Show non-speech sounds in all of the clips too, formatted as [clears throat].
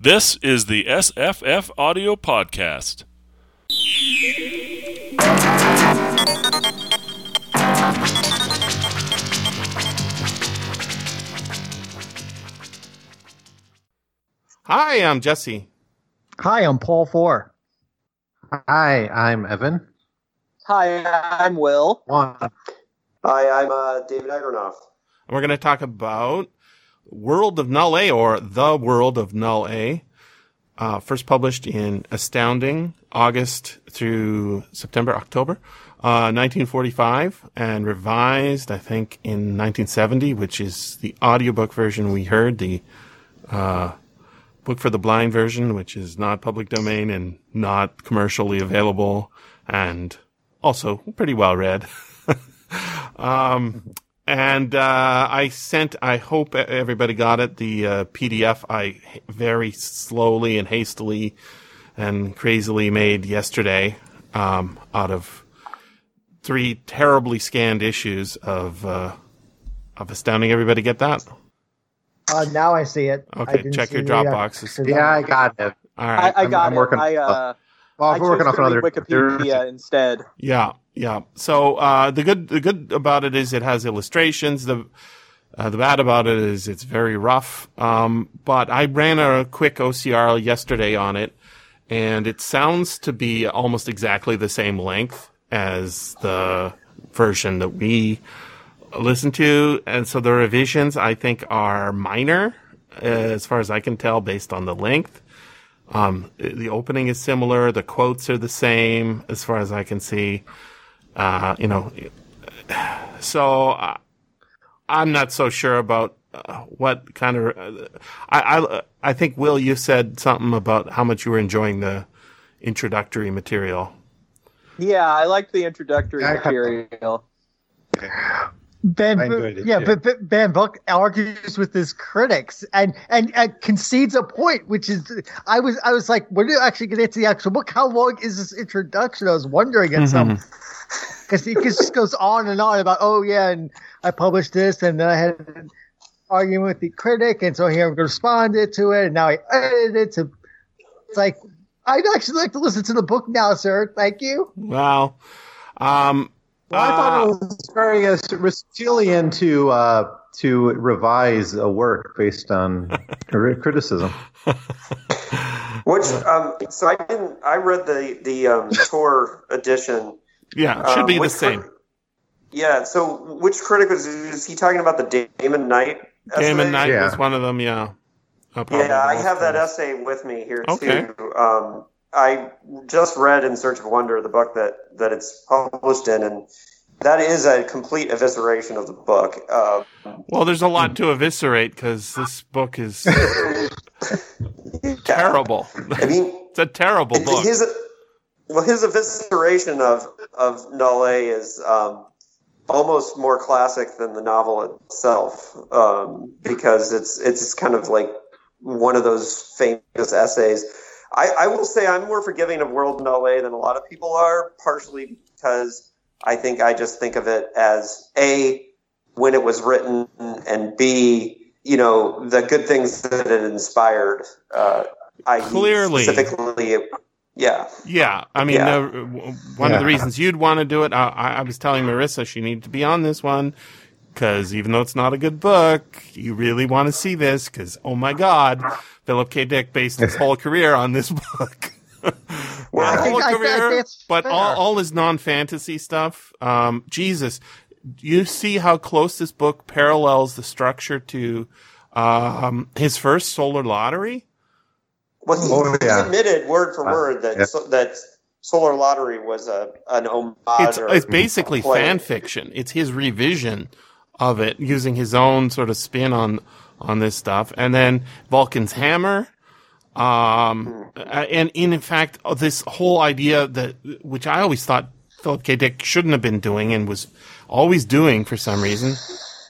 This is the SFF Audio Podcast. Hi, I'm Jesse. Hi, I'm Paul Four. Hi, I'm Evan. Hi, I'm Will. Hi, I'm uh, David Agranoff. And we're going to talk about World of Null A or The World of Null A. Uh, first published in Astounding, August through September, October, uh, 1945, and revised, I think, in 1970, which is the audiobook version we heard, the uh, book for the blind version, which is not public domain and not commercially available, and also pretty well read. [laughs] um, and uh, I sent. I hope everybody got it. The uh, PDF I very slowly and hastily and crazily made yesterday um, out of three terribly scanned issues of uh, of Astounding. Everybody get that? Uh, now I see it. I Okay, didn't check your the, uh, Yeah, I got it. All I, right. I I'm- got I'm it. working- I, uh, Well, I if we're working off another Wikipedia instead. Yeah, yeah. So uh, the good the good about it is it has illustrations. The uh, the bad about it is it's very rough. Um, but I ran a quick OCR yesterday on it, and it sounds to be almost exactly the same length as the version that we listen to. And so the revisions I think are minor, uh, as far as I can tell, based on the length. Um, the opening is similar. The quotes are the same as far as I can see. Uh, you know, so uh, I'm not so sure about uh, what kind of. Uh, I, I I think Will, you said something about how much you were enjoying the introductory material. Yeah, I liked the introductory I got- material. Ben, it, yeah, too. but, but van Vogt argues with his critics and and uh, concedes a point, which is I was I was like, when do you actually going to get into the actual book? How long is this introduction? I was wondering at some because he just goes on and on about oh yeah, and I published this, and then I had an argument with the critic, and so here I responded to it, and now I edited it to. It's like I'd actually like to listen to the book now, sir. Thank you. Well, um, Well, I thought uh, it was very uh, Aristotelian to uh, to revise a work based on [laughs] criticism. Which, um, so I didn't. I read the the um, Tor edition. Yeah, it should Um, be the same. cri- yeah. So, which critic was is he talking about? The Damon Knight. Damon essay? Knight Yeah. was one of them. Yeah. Yeah, I most have that essay with me here Okay. too. Um, I just read In Search of Wonder, the book that that it's published in, and that is a complete evisceration of the book. Uh, Well, there's a lot to eviscerate because this book is [laughs] terrible. I mean, [laughs] It's a terrible book. His well, his evisceration of of Null is um, almost more classic than the novel itself um, because it's it's kind of like one of those famous essays. I, I will say I'm more forgiving of World Null than a lot of people are, partially because I think I just think of it as a when it was written and b you know the good things that it inspired. Uh, I Clearly. specifically, yeah. Yeah, I mean, Yeah. w- one of the reasons you'd want to do it, I, I I was telling Marissa she needed to be on this one because even though it's not a good book, you really want to see this because oh my god, Philip K. Dick based his [laughs] whole career on this book. [laughs] Well, Not I whole think- I think career, that's but all, all his non-fantasy stuff. Um, Jesus, you see how close this book parallels the structure to um, his first Solar Lottery. Well, he, Oh, he yeah. admitted word for Uh, word that yeah. so, that Solar Lottery was a an homage. it's or it's basically play. fan fiction. It's his revision of it using his own sort of spin on on this stuff, and then Vulcan's hammer. Um, uh, and in fact, uh, this whole idea that which I always thought Philip K. Dick shouldn't have been doing and was always doing for some reason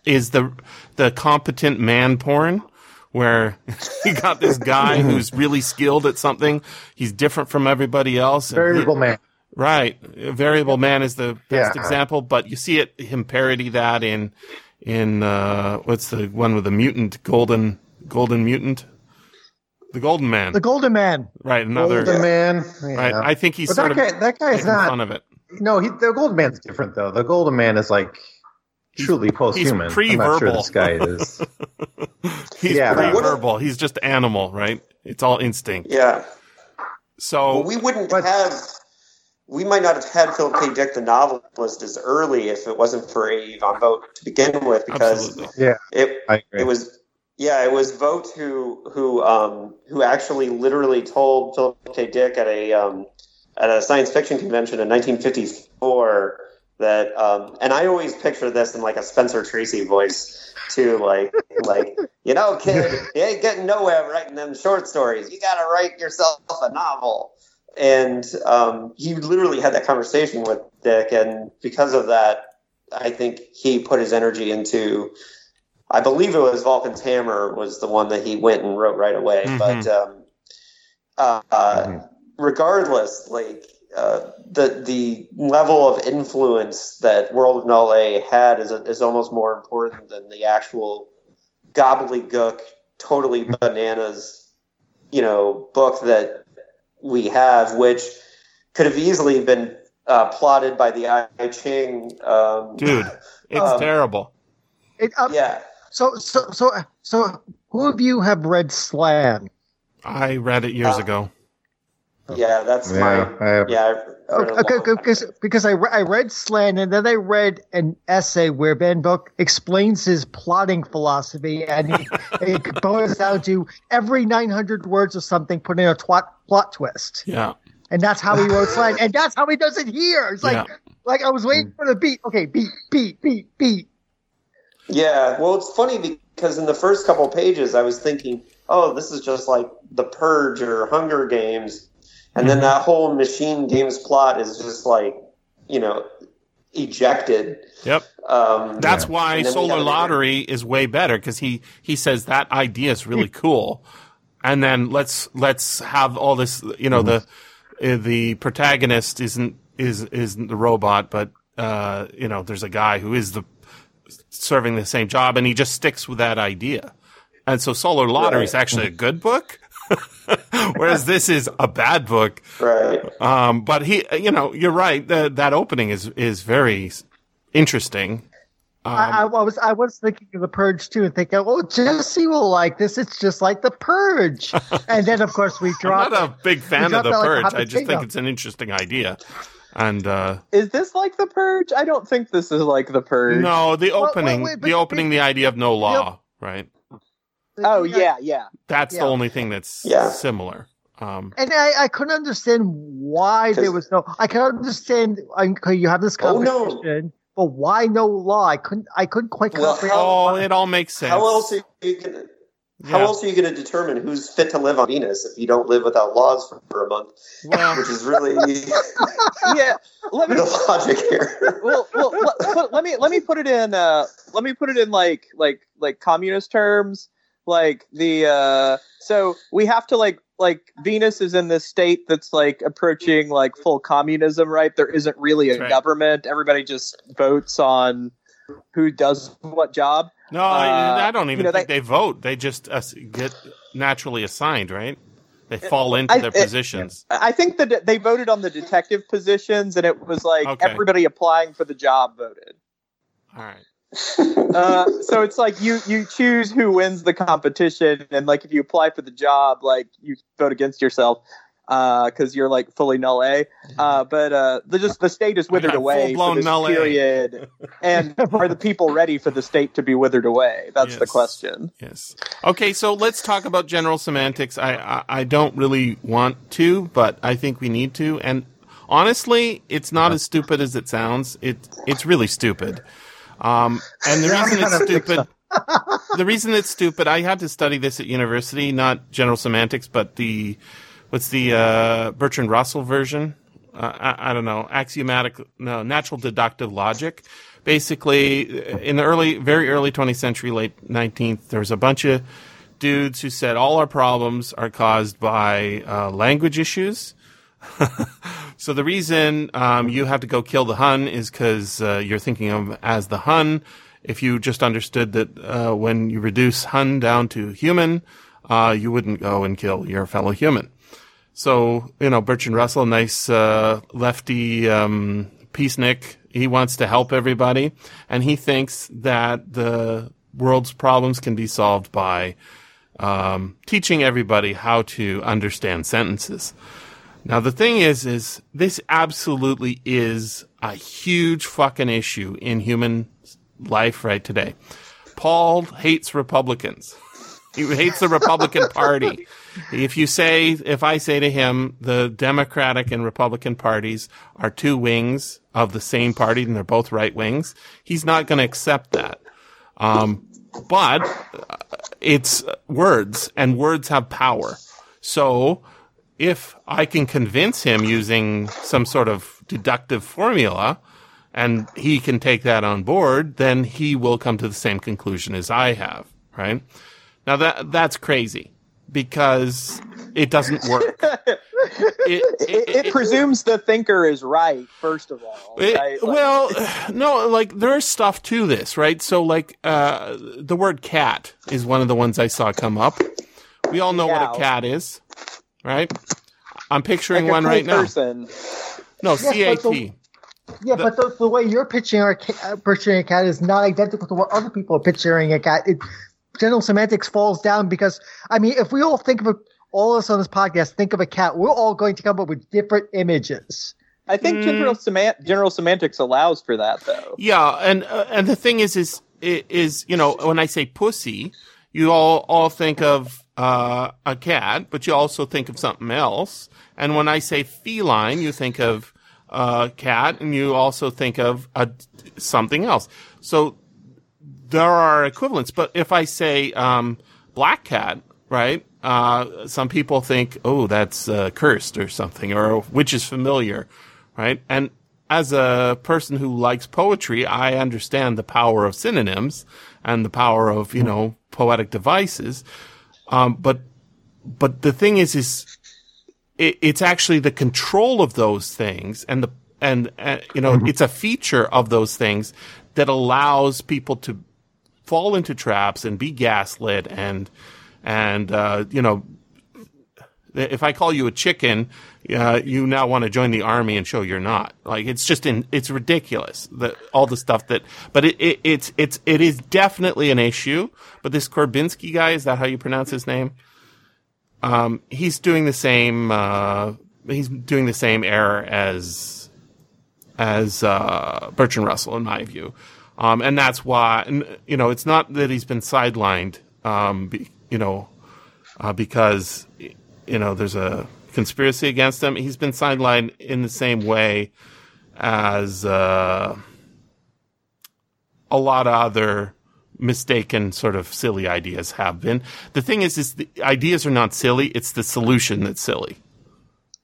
is the the competent man porn where [laughs] you got this guy who's really skilled at something. He's different from everybody else. and he- Variable man. Right. Variable Man is the best Yeah. example, but you see it him parody that in in uh what's the one with the mutant golden golden mutant? the Golden Man. The Golden Man. right, another. Golden Man. Right, I think he's But sort that of guy, that guy is not. fun of it. No, he, the Golden Man's different though. The Golden Man is like truly post-human. I'm not sure this guy is. [laughs] He's Yeah, pre-verbal. He's just animal, right? It's all instinct. Yeah. So Well, we wouldn't But- have. We might not have had Philip K. Dick, the novelist, as early if it wasn't for A. Von Vogt to begin with, because absolutely. Yeah, it it was yeah it was Vogt who who um who actually literally told Philip K. Dick at a um at a science fiction convention in 1954 that um and I always picture this in like a Spencer Tracy voice too like like you know kid [laughs] you ain't getting nowhere writing them short stories you got to write yourself a novel and um he literally had that conversation with Dick and because of that I think he put his energy into I believe it was Vulcan's Hammer was the one that he went and wrote right away. Mhm. But um, uh, Mhm. regardless, like uh, the the level of influence that World of Null A had is is almost more important than the actual gobbledygook, totally bananas, you know, book that we have, which could have easily been uh, plotted by the I Ching. Um, Dude, it's Um, terrible. It, uh, yeah. So so so so who of you have read Slan? I read it years uh, ago. Yeah, that's Yeah, my I have- yeah. I've read it a Okay, because because I, re- I read Slan and then I read an essay where van Vogt explains his plotting philosophy and he, [laughs] it boils down to every 900 words or something put in a twat, plot twist Yeah. and that's how he wrote Slan and that's how he does it here. It's like Yeah. like I was waiting for the beat. Okay, beat beat beat beat. Yeah, well, it's funny because in the first couple pages, I was thinking, oh, this is just like The Purge or Hunger Games, and then that whole Machine Games plot is just like, you know, ejected. Yep. Um, That's Yeah. why And then we Solar have it- Lottery is way better because he he says that idea is really [laughs] cool, and then let's let's have all this. You know, the uh, the protagonist isn't is isn't the robot, but uh, you know, there's a guy who is the serving the same job, and he just sticks with that idea. And so, Solar Lottery is actually a good book, [laughs] whereas this is a bad book. right. Um, but he, you know, you're right. That that opening is is very interesting. Um, I, I was I was thinking of the Purge too and thinking, oh, Jesse will like this. It's just like the Purge. [laughs] and then of course we I'm dropped. not a big fan of the that like purge. hot I just think it's an interesting idea. And uh Is this like the purge? I don't think this is like the purge. no, the Well, opening, wait, wait, the opening, the idea of no law, right? Oh yeah, yeah. That's Yeah. the only thing that's Yeah. similar. Um, And I, I couldn't understand why there was no. I can understand. I, okay, you have this Oh, no. competition, but why no law? I couldn't. I couldn't quite Well, comprehend. oh, it all makes sense. How else are you gonna? How Yeah. else are you going to determine who's fit to live on Venus if you don't live without laws for, for a month? Well, Which is really [laughs] Yeah. Let me the logic here. well, well let, let- let me let me put it in uh let me put it in like like like communist terms like the uh so we have to like like venus is in this state that's like approaching like full communism right there isn't really a right. government everybody just votes on who does what job no, I, uh, I don't even you know, think they- they vote. They just uh, get naturally assigned, right? They fall into I- their it- positions. i think that they voted on the detective positions and it was like Okay. everybody applying for the job voted All right. Uh, so it's like you you choose who wins the competition, and like if you apply for the job, like you vote against yourself because you're like fully null A. Uh, but uh, the just the state is withered away for this null A. period, and are the people ready for the state to be withered away? That's the question. Yes. Okay, so let's talk about general semantics. I, I I don't really want to, but I think we need to. And honestly, it's not as stupid as it sounds. It it's really stupid. Um, and the reason it's stupid, [laughs] the reason it's stupid, I had to study this at university, not general semantics, but the what's the uh, Bertrand Russell version? Uh, I, I don't know, axiomatic, no, natural deductive logic. Basically, in the early, very early 20th century, late 19th, there was a bunch of dudes who said all our problems are caused by uh, language issues. [laughs] so the reason um, you have to go kill the Hun is because uh, you're thinking of as the Hun. If you just understood that uh, when you reduce Hun down to human, uh, you wouldn't go and kill your fellow human. So, you know, Bertrand Russell, nice, uh, lefty, um, peacenik. He wants to help everybody. And he thinks that the world's problems can be solved by, um, teaching everybody how to understand sentences. Now, the thing is, is this absolutely is a huge fucking issue in human life right today. Paul hates Republicans. He hates the Republican [laughs] Party. If you say, if I say to him, the Democratic and Republican parties are two wings of the same party and they're both right wings, he's not going to accept that. Um, but uh, it's words and words have power. So if I can convince him using some sort of deductive formula and he can take that on board, then he will come to the same conclusion as I have, right? Now that, that's crazy because it doesn't work. [laughs] It, It, it, presumes the thinker is right, first of all. it-? Like- well, [sighs] no, like there's stuff to this, right? So like, uh, the word cat is one of the ones I saw come up. We all know what a cat is, right? I'm picturing like one cool right now. person. No, but the- C-A-T. Yeah, but the, the way you're pitching a cat, uh, picturing a cat is not identical to what other people are picturing a cat. It, general semantics falls down because I mean, if we all think of a, all of us on this podcast think of a cat, we're all going to come up with different images. I think general, semant- general semantics allows for that, though. Yeah, and uh, and the thing is, is is you know when I say pussy, you all all think of uh, a cat, but you also think of something else. And when I say feline, you think of a cat, and you also think of a something else. So there are equivalents. But if I say um, black cat, right? Uh, some people think, oh, that's uh, cursed or something, or which is familiar, right? And as a person who likes poetry, I understand the power of synonyms and the power of you know poetic devices. Um, but but the thing is, is it, it's actually the control of those things and the and uh, you know it's a feature of those things that allows people to fall into traps and be gaslit and and uh, you know if I call you a chicken, uh, you now want to join the army and show you're not. Like it's just in, it's ridiculous that all the stuff that, but it, it it's it's it is definitely an issue. But this Korzybski guy, is that how you pronounce his name? Um, he's doing the same. Uh, he's doing the same error as as uh, Bertrand Russell, in my view. Um, and that's why, and, you know, it's not that he's been sidelined, um, be, you know, uh, because, you know, there's a conspiracy against him. He's been sidelined in the same way as uh, a lot of other mistaken sort of silly ideas have been. The thing is, is the ideas are not silly. It's the solution that's silly.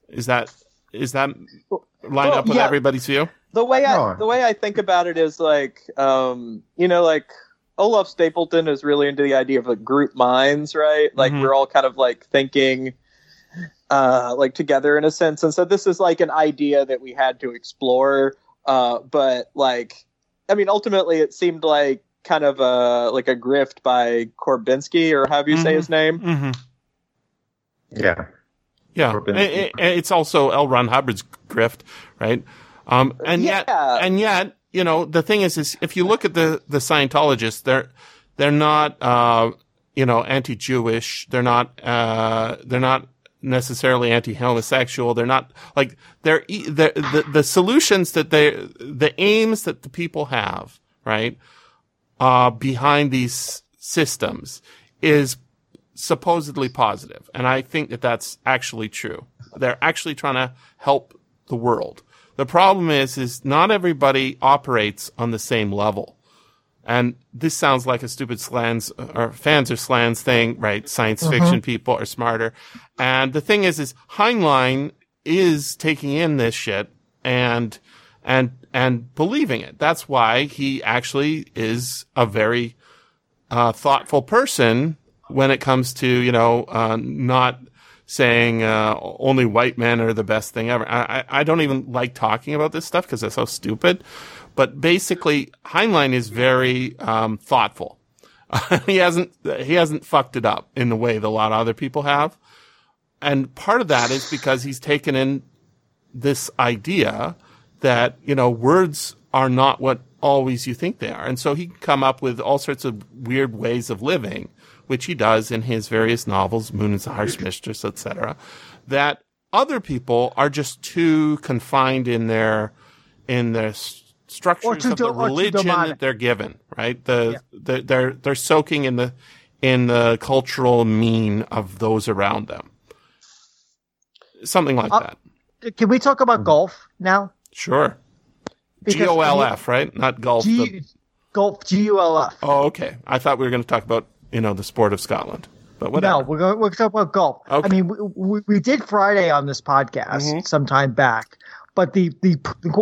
Is that, is that line Well, up with yeah. everybody's view? the way I No. the way I think about it is like um you know like Olaf Stapleton is really into the idea of like group minds, right? Like Mhm. we're all kind of like thinking uh like together in a sense. And so this is like an idea that we had to explore uh but like I mean ultimately it seemed like kind of a like a grift by Korzybski or however you say Mhm. his name. Mm-hmm. Yeah. Yeah, Corbin. I- I- it's also L. Ron Hubbard's grift, right? Um, and yet, and yet, you know, the thing is, is if you look at the the Scientologists, they're they're not, uh, you know, anti-Jewish. They're not, uh, they're not necessarily anti-homosexual. They're not like they're e- the the, the solutions that they the aims that the people have, right? Uh, behind these systems is supposedly positive, and I think that that's actually true. They're actually trying to help the world. The problem is, is not everybody operates on the same level. And this sounds like a stupid slans or fans or slans thing, right? Science fiction people are smarter. And the thing is, is Heinlein is taking in this shit and, and, and believing it. That's why he actually is a very, uh, thoughtful person when it comes to, you know, uh, not saying, uh, only white men are the best thing ever. I, I I don't even like talking about this stuff because it's so stupid. But basically, Heinlein is very, um, thoughtful. [laughs] he hasn't he hasn't fucked it up in the way that a lot of other people have. And part of that is because he's taken in this idea that, you know, words are not what always you think they are. And so he can come up with all sorts of weird ways of living, which he does in his various novels, Moon is the Harsh Mistress, etc., that other people are just too confined in their in their structures of the religion that they're given, right? The, the they're they're soaking in the in the cultural mean of those around them. Something like Uh, that. Can we talk about golf now? Sure. G O L F, right? Not golf. G, the- golf G U L F. oh, okay. I thought we were going to talk about you know the sport of Scotland, but whatever. No, we're going we're talking about golf. Okay. I mean, we, we, we did Friday on this podcast Mhm. some time back, but the the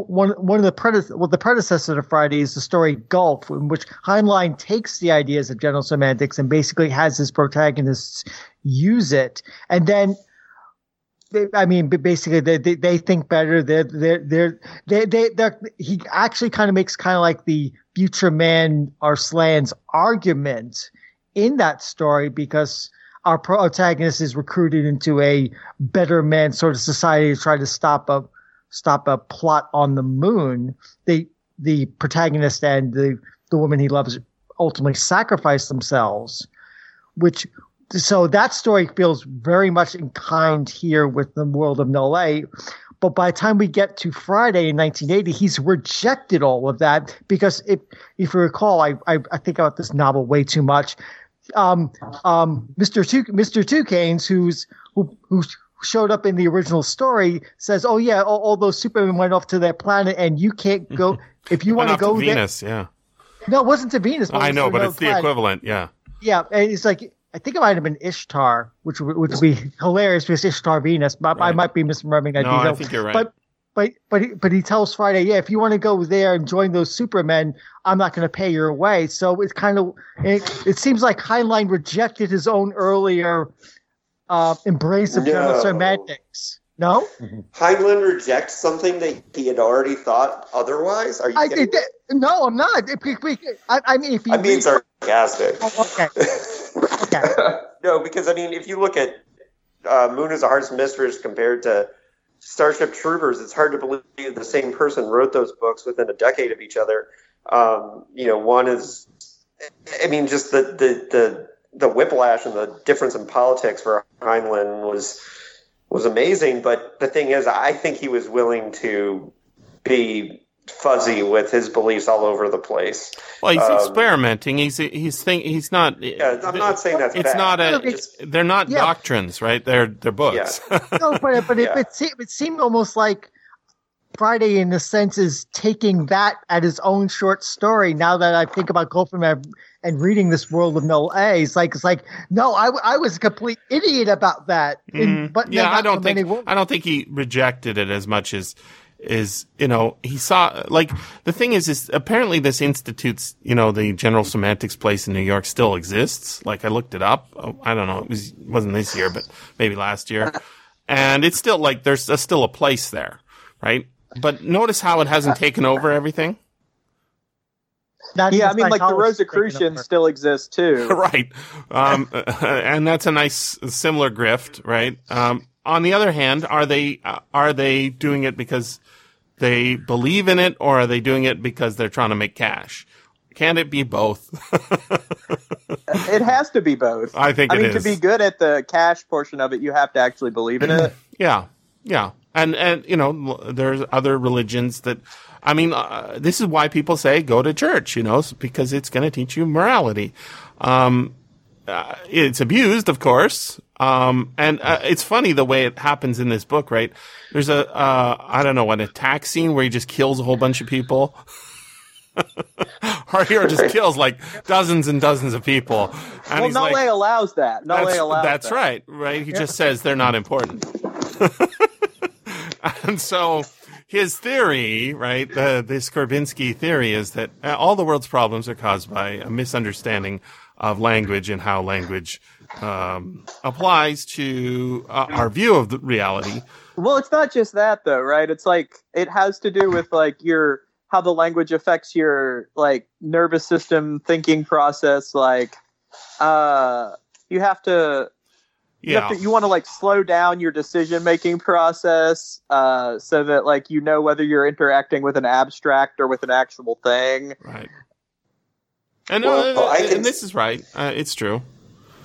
one one of the predecessor well the predecessor to Friday is the story Gulf, in which Heinlein takes the ideas of general semantics and basically has his protagonists use it, and then. I mean, basically, they, they they think better. They're they're they're they they he actually kind of makes kind of like the future man Arslan's argument in that story because our protagonist is recruited into a better man sort of society to try to stop a stop a plot on the moon. The the protagonist and the the woman he loves ultimately sacrifice themselves, which so that story feels very much in kind here with the world of Nole. But by the time we get to Friday in 1980, he's rejected all of that because if if you recall, I I, I think about this novel way too much. Um, um, Mr. Two, Mr. Toucanes, who's who who showed up in the original story, says, "Oh yeah, all, all those Supermen went off to that planet, and you can't go [laughs] if you want to go to there." Venus, yeah. No, it wasn't to Venus. I know, but it's the equivalent, yeah. Yeah, and it's like I think it might have been Ishtar, which would, which would be [laughs] hilarious because Ishtar Venus. But I might be misremembering that No, I detail. think you're right. But but but he, but he tells Friday, yeah, if you want to go there and join those Supermen, I'm not going to pay your way. So it's kind of it, it seems like Heinlein rejected his own earlier uh, embrace of general No. semantics. No, [laughs] Heinlein rejects something that he had already thought otherwise. Are you I kidding? did. No, I'm not. It- I, I mean, if you I'm being read- sarcastic. Oh, okay, okay. [laughs] no, because I mean, if you look at uh, Moon is a Harsh Mistress compared to Starship Troopers, it's hard to believe the same person wrote those books within a decade of each other. Um, you know, one is, I mean, just the the the the whiplash and the difference in politics for Heinlein was was amazing. But the thing is, I think he was willing to be fuzzy with his beliefs all over the place. Well, he's Um, experimenting. He's he's think he's not. Yeah, I'm not saying that's It's bad. not a. No, It's, they're not yeah. doctrines, right? They're they're books. [laughs] No, but but it, Yeah. it, seemed, it seemed almost like Friday, in a sense, is taking that at his own short story. Now that I think about Goldman and, reading this world of Null A, it's like it's like no, I, I was a complete idiot about that. In- Mhm. but yeah, I don't think I don't think he rejected it as much as is you know he saw like the thing is is apparently this institute's you know the general semantics place in New York still exists. Like I looked it up. Oh, I don't know. It was wasn't this year, but maybe last year, and it's still like there's a, still a place there, right? But notice how it hasn't taken over everything. Not Yeah, I mean, like the Rosicrucians still exist too. [laughs] right. Um, [laughs] and that's a nice similar grift, right? Um, on the other hand, are they uh, are they doing it because they believe in it, or are they doing it because they're trying to make cash? Can it be both? It has to be both. I think I it mean, is. to be good at the cash portion of it, you have to actually believe in it. [clears throat] Yeah, yeah, and and you know, there's other religions that. I mean, uh, this is why people say go to church, you know, because it's going to teach you morality. Um, uh, it's abused, of course. Um, and uh, it's funny the way it happens in this book, right? There's a, uh, I don't know, an attack scene where he just kills a whole bunch of people. [laughs] Our hero just kills like dozens and dozens of people. And well, Nole like, allows that. Nole that's, allows that's that. right, right? He just says they're not important. [laughs] and so his theory, right, the, this theory is that uh, all the world's problems are caused by a misunderstanding of language and how language um, applies to uh, our view of the reality. Well, it's not just that though, right? It's like it has to do with like your how the language affects your like nervous system thinking process like uh, you have to you, Yeah. have to, you want to like slow down your decision making process uh, so that like you know whether you're interacting with an abstract or with an actual thing. Right. And, Well, uh, I can- and this is right. Uh, it's true.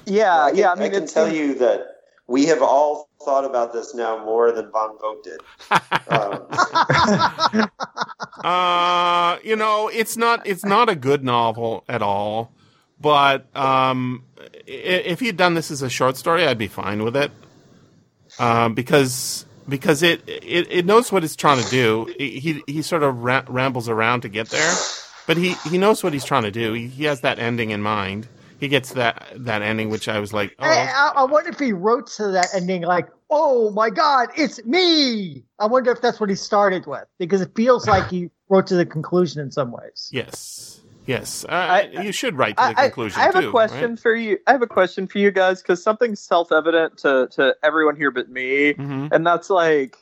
Yeah, I can, yeah. I mean, i can it's, tell you that we have all thought about this now more than Von Vogt did. Um, [laughs] Uh, you know, it's not it's not a good novel at all. But um, if he'd done this as a short story, I'd be fine with it. Um, because because it, it it knows what it's trying to do. He he sort of ra- rambles around to get there, but he he knows what he's trying to do. He, he has that ending in mind. He gets that that ending, which I was like, oh, I, I wonder if he wrote to that ending like, "Oh my God, it's me." I wonder if that's what he started with because it feels like he wrote to the conclusion in some ways. yes, yes. Uh, I- you should write to the I, I- conclusion I have too. a question right? for you. I have a question for you guys because something's self-evident to to everyone here but me, Mhm. and that's like,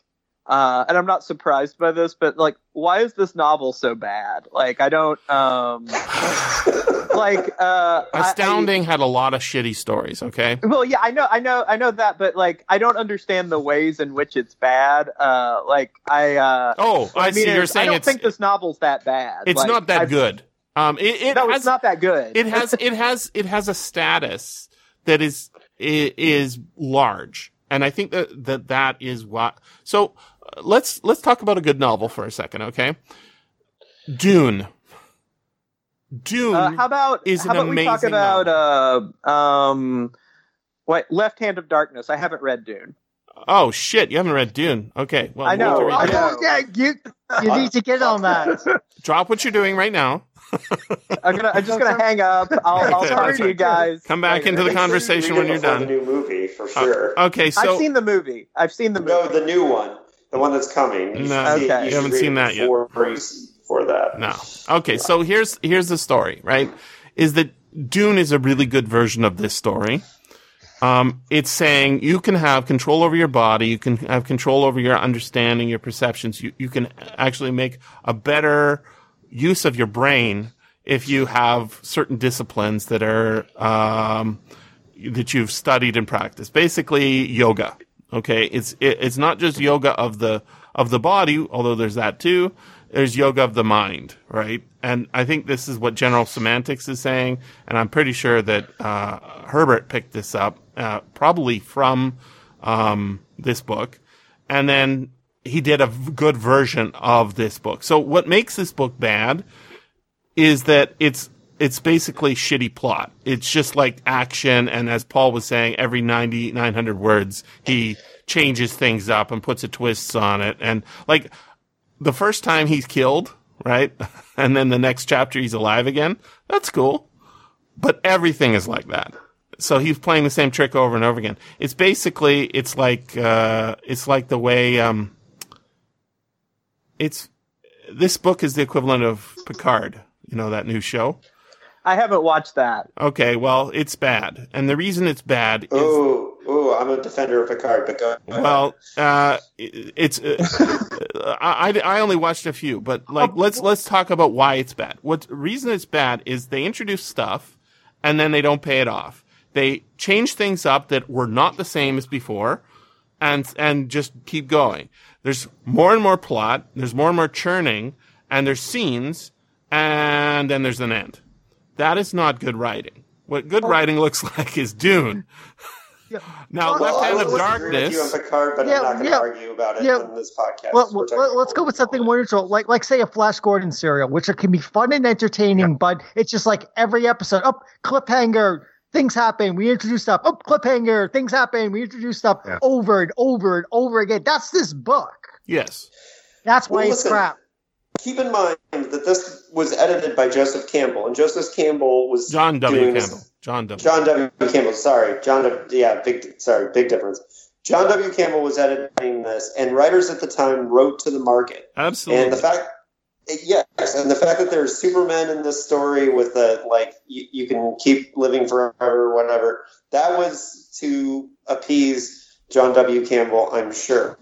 uh, and I'm not surprised by this, but like, why is this novel so bad? Like, I don't, um, [laughs] like, uh, I- I- Astounding had a lot of shitty stories. Okay. well, yeah, I know, I know, I know that, but like, I don't understand the ways in which it's bad. Uh, like, I, uh, Oh, I, I see. mean, You're saying I don't it's think this novel's that bad. it's Like, not that I've- good. Um, it, it No, has it's not that good. it has it has it has a status that is is large, and I think that that that is what. So uh, let's let's talk about a good novel for a second, okay? Dune. Dune. Uh, how about is how an about we talk about uh, um, what Left Hand of Darkness? I haven't read Dune. oh shit! You haven't read Dune. Okay. Well, I know, we'll I know. Yeah, you you need to get on that. [laughs] Drop what you're doing right now. I'm gonna I'm just gonna hang up. I'll, I'll talk that's to you guys. Come back later. into the Make sure you conversation when you're done. The new movie for Uh, sure. okay, so I've seen the movie. I've seen the movie. no, the new one, the one that's coming. You No, should- Okay. you you haven't seen that yet. before, For that. No. Okay, so here's here's the story, right? Is that Dune is a really good version of this story. Um, it's saying you can have control over your body, you can have control over your understanding, your perceptions. You you can actually make a better use of your brain if you have certain disciplines that are um, that you've studied and practiced. Basically, yoga. Okay, it's it, it's not just yoga of the of the body, although there's that too. There's yoga of the mind, right? And I think this is what General Semantics is saying, and I'm pretty sure that uh, Herbert picked this up uh, probably from um, this book, and then he did a good version of this book. So what makes this book bad is that it's it's basically shitty plot. It's just like action, and as Paul was saying, every 90, 900 words, he changes things up and puts a twists on it. And like the first time he's killed, right? [laughs] And then the next chapter he's alive again. That's cool. But everything is like that. So he's playing the same trick over and over again. It's basically, it's like, uh, it's like the way, um, it's, this book is the equivalent of Picard, you know, that new show. I haven't watched that. Okay, well, it's bad. And the reason it's bad is Ooh, ooh, I'm a defender of Picard, but go ahead. well, uh, it's uh, [laughs] I, I I only watched a few, but like let's let's talk about why it's bad. What reason it's bad is they introduce stuff and then they don't pay it off. They change things up that were not the same as before, and and just keep going. There's more and more plot. There's more and more churning, and there's scenes, and then there's an end. That is not good writing. What good oh. writing looks [laughs] like is Dune. [laughs] Now, Well, Left Hand I of will agree with you on Darkness. Picard, but Yeah, I'm not going to yeah, argue about it yeah. on this podcast. Well, well, let's go with something more neutral, like like say a Flash Gordon serial, which can be fun and entertaining, but it's just like every episode, oh cliffhanger, things happen, we introduce stuff, oh cliffhanger, things happen, we introduce stuff Yeah. over and over and over again. That's this book. Yes. That's why Well, it's listen, crap. Keep in mind that this was edited by Joseph Campbell, and Joseph Campbell was John W. doing this- Campbell. John W. John W. Campbell. Sorry, John. W. Yeah, big. Sorry, big difference. John W. Campbell was editing this, and writers at the time wrote to the market. Absolutely. And the fact, yes, and the fact that there's Superman in this story with the like, you, you can keep living forever, whatever. That was to appease John W. Campbell, I'm sure.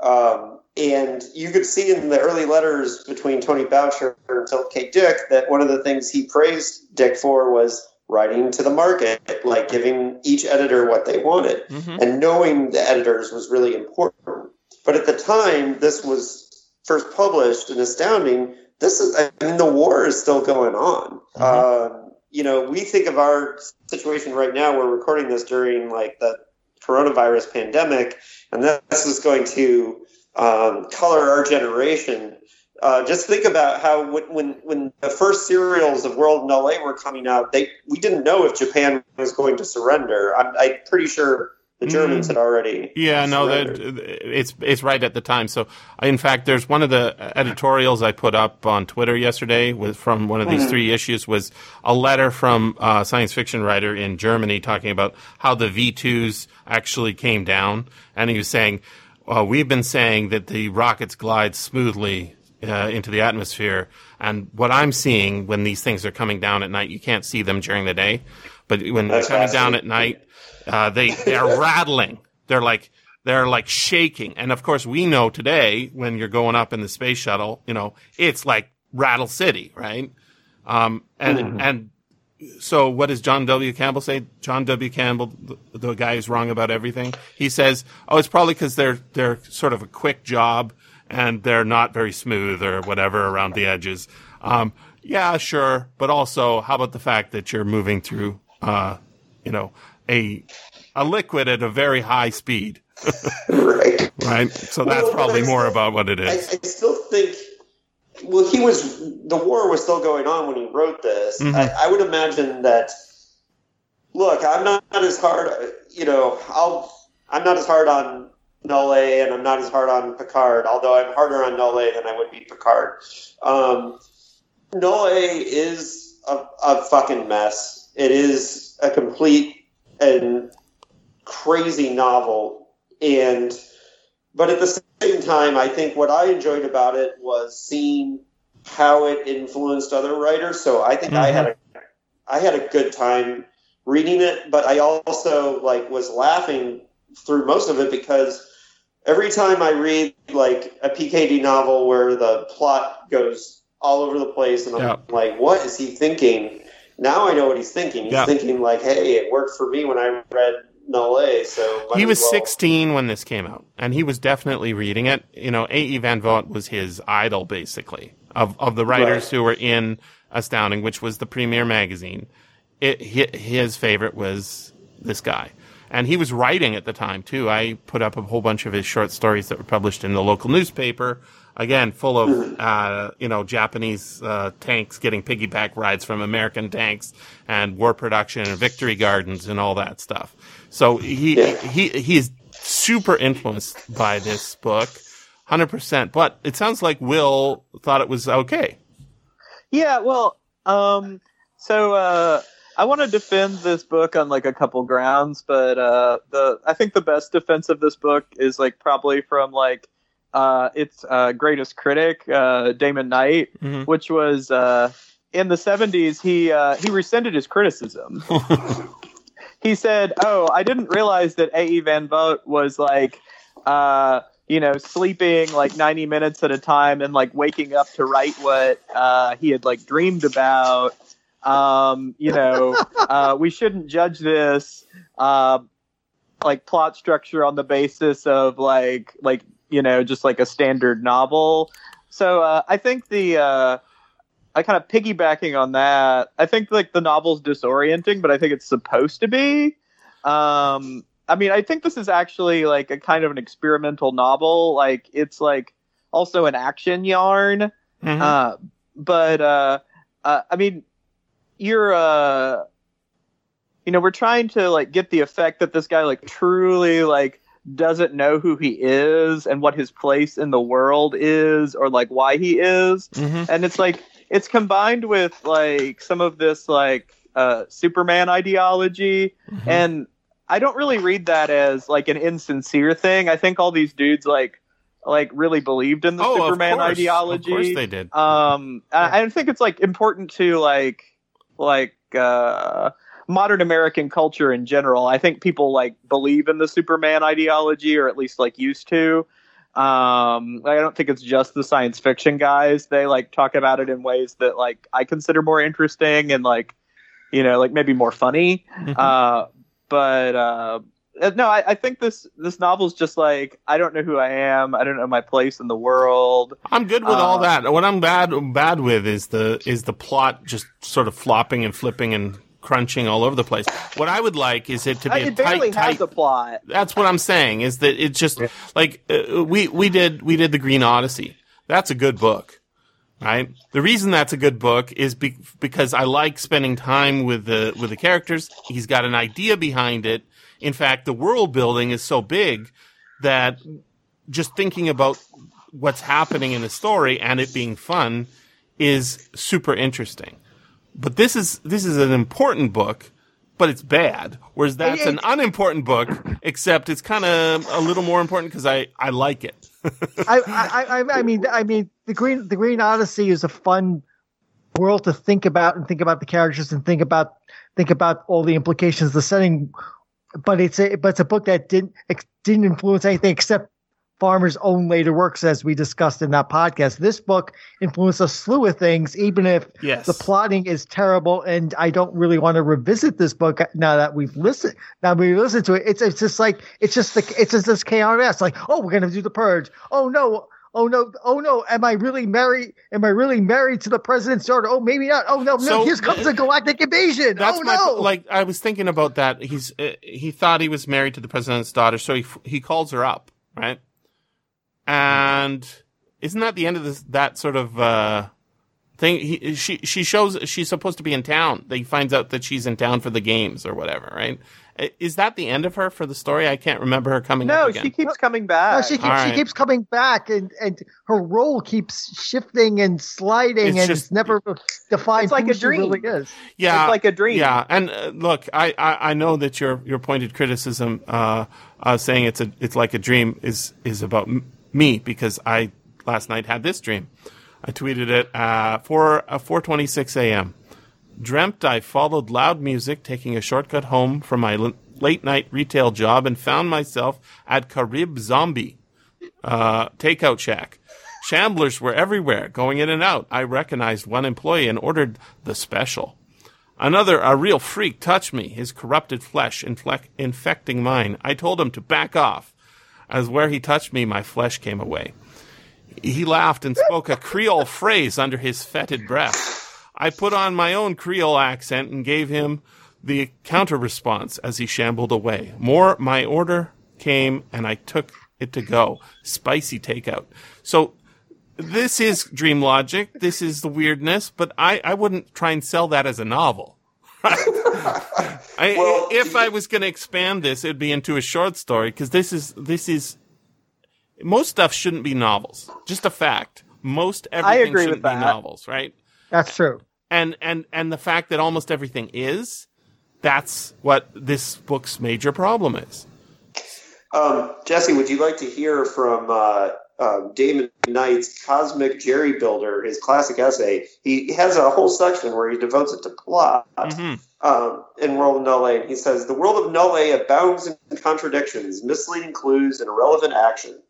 Um, and you could see in the early letters between Tony Boucher and Philip K. Dick that one of the things he praised Dick for was writing to the market, like giving each editor what they wanted, Mhm. and knowing the editors was really important. But at the time, this was first published in Astounding. This is, I mean, the war is still going on. Um, you know, we think of our situation right now. We're recording this during like the coronavirus pandemic, and this is going to um, color our generation. Uh, just think about how when, when when the first serials of World Null A were coming out, they we didn't know if Japan was going to surrender. I'm, I'm pretty sure the Germans had already. Yeah, no, that it's it's right at the time. So, in fact, there's one of the editorials I put up on Twitter yesterday with from one of these three issues was a letter from a science fiction writer in Germany talking about how the V2s actually came down, and he was saying, uh, "We've been saying that the rockets glide smoothly." Uh, into the atmosphere, and what I'm seeing when these things are coming down at night, you can't see them during the day, but when That's they're coming down at night, uh, they they're rattling. They're like they're like shaking. And of course, we know today when you're going up in the space shuttle, you know, it's like Rattle City, right? Um, and and so what does John W. Campbell say? John W. Campbell, the, the guy who's wrong about everything, he says, "Oh, it's probably because they're they're sort of a quick job and they're not very smooth or whatever around the edges." Um, yeah, sure, but also, how about the fact that you're moving through, uh, you know, a a liquid at a very high speed, [laughs] right. right? So that's Well, probably more still- about what it is. I. I still think. Well, he was. The war was still going on when he wrote this. Mhm. I, I would imagine that. Look, I'm not, not as hard. You know, I'll. I'm not as hard on Nole, and I'm not as hard on Picard. Although I'm harder on Nole than I would be Picard. Um, Nole is a, a fucking mess. It is a complete and crazy novel, and but at the same time, I think what I enjoyed about it was seeing how it influenced other writers. So I think I had a mm-hmm. I had a good time reading it, but I also like was laughing through most of it because every time I read like a PKD novel where the plot goes all over the place and I'm Yeah. like, what is he thinking? Now I know what he's thinking. He's Yeah. thinking like, hey, it worked for me when I read Nole, so He was well- 16 when this came out, and he was definitely reading it. You know, A.E. Van Vogt was his idol, basically, of, of the writers Right. who were in Astounding, which was the premier magazine. It, his favorite was this guy. And he was writing at the time, too. I put up a whole bunch of his short stories that were published in the local newspaper. Again, full of, uh, you know, Japanese uh, tanks getting piggyback rides from American tanks and war production and victory gardens and all that stuff. So he Yeah. he he is super influenced by this book, hundred percent. But it sounds like Will thought it was okay. Yeah, well, um, so uh, I want to defend this book on like a couple grounds, but uh, the I think the best defense of this book is like probably from like uh, its uh, greatest critic, uh, Damon Knight, Mhm. which was uh, in the '70s. He uh, he rescinded his criticism. [laughs] he said, "Oh, I didn't realize that A.E. Van Vogt was like." Uh, you know, sleeping like 90 minutes at a time and like waking up to write what uh, he had like dreamed about. Um, you know, uh, we shouldn't judge this uh, like plot structure on the basis of like like you know just like a standard novel. So uh, I think the uh, I kind of piggybacking on that. I think like the novel's disorienting, but I think it's supposed to be. Um, I mean, I think this is actually like a kind of an experimental novel. Like it's like also an action yarn. Mhm. Uh, but uh, uh, I mean, you're uh, you know, we're trying to like get the effect that this guy like truly like doesn't know who he is and what his place in the world is or like why he is Mhm. and it's like it's combined with like some of this like uh superman ideology Mm-hmm. and i don't really read that as like an insincere thing i think all these dudes like like really believed in the Oh, of superman course. ideology Of course they did. um I, I think it's like important to like like uh modern american culture in general i think people like believe in the superman ideology or at least like used to um i don't think it's just the science fiction guys they like talk about it in ways that like i consider more interesting and like you know, like maybe more funny. Mhm. Uh, but uh, uh, no, I, I think this this novel's just like I don't know who I am. I don't know my place in the world. I'm good with all Uh, that. What I'm bad bad with is the is the plot just sort of flopping and flipping and crunching all over the place. What I would like is it to be Uh, a it barely tight, has tight. a plot. That's what I'm saying. Is that it just like uh, we we did we did the Green Odyssey. That's a good book, right? The reason that's a good book is be- because I like spending time with the with the characters. He's got an idea behind it. In fact, the world building is so big that just thinking about what's happening in the story and it being fun is super interesting. But this is this is an important book, but it's bad. Whereas that's an unimportant book, except it's kind of a little more important because I I like it. [laughs] I, I, I, I mean, I mean, the Green, the Green Odyssey is a fun world to think about and think about the characters and think about, think about all the implications, the setting. But it's a, but it's a book that didn't, didn't influence anything except Farmer's own later works, as we discussed in that podcast. This book influenced a slew of things, even if Yes. the plotting is terrible, and I don't really want to revisit this book now that we've listened. Now we listened to it. It's it's just like it's just the it's just this KRS. Like, oh, we're gonna do the purge. Oh no. Oh no! Oh no! Am I really married? Am I really married to the president's daughter? Oh, maybe not. Oh no! No! So, here comes a galactic invasion. That's oh my no! like. I was thinking about that. He's uh, he thought he was married to the president's daughter, so he he calls her up, right? And isn't that the end of this that sort of uh, thing? He, she she shows she's supposed to be in town. He finds out that she's in town for the games or whatever, right? Is that the end of her for the story? I can't remember her coming No, up again. she keeps coming No, back. she keeps All she keeps coming back, and and her role keeps shifting and sliding, It's and just- it's never defined It's like who a dream. really is. yeah, It's like a dream. Yeah, and uh, look, I, I, I know that your your pointed criticism, uh, uh, saying it's a it's like a dream, is is about m- me because I last night had this dream. I tweeted it uh, for uh, 4:26 a.m. Dreamt I followed loud music, taking a shortcut home from my l- late night retail job, and found myself at Carib Zombie uh, takeout shack. Shamblers were everywhere, going in and out. I recognized one employee and ordered the special. Another, a real freak, touched me, his corrupted flesh infecting mine. I told him to back off. As where he touched me, my flesh came away. He laughed and spoke a Creole phrase under his fetid breath. I put on my own Creole accent and gave him the counter response as he shambled away. More, my order came and I took it to go. Spicy takeout. So this is dream logic. This is the weirdness, but I, I wouldn't try and sell that as a novel. [laughs] I, Well- if I was going to expand this, it'd be into a short story because this is this is most stuff shouldn't be novels. Just a fact. Most everything agree shouldn't with be novels, right? That's true. And and and the fact that almost everything is, that's what this book's major problem is. Um, Jesse, would you like to hear from uh, uh, Damon Knight's Cosmic Jerry Builder, his classic essay? He has a whole section where he devotes it to plot Mhm. um, in World of Null. And he says, The world of Null abounds in contradictions, misleading clues, and irrelevant action.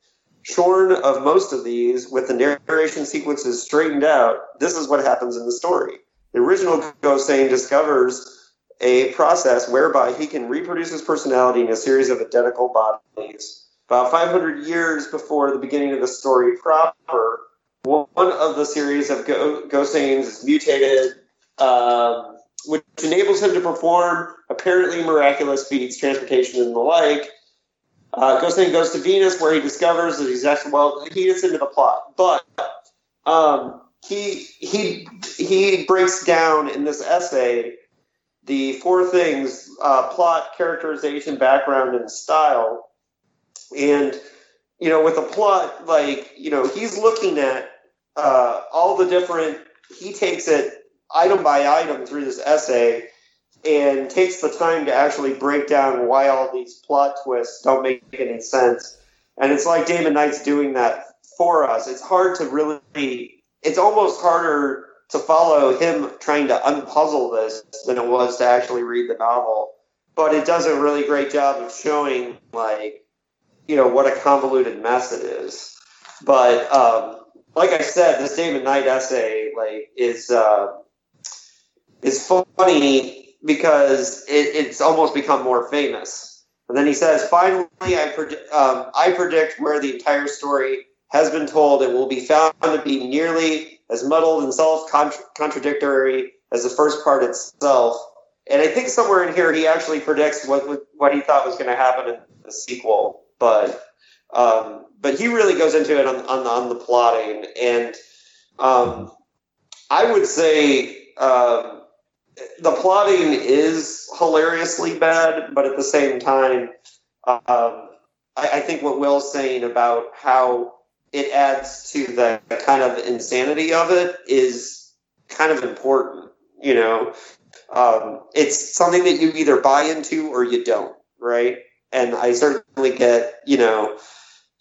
Shorn of most of these, with the narration sequences straightened out, this is what happens in the story. The original Gosseyn discovers a process whereby he can reproduce his personality in a series of identical bodies. About 500 years before the beginning of the story proper, one of the series of Go- Gosseyns is mutated, um, which enables him to perform apparently miraculous feats, transportation, and the like. Uh, Gosseyn goes to Venus, where he discovers that he's actually well. He gets into the plot, but um, he he he breaks down in this essay the four things uh, plot characterization background and style and you know with a plot like you know he's looking at uh, all the different he takes it item by item through this essay and takes the time to actually break down why all these plot twists don't make any sense and it's like damon knight's doing that for us it's hard to really it's almost harder to follow him trying to unpuzzle this than it was to actually read the novel. But it does a really great job of showing, like, you know, what a convoluted mess it is. But um, like I said, this Damon Knight essay, like, is uh, is funny because it, it's almost become more famous. And then he says, finally, I, pred- um, I predict where the entire story has been told It will be found to be nearly as muddled and self contradictory as the first part itself. And I think somewhere in here he actually predicts what what he thought was going to happen in the sequel, but um, but he really goes into it on on, on the plotting, and um, I would say um, the plotting is hilariously bad, but at the same time, um, I, I think what Will's saying about how it adds to the kind of insanity of it is kind of important. You know, um, it's something that you either buy into or you don't, right? And I certainly get, you know,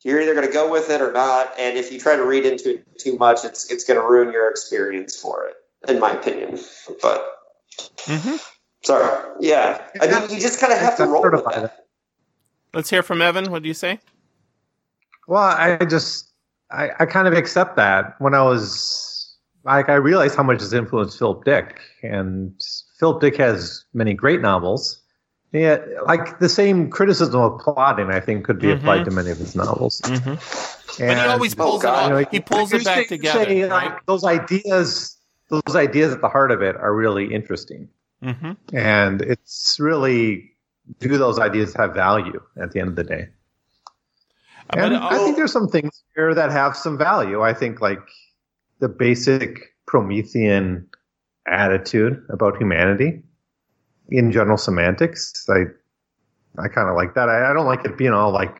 you're either going to go with it or not. And if you try to read into it too much, it's it's going to ruin your experience for it, in my opinion. But Mm-hmm. sorry, yeah, I mean, you just kind of have to roll with certified. that. Let's hear from Evan. What do you say? Well, I just I, I kind of accept that when I was like I realized how much has influenced Philip Dick, and Philip Dick has many great novels. Yeah, like the same criticism of plotting, I think, could be Mhm. applied to many of his novels. Mm-hmm. But And, he always pulls God. it you know. He pulls it back together. say, right? like, those ideas, those ideas at the heart of it are really interesting, mm-hmm. and it's really do those ideas have value at the end of the day? But, And uh, I think there's some things here that have some value. I think like the basic Promethean attitude about humanity in general semantics. I I kind of like that. I, I don't like it being all like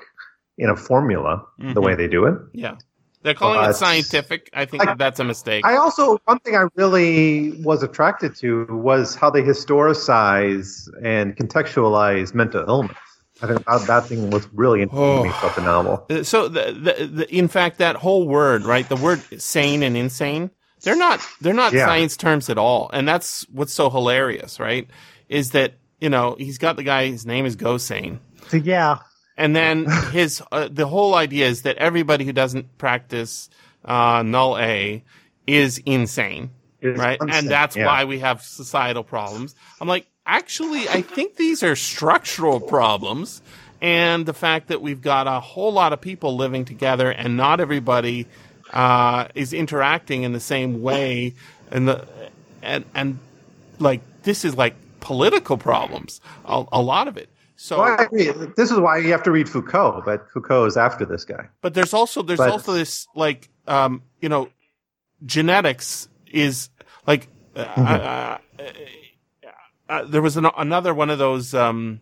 in a formula the Mhm. way they do it. yeah, they're calling But- it scientific. I think Like- that's a mistake. I also one thing I really was attracted to was how they historicize and contextualize mental illness. I think that, that thing was really interesting to me Oh. about the novel. Uh, so the, the, the in fact that whole word right the word sane and insane they're not they're not Yeah. science terms at all and that's what's so hilarious right is that you know he's got the guy his name is go sane So, yeah. and then [laughs] his uh, the whole idea is that everybody who doesn't practice uh, null a is insane It's right insane, and that's yeah. why we have societal problems i'm like actually i think these are structural problems and the fact that we've got a whole lot of people living together and not everybody uh, is interacting in the same way and the and and like this is like political problems a, a lot of it so Well, I agree. This is why you have to read Foucault, but Foucault is after this guy. but there's also there's But- also this like um you know genetics is like uh, uh, uh, uh, there was an, another one of those um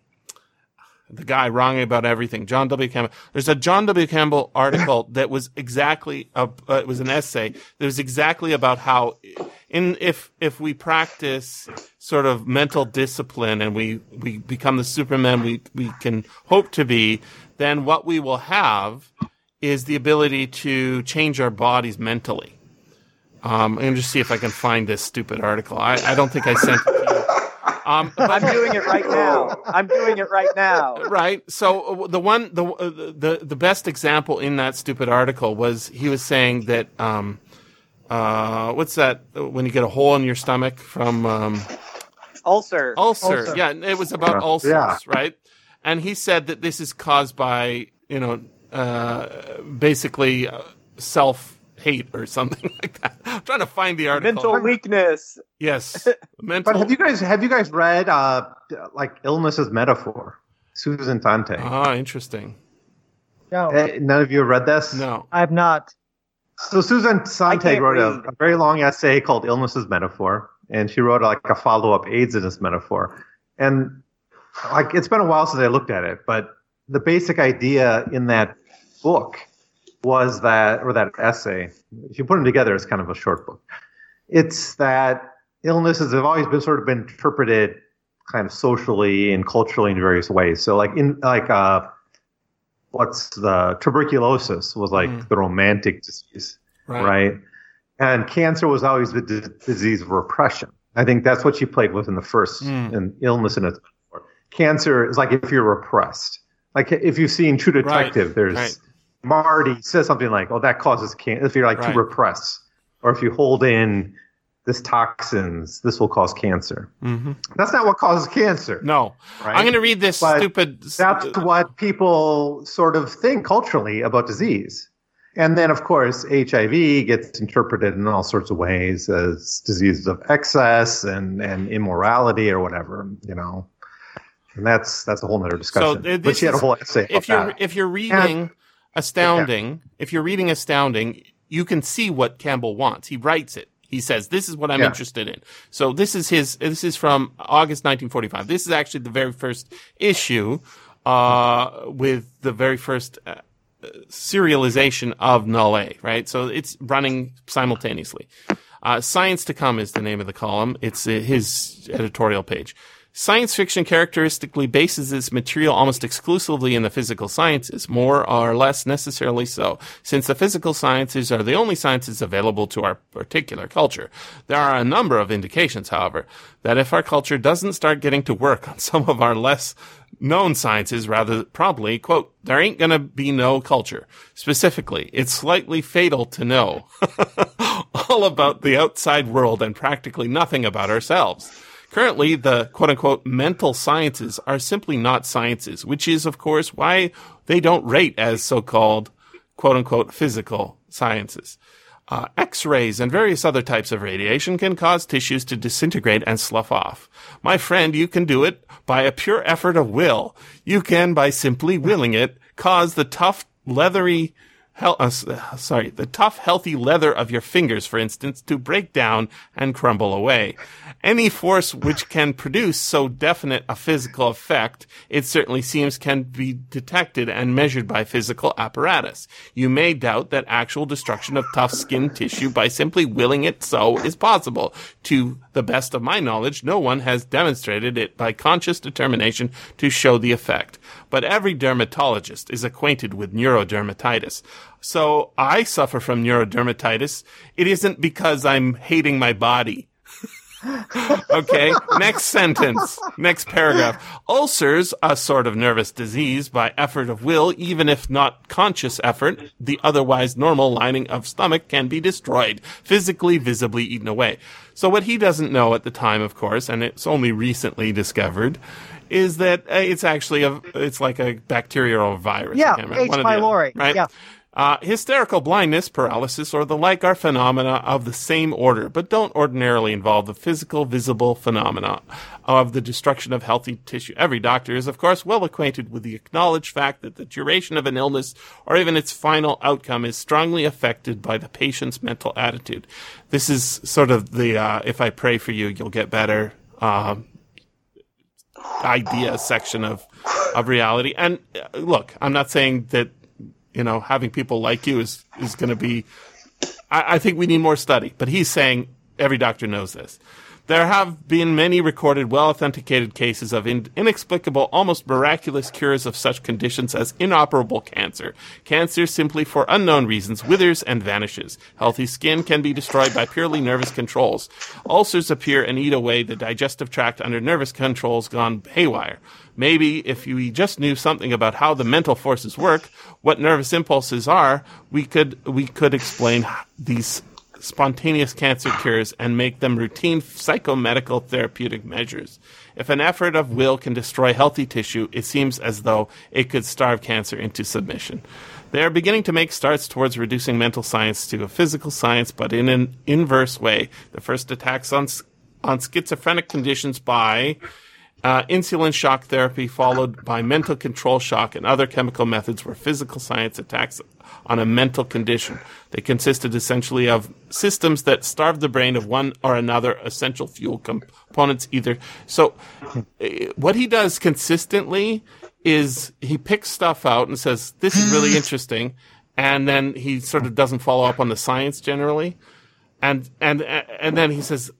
the guy wrong about everything john w campbell there's a john w campbell article that was exactly a, uh, it was an essay that was exactly about how in if if we practice sort of mental discipline and we we become the superman we we can hope to be then what we will have is the ability to change our bodies mentally um, I'm just see if I can find this stupid article. I, I don't think I sent it to you. Um, I'm doing it right now. I'm doing it right now. right. So uh, the one, the, uh, the the best example in that stupid article was he was saying that um, uh, what's that when you get a hole in your stomach from um, Ulcer. ulcer. Ulcer. Yeah, it was about Yeah. ulcers, Yeah. right? And he said that this is caused by you know uh, basically uh, self hate or something [laughs] like that. I'm trying to find the article. Mental weakness. Yes, [laughs] mental. But have you guys have you guys read uh, like illness as metaphor? Susan Sontag. Ah, interesting. No, Eh, None of you have read this? No. I've not. So Susan Sontag wrote a, a very long essay called "Illness as Metaphor," and she wrote like a follow-up AIDS in this metaphor. And like it's been a while since I looked at it, but the basic idea in that book was that, or that essay, if you put them together, it's kind of a short book. It's that illnesses have always been sort of been interpreted kind of socially and culturally in various ways. So like in like uh what's the tuberculosis was like Mm. the romantic disease, Right. right? And cancer was always the d- disease of repression. I think that's what she played with in the first Mm. in illness metaphor. Cancer is like if you're repressed. Like if you've seen True Detective, there's right. Marty says something like, "Oh, that causes cancer." If you're like Right. too repressed, or if you hold in this toxins, this will cause cancer. hmm That's not what causes cancer. No, Right? I'm going to read this But stupid. That's what people sort of think culturally about disease. And then, of course, HIV gets interpreted in all sorts of ways as diseases of excess and, and immorality or whatever, you know. And that's that's a whole nother discussion. uh, but she had a whole essay if you're that. if you're reading astounding if you're reading astounding you can see what campbell wants he writes it he says this is what i'm Yeah. interested in so this is his this is from august 1945 this is actually the very first issue uh with the very first uh, serialization of null a right so it's running simultaneously uh, Science to Come is the name of the column. It's uh, his editorial page. Science fiction characteristically bases its material almost exclusively in the physical sciences, more or less necessarily so, since the physical sciences are the only sciences available to our particular culture. There are a number of indications, however, that if our culture doesn't start getting to work on [laughs] some of our less known sciences rather promptly, quote, there ain't gonna be no culture. Specifically, it's slightly fatal to know [laughs] all about the outside world and practically nothing about ourselves. Currently, the quote unquote mental sciences are simply not sciences, which is, of course, why they don't rate as so called quote unquote physical sciences. Uh, X-rays and various other types of radiation can cause tissues to disintegrate and slough off. My friend, you can do it by a pure effort of will. You can, by simply willing it, cause the tough, leathery, hel- uh, uh, sorry, the tough, healthy leather of your fingers, for instance, to break down and crumble away. Any force which can produce so definite a physical effect, it certainly seems can be detected and measured by physical apparatus. You may doubt that actual destruction of tough skin tissue by simply willing it so is possible. To the best of my knowledge, no one has demonstrated it by conscious determination to show the effect. But every dermatologist is acquainted with neurodermatitis. So I suffer from neurodermatitis. It isn't because I'm hating my body. [laughs] okay. Next sentence. Next paragraph. Ulcers, a sort of nervous disease by effort of will, even if not conscious effort, the otherwise normal lining of stomach can be destroyed, physically, visibly eaten away. So what he doesn't know at the time, of course, and it's only recently discovered, is that uh, it's actually a, it's like a bacterial virus. Yeah. H. Or pylori. Right? Yeah. Uh, hysterical blindness, paralysis, or the like are phenomena of the same order, but don't ordinarily involve the physical, visible phenomena of the destruction of healthy tissue. Every doctor is, of course, well acquainted with the acknowledged fact that the duration of an illness or even its final outcome is strongly affected by the patient's mental attitude. This is sort of the, uh, if I pray for you, you'll get better, um, idea section of, of reality. And uh, look, I'm not saying that you know, having people like you is, is going to be, I, I think we need more study, but he's saying every doctor knows this. There have been many recorded, well authenticated cases of in, inexplicable, almost miraculous cures of such conditions as inoperable cancer. Cancer, simply for unknown reasons, withers and vanishes. Healthy skin can be destroyed by purely nervous controls. Ulcers appear and eat away the digestive tract under nervous controls gone haywire. Maybe if we just knew something about how the mental forces work, what nervous impulses are, we could we could explain these spontaneous cancer cures and make them routine psychomedical therapeutic measures. If an effort of will can destroy healthy tissue, it seems as though it could starve cancer into submission. They are beginning to make starts towards reducing mental science to a physical science, but in an inverse way. The first attacks on on schizophrenic conditions by uh, insulin shock therapy, followed by mental control shock and other chemical methods, were physical science attacks on a mental condition. They consisted essentially of systems that starved the brain of one or another essential fuel components. Either so, uh, what he does consistently is he picks stuff out and says, "This is really interesting," and then he sort of doesn't follow up on the science generally, and and and then he says,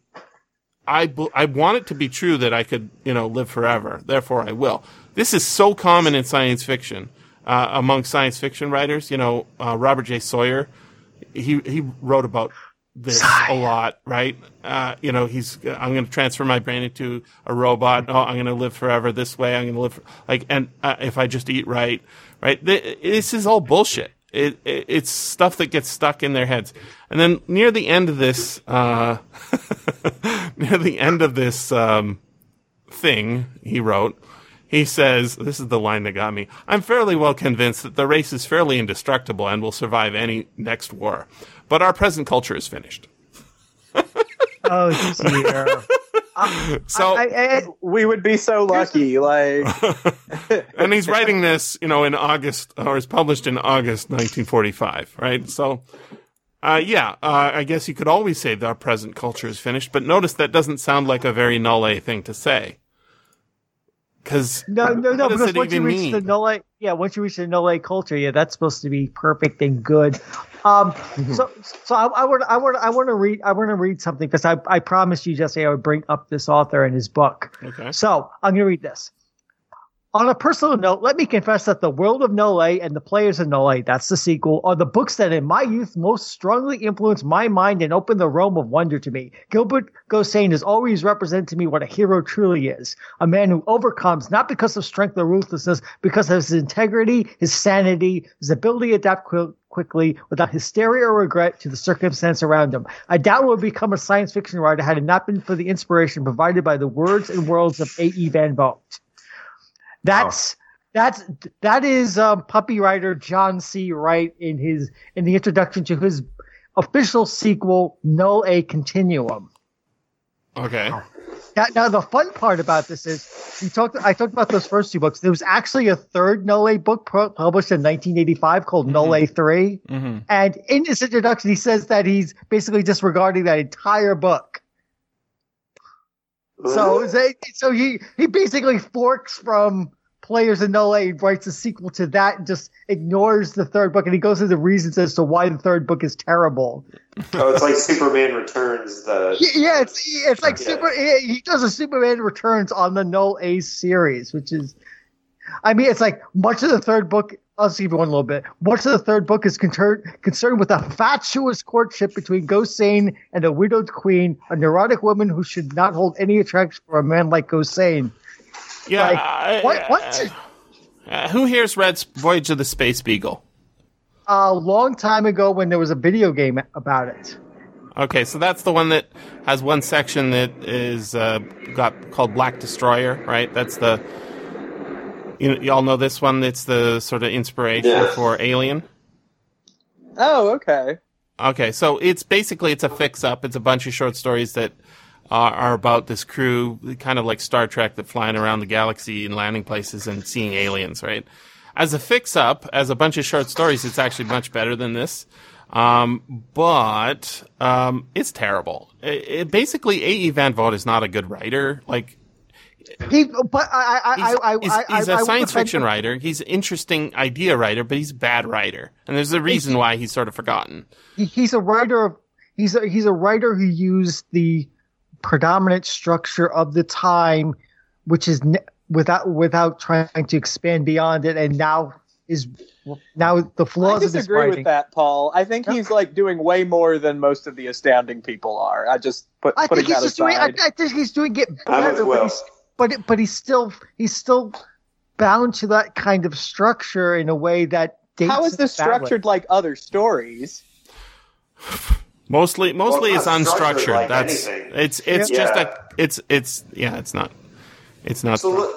I, I want it to be true that I could, you know, live forever. Therefore, I will. This is so common in science fiction, uh, among science fiction writers. You know, uh, Robert J. Sawyer, he he wrote about this a lot, right? Uh, you know, he's I'm going to transfer my brain into a robot. Oh, I'm going to live forever this way. I'm going to live for, like, and uh, if I just eat right, right? This is all bullshit. It, it it's stuff that gets stuck in their heads. And then near the end of this, uh, [laughs] near the end of this um, thing he wrote, he says, "This is the line that got me. I'm fairly well convinced that the race is fairly indestructible and will survive any next war, but our present culture is finished." Oh dear. [laughs] So. I, I, We would be so lucky. Like, [laughs] and he's writing this, you know, in August, or it's published in August 1945, right? So, uh, yeah, uh, I guess you could always say that our present culture is finished, but notice that doesn't sound like a very null thing to say. Cause no, no, no. Because once you reach mean? the null, yeah, once you reach the null culture, yeah, that's supposed to be perfect and good. Um, so, so I, I want, I want, I want to read, I want to read something because I, I promised you, Jesse, I would bring up this author and his book. Okay. So I'm going to read this. On a personal note, let me confess that The World of Null A and The Players of Null A, that's the sequel, are the books that in my youth most strongly influenced my mind and opened the realm of wonder to me. Gilbert Gosseyn has always represented to me what a hero truly is. A man who overcomes not because of strength or ruthlessness, because of his integrity, his sanity, his ability to adapt quick quickly without hysteria or regret to the circumstance around him. I doubt would become a science fiction writer had it not been for the inspiration provided by the words and worlds of A.E. Van Vogt. That's that's that is um, puppy writer John C. Wright in his in the introduction to his official sequel, Null A Continuum. Okay. Now, now the fun part about this is we talked. I talked about those first two books. There was actually a third Null A book pro- published in 1985 called Null A 3 and in his introduction, he says that he's basically disregarding that entire book. So, uh-huh. they, so he he basically forks from Players in Null A and writes a sequel to that and just ignores the third book, and he goes into the reasons as to why the third book is terrible. oh, it's like Superman Returns. The Yeah, it's it's like Yeah. super. He does a Superman Returns on the Null A series, which is, I mean, it's like much of the third book. I'll you one little bit. Much of the third book is concerned concerned with a fatuous courtship between Gosseyn and a widowed queen, a neurotic woman who should not hold any attraction for a man like Gosseyn. Yeah. Like, I- what- what- uh, who here's read Voyage of the Space Beagle? A long time ago, when there was a video game about it. Okay, so that's the one that has one section that is uh, got called Black Destroyer, right? That's the you, you all know this one. It's the sort of inspiration Yeah. for Alien. oh, okay. Okay, so it's basically it's a fix up. It's a bunch of short stories that are, are about this crew, kind of like Star Trek, that flying around the galaxy and landing places and seeing aliens, right? As a fix up, as a bunch of short stories, it's actually much better than this. Um, but um, it's terrible. It, it, basically, A.E. Van Vogt is not a good writer. Like He, but I, I, he's, I, I, he's, I, he's I a will science fiction him. writer. He's an interesting idea writer, but he's a bad writer, and there's a reason why he's sort of forgotten. he, he's a writer of he's a, he's a writer who used the predominant structure of the time, which is ne- without without trying to expand beyond it, and now is now the I flaws of his disagree with that, Paul. I think he's like doing way more than most of the astounding people are. I just put I putting think he's that just doing. I. I think he's doing it I'm better, with but he's, but it- but he's still he's still bound to that kind of structure in a way that dates How is this structured like other stories? Mostly, mostly Well, it's it's unstructured. like That's anything. it's it's Yeah. just a it's it's yeah, it's not it's not. So, let-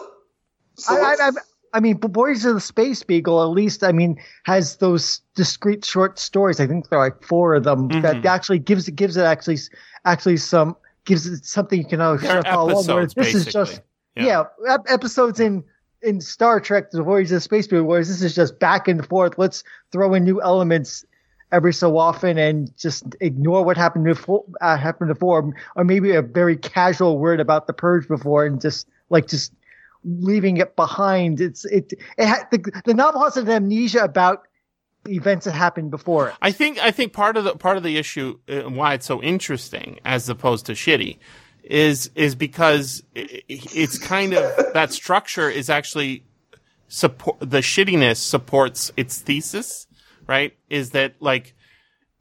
so I, I, I, I mean, Voyage of the Space Beagle, at least, I mean, has those discrete short stories. I think there are like four of them Mm-hmm. that actually gives it gives it actually actually some gives it something you can actually They're follow along. Whereas episodes, this is just basically. yeah, episodes in in Star Trek, the Voyage of the Space Beagle, whereas this is just back and forth. Let's throw in new elements every so often and just ignore what happened before uh, happened before or maybe a very casual word about the purge before and just like just leaving it behind it's it, it ha- the, the novel has an amnesia about events that happened before it I think I think part of the part of the issue uh, why it's so interesting as opposed to shitty is is because it's kind of that structure is actually support the shittiness supports its thesis, right? Is that like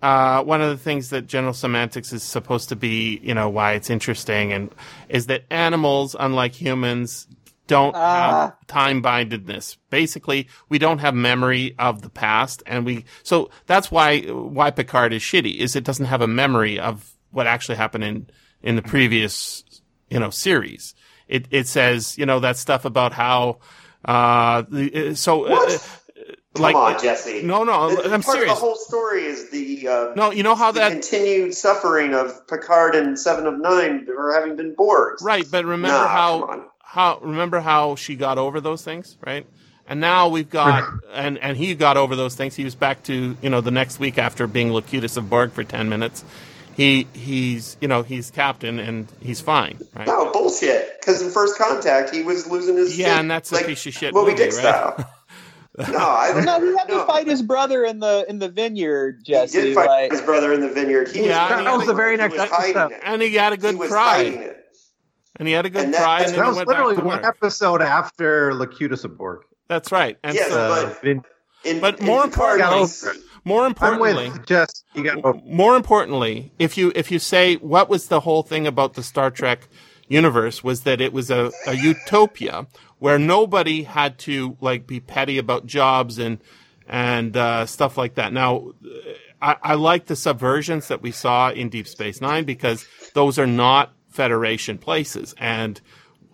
uh, one of the things that general semantics is supposed to be, you know, why it's interesting and is that animals, unlike humans, don't Ah. have time bindedness. Basically, we don't have memory of the past, and we so that's why why Picard is shitty is it doesn't have a memory of what actually happened in in the previous you know series. It it says you know that stuff about how uh the, uh, so uh, What? Come on, Jesse. no no The- I'm part serious. Of the whole story is the uh, no, you know how that continued suffering of Picard and Seven of Nine for having been Borgs. Right, but remember Nah, how how remember how she got over those things, right? And now we've got [laughs] and and he got over those things. He was back to you know the next week after being Locutus of Borg for ten minutes. He he's you know he's captain and he's fine, right? No bullshit. Because in First Contact, he was losing his Yeah, shit, and that's a like, piece of shit Moby movie, Dick right? style. [laughs] no, I [laughs] no, he had to fight his brother in the in the vineyard, He Jesse. did fight like, his brother in the vineyard. He Yeah, was, That was the very next episode. And he had a good was hiding cry, it. and he had a good And that- cry, and that then That he was went literally back to one work. episode after Locutus of Borg. That's right. And Yes, so, but- Vin- In, But in more Picard, importantly- he's- more I'm importantly, with Jess. You got more importantly, if you if you say what was the whole thing about the Star Trek universe was that it was a, a utopia where nobody had to like be petty about jobs and and uh, stuff like that. Now, I, I like the subversions that we saw in Deep Space Nine because those are not Federation places, and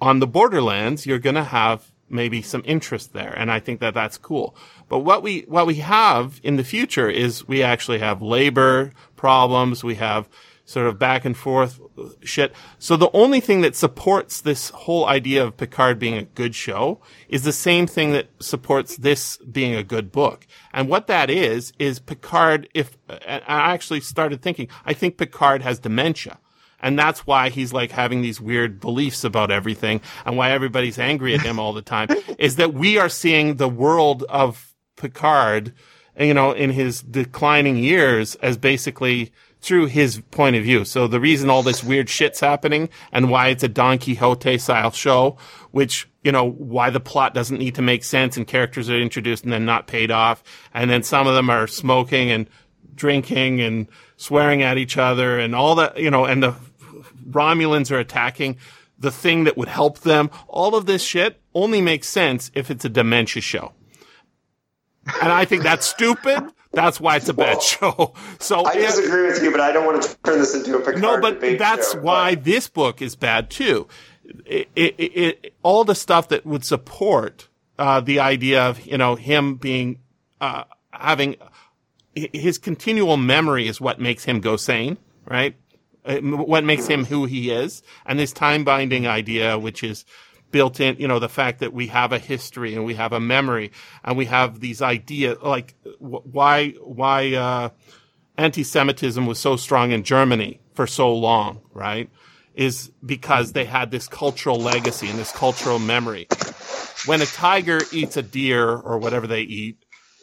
on the borderlands, you're going to have maybe some interest there, and I think that that's cool. But what we what we have in the future is we actually have labor problems. We have sort of back and forth shit. So the only thing that supports this whole idea of Picard being a good show is the same thing that supports this being a good book. And what that is is Picard. If I actually started thinking, I think Picard has dementia. And that's why he's like having these weird beliefs about everything and why everybody's angry at him all the time [laughs] is that we are seeing the world of Picard, you know, in his declining years as basically through his point of view. So the reason all this weird shit's happening and why it's a Don Quixote style show, which, you know, why the plot doesn't need to make sense and characters are introduced and then not paid off. And then some of them are smoking and drinking and swearing at each other and all that, you know, and the Romulans are attacking the thing that would help them. All of this shit only makes sense if it's a dementia show. And I think that's stupid. That's why it's a bad show. So I disagree with you, but I don't want to turn this into a Picard no, but that's show, why but- this book is bad too. It, it, it, it- all the stuff that would support uh, the idea of you know him being uh, having his continual memory is what makes him go sane, right? Uh, What makes him who he is, and this time binding idea, which is built in, you know, the fact that we have a history and we have a memory and we have these ideas, like wh- why why uh, anti-Semitism was so strong in Germany for so long, right? Is because they had this cultural legacy and this cultural memory. When a tiger eats a deer or whatever they eat,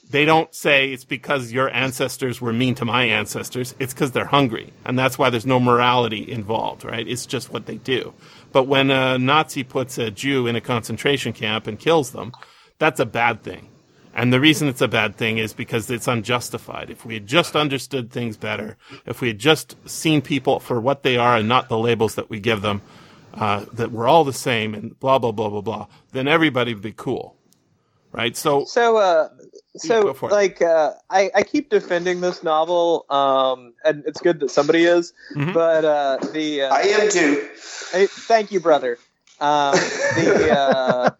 they don't say it's because your ancestors were mean to my ancestors. It's because they're hungry. And that's why there's no morality involved, right? It's just what they do. But when a Nazi puts a Jew in a concentration camp and kills them, that's a bad thing. And the reason it's a bad thing is because it's unjustified. If we had just understood things better, if we had just seen people for what they are and not the labels that we give them, uh, that we're all the same and blah, blah, blah, blah, blah, then everybody would be cool. Right? So, So, uh, so for it. like, uh, I, I keep defending this novel, um, and it's good that somebody is, Mhm. but, uh, the, uh, I am too. Hey, thank you, brother. Um, the [laughs] uh,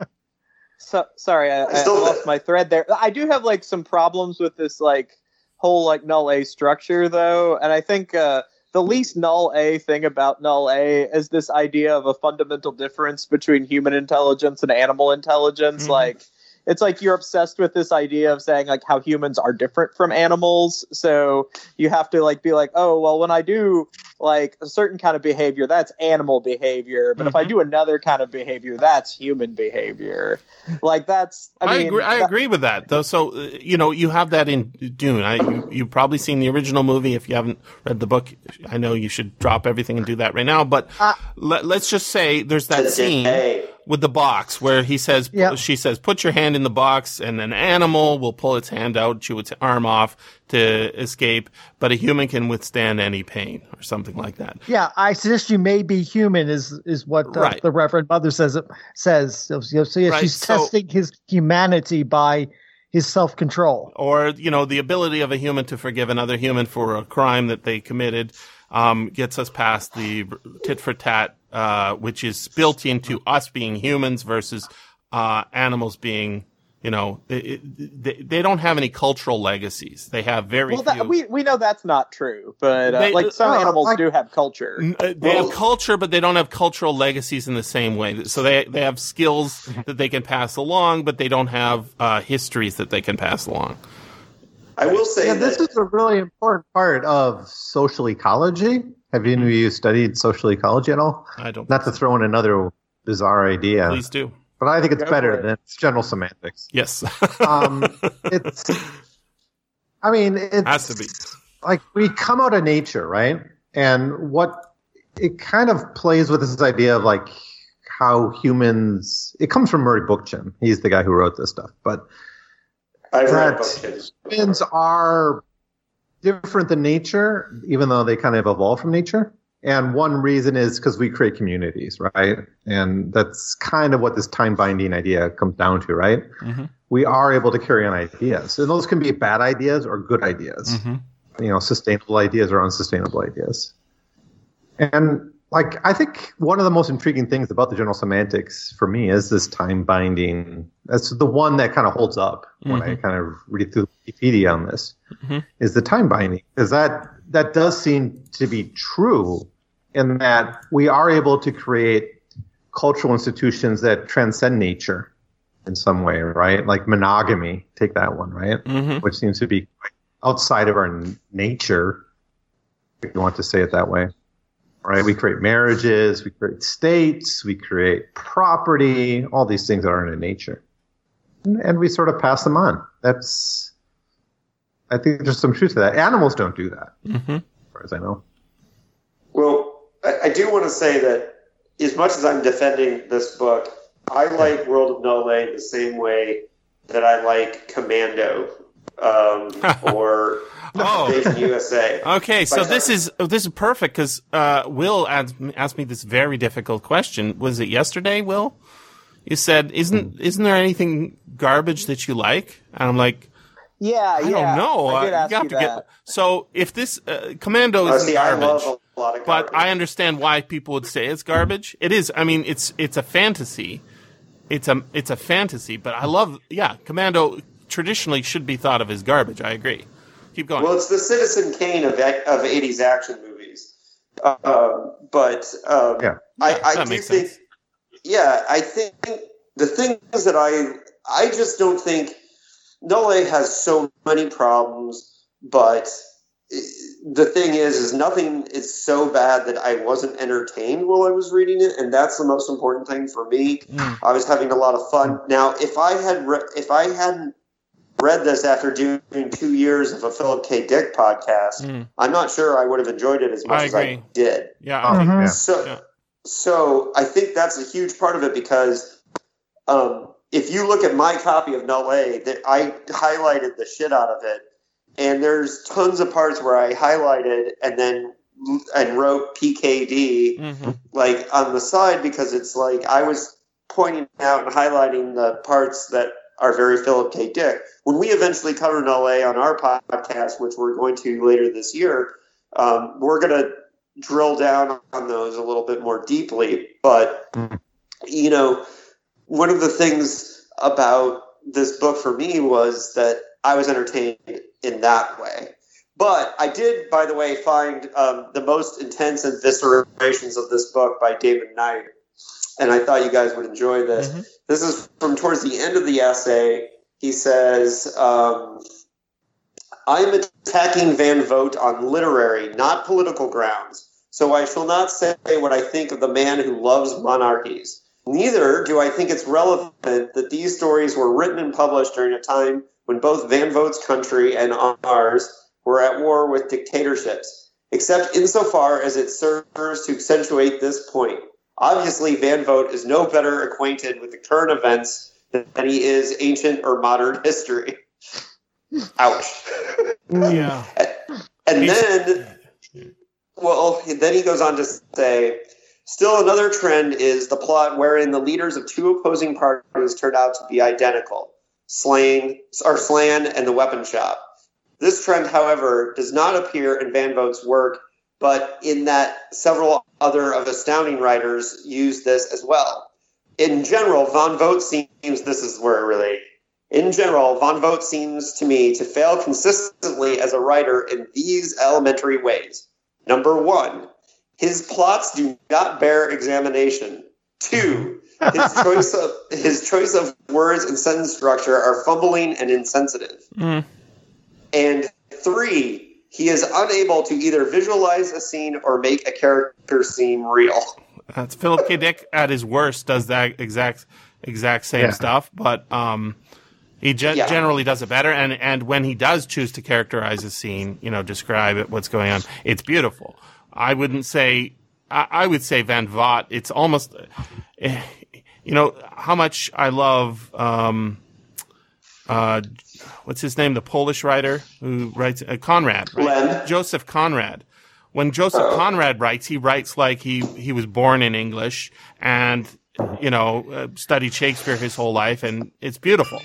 so, sorry, I, I Still- lost my thread there. I do have like some problems with this like whole like null A structure though, and I think uh, the least null A thing about null A is this idea of a fundamental difference between human intelligence and animal intelligence. Mhm. Like it's like you're obsessed with this idea of saying like how humans are different from animals so you have to like be like oh well when i do like a certain kind of behavior that's animal behavior but if i Mhm. do another kind of behavior that's human behavior like that's i, I, mean agree. I that- agree with that, though. So uh, you know, you have that in Dune. I you, you've probably seen the original movie. If you haven't read the book, I know you should drop everything and do that right now. But Uh, let, let's just say there's that scene Today. With the box where he says Yeah. she says put your hand in the box and an animal will pull its hand out chew its arm off to escape but a human can withstand any pain or something like that Yeah, I suggest you may be human is is what uh, Right. the Reverend Mother says. Says so. so yeah, Right, she's so- testing his humanity by his self control. or you know the ability of a human to forgive another human for a crime that they committed um, gets us past the tit for tat uh, which is built into us being humans versus uh, animals being you know it, it, they, they don't have any cultural legacies they have very Well, few we we know that's not true, but uh, They- like some uh, animals like- do have culture. N- uh, they have culture, but they don't have cultural legacies in the same way. So they they have skills [laughs] that they can pass along, but they don't have uh, histories that they can pass along. I will say Yeah, that this is a really important part of social ecology. Have any of you studied social ecology at all? I don't. Not to throw in another bizarre idea, Please do. but I think it's Go better it. than it's general semantics. Yes. Um, [laughs] it's, I mean, it Has to be. like we come out of nature, right? And what it kind of plays with this idea of like how humans. It comes from Murray Bookchin. He's the guy who wrote this stuff, but I've read that- books. humans are different than nature, even though they kind of evolve from nature. And one reason is because we create communities, right? And that's kind of what this time binding idea comes down to, right? Mhm. We are able to carry on ideas, and those can be bad ideas or good ideas, Mhm. you know, sustainable ideas or unsustainable ideas. And like, I think one of the most intriguing things about the general semantics for me is this time binding. That's the one that kind of holds up when I kind of read through Wikipedia on this. Mhm. Is the time binding? Is that that does seem to be true in that we are able to create cultural institutions that transcend nature in some way, right? Like monogamy, take that one, right? Mhm. Which seems to be outside of our n- nature, if you want to say it that way. Right? We create marriages, we create states, we create property, all these things that aren't in nature. And, and we sort of pass them on. That's, I think there's some truth to that. Animals don't do that, Mhm. as far as I know. Well, I, I do want to say that as much as I'm defending this book, I like World of Null A the same way that I like Commando um, [laughs] or Oh. Invasion USA. Okay, so But- this is oh, this is perfect because uh, Will asked, asked me this very difficult question. Was it yesterday, Will? You said, "Isn't isn't there anything garbage that you like?" And I'm like, Yeah, I yeah. don't know. I did Uh, ask you have to that. get. So if this uh, Commando Uh, isn't see, I garbage, love a lot of but. I understand why people would say it's garbage. It is. I mean, it's it's a fantasy. It's a it's a fantasy, but I love. Yeah, Commando traditionally should be thought of as garbage. I agree. Keep going. Well, it's the Citizen Kane of of '80s action movies. Um, but um, Yeah. I, I that do makes think, sense. yeah, I think the things that I I just don't think Null A has so many problems, but the thing is, is nothing is so bad that I wasn't entertained while I was reading it, and that's the most important thing for me. Mm. I was having a lot of fun. Now, if I had re- if I hadn't read this after doing two years of a Philip K. Dick podcast, Mm. I'm not sure I would have enjoyed it as much I as I did. Yeah, I think Mhm. Yeah. So, Yeah. so I think that's a huge part of it because um, if you look at my copy of Null A, that I highlighted the shit out of it, and there's tons of parts where I highlighted and then and wrote PKD Mhm. like on the side because it's like I was pointing out and highlighting the parts that are very Philip K. Dick. When we eventually cover Null A on our podcast, which we're going to later this year, um, we're going to drill down on those a little bit more deeply. But you know, one of the things about this book for me was that I was entertained in that way. But I did, by the way, find um, the most intense and eviscerations of this book by Damon Knight, and I thought you guys would enjoy this. Mhm. This is from towards the end of the essay. He says, um, "I'm attacking Van Vogt on literary, not political grounds, so I shall not say what I think of the man who loves monarchies." Neither do I think it's relevant that these stories were written and published during a time when both Van Vogt's country and ours were at war with dictatorships, except insofar as it serves to accentuate this point. Obviously, Van Vogt is no better acquainted with the current events than he is ancient or modern history. Ouch. Yeah. And He's- then, well, then he goes on to say, still another trend is the plot wherein the leaders of two opposing parties turned out to be identical, Slain or Slan and the Weapon Shop. This trend, however, does not appear in Van Vogt's work, but in that several other of astounding writers use this as well. In general, Von Vogt seems this is where it really in general, Von Vogt seems to me to fail consistently as a writer in these elementary ways. Number one, his plots do not bear examination. Two, his [laughs] choice of his choice of words and sentence structure are fumbling and insensitive. Mm. And three, he is unable to either visualize a scene or make a character seem real. That's Philip K. Dick at his worst does that exact exact same Yeah. stuff, but um, he ge- Yeah. generally does it better. And and when he does choose to characterize a scene, you know, describe it, what's going on, it's beautiful. I wouldn't say. I, I would say Van Vogt. It's almost, eh, you know, how much I love. Um, uh, what's his name? The Polish writer who writes uh, Conrad, right? Joseph Conrad. When Joseph Oh. Conrad writes, he writes like he he was born in English and you know uh, studied Shakespeare his whole life, and it's beautiful.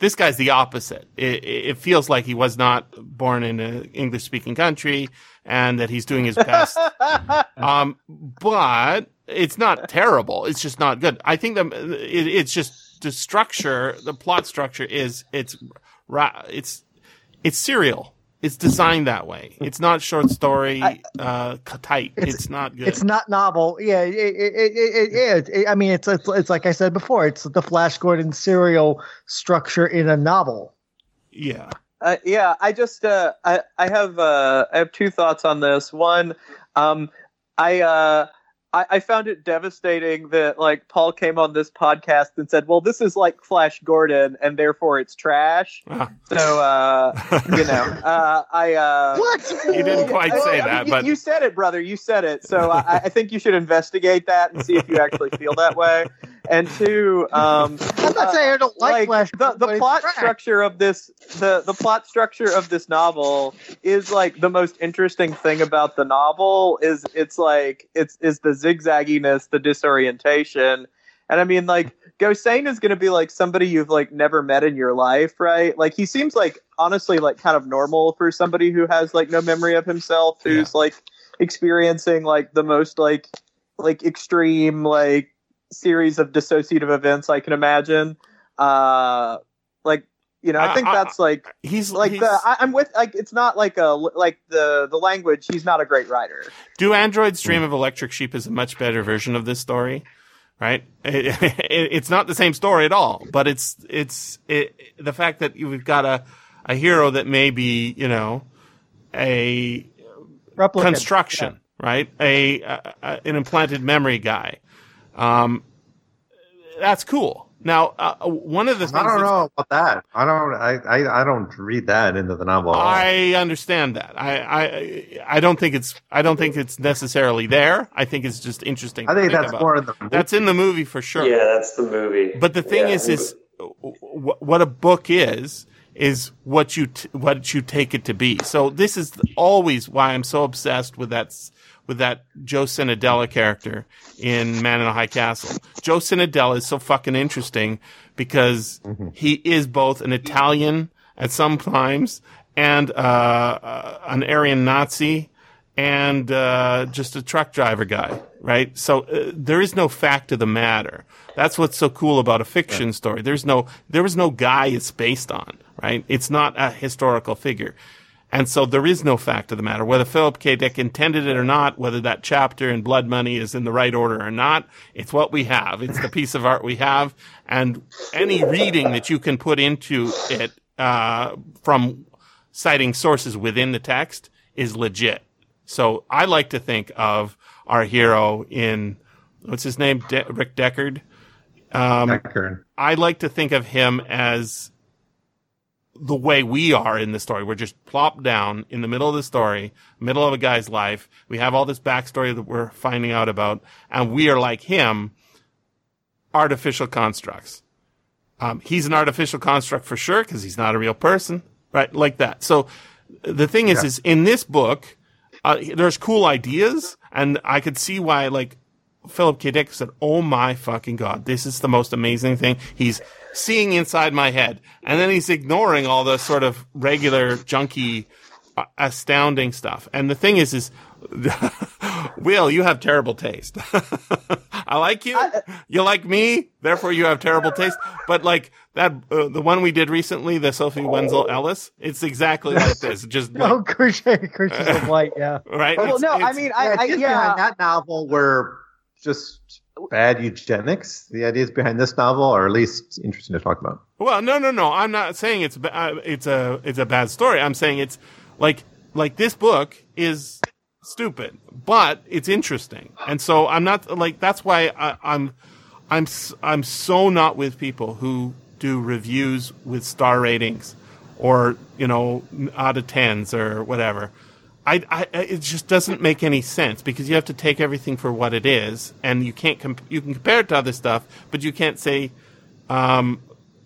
This guy's the opposite. It, it feels like he was not born in an English speaking country, and that he's doing his best. [laughs] um, but it's not terrible. It's just not good. I think the it, it's just the structure, the plot structure is it's it's it's serial. It's designed that way. It's not short story uh, tight. It's, It's- not good. It's not novel. Yeah, it, it, it, it, it, it, I mean, it's, it's it's like I said before. It's the Flash Gordon serial structure in a novel. yeah. Uh, yeah, I just uh, I I have uh, I have two thoughts on this. One, um, I uh, I, I found it devastating that like Paul came on this podcast and said, "Well, this is like Flash Gordon, and therefore it's trash." [laughs] Ah. So uh, you know, [laughs] uh, I uh, What? You didn't quite I- say I mean, that, you, but you said it, brother. You said it. So I, I think you should investigate that and see if you actually feel that way. [laughs] And two, um, I'm not uh, saying I don't like, Flash. the, the plot trash. structure of this the the plot structure of this novel is like the most interesting thing about the novel is it's like it's is the zigzagginess the disorientation and i mean like Gosseyn is going to be like somebody you've like never met in your life right like he seems like honestly like kind of normal for somebody who has like no memory of himself who's like experiencing like the most like like extreme like series of dissociative events I can imagine. Uh, like you know, I think that's like He's like he's, the I, I'm with like it's not like a like the the language. He's not a great writer. Do Androids Dream of Electric Sheep is a much better version of this story, right? [laughs] It, it, it's not the same story at all, but it's it's it, the fact that you've got a a hero that may be you know a Replicant. construction, right? A, a, a an implanted memory guy. Um, that's cool. Now, uh, one of the things I don't know about that. I don't. I, I, I don't read that into the novel. I understand that. I, I I don't think it's I don't think it's necessarily there. I think it's just interesting. I to think that's about. more in the. That's in the movie for sure. Yeah, that's the movie. But the thing Yeah. is, is w- what a book is is what you t- what you take it to be. So this is always why I'm so obsessed with that s- with that Joe Cinnadella character in Man in a High Castle. Joe Cinnadella is so fucking interesting because he is both an Italian at some times and uh, uh, an Aryan Nazi and uh, just a truck driver guy, right? So uh, there is no fact of the matter. That's what's so cool about a fiction story. There's no there is no guy it's based on, right? It's not a historical figure. And so there is no fact of the matter. Whether Philip K. Dick intended it or not, whether that chapter in Blood Money is in the right order or not, it's what we have. It's the piece of art we have. And any reading that you can put into it uh, from citing sources within the text is legit. So I like to think of our hero in what's his name, De- Rick Deckard. Um, Deckard. I like to think of him as the way we are in the story. We're just plopped down in the middle of the story, middle of a guy's life. We have all this backstory that we're finding out about, and we are like him, artificial constructs. Um, he's an artificial construct for sure because he's not a real person, right? Like that. So the thing is, Yeah. is in this book, uh, there's cool ideas, and I could see why, like, Philip K. Dick said, "Oh my fucking god, this is the most amazing thing." He's seeing inside my head, and then he's ignoring all the sort of regular junky, uh, astounding stuff. And the thing is, is [laughs] Will, you have terrible taste. [laughs] I like you. you like me. Therefore, you have terrible taste. But like that, uh, the one we did recently, the Sophie Wenzel Ellis, it's exactly like this. [laughs] Just like, Oh, Christian, Christian of White, yeah. right. Well, It's- no, I mean, The I, I yeah. behind that novel were just bad eugenics. The ideas behind this novel are at least interesting to talk about. Well, no, no, no. I'm not saying it's uh, it's a it's a bad story. I'm saying it's like like this book is stupid, but it's interesting, and so I'm not like that's why I, I'm I'm i'm so not with people who do reviews with star ratings or you know out of tens or whatever. I, I it just doesn't make any sense because you have to take everything for what it is, and you can't comp- you can compare it to other stuff, but you can't say um,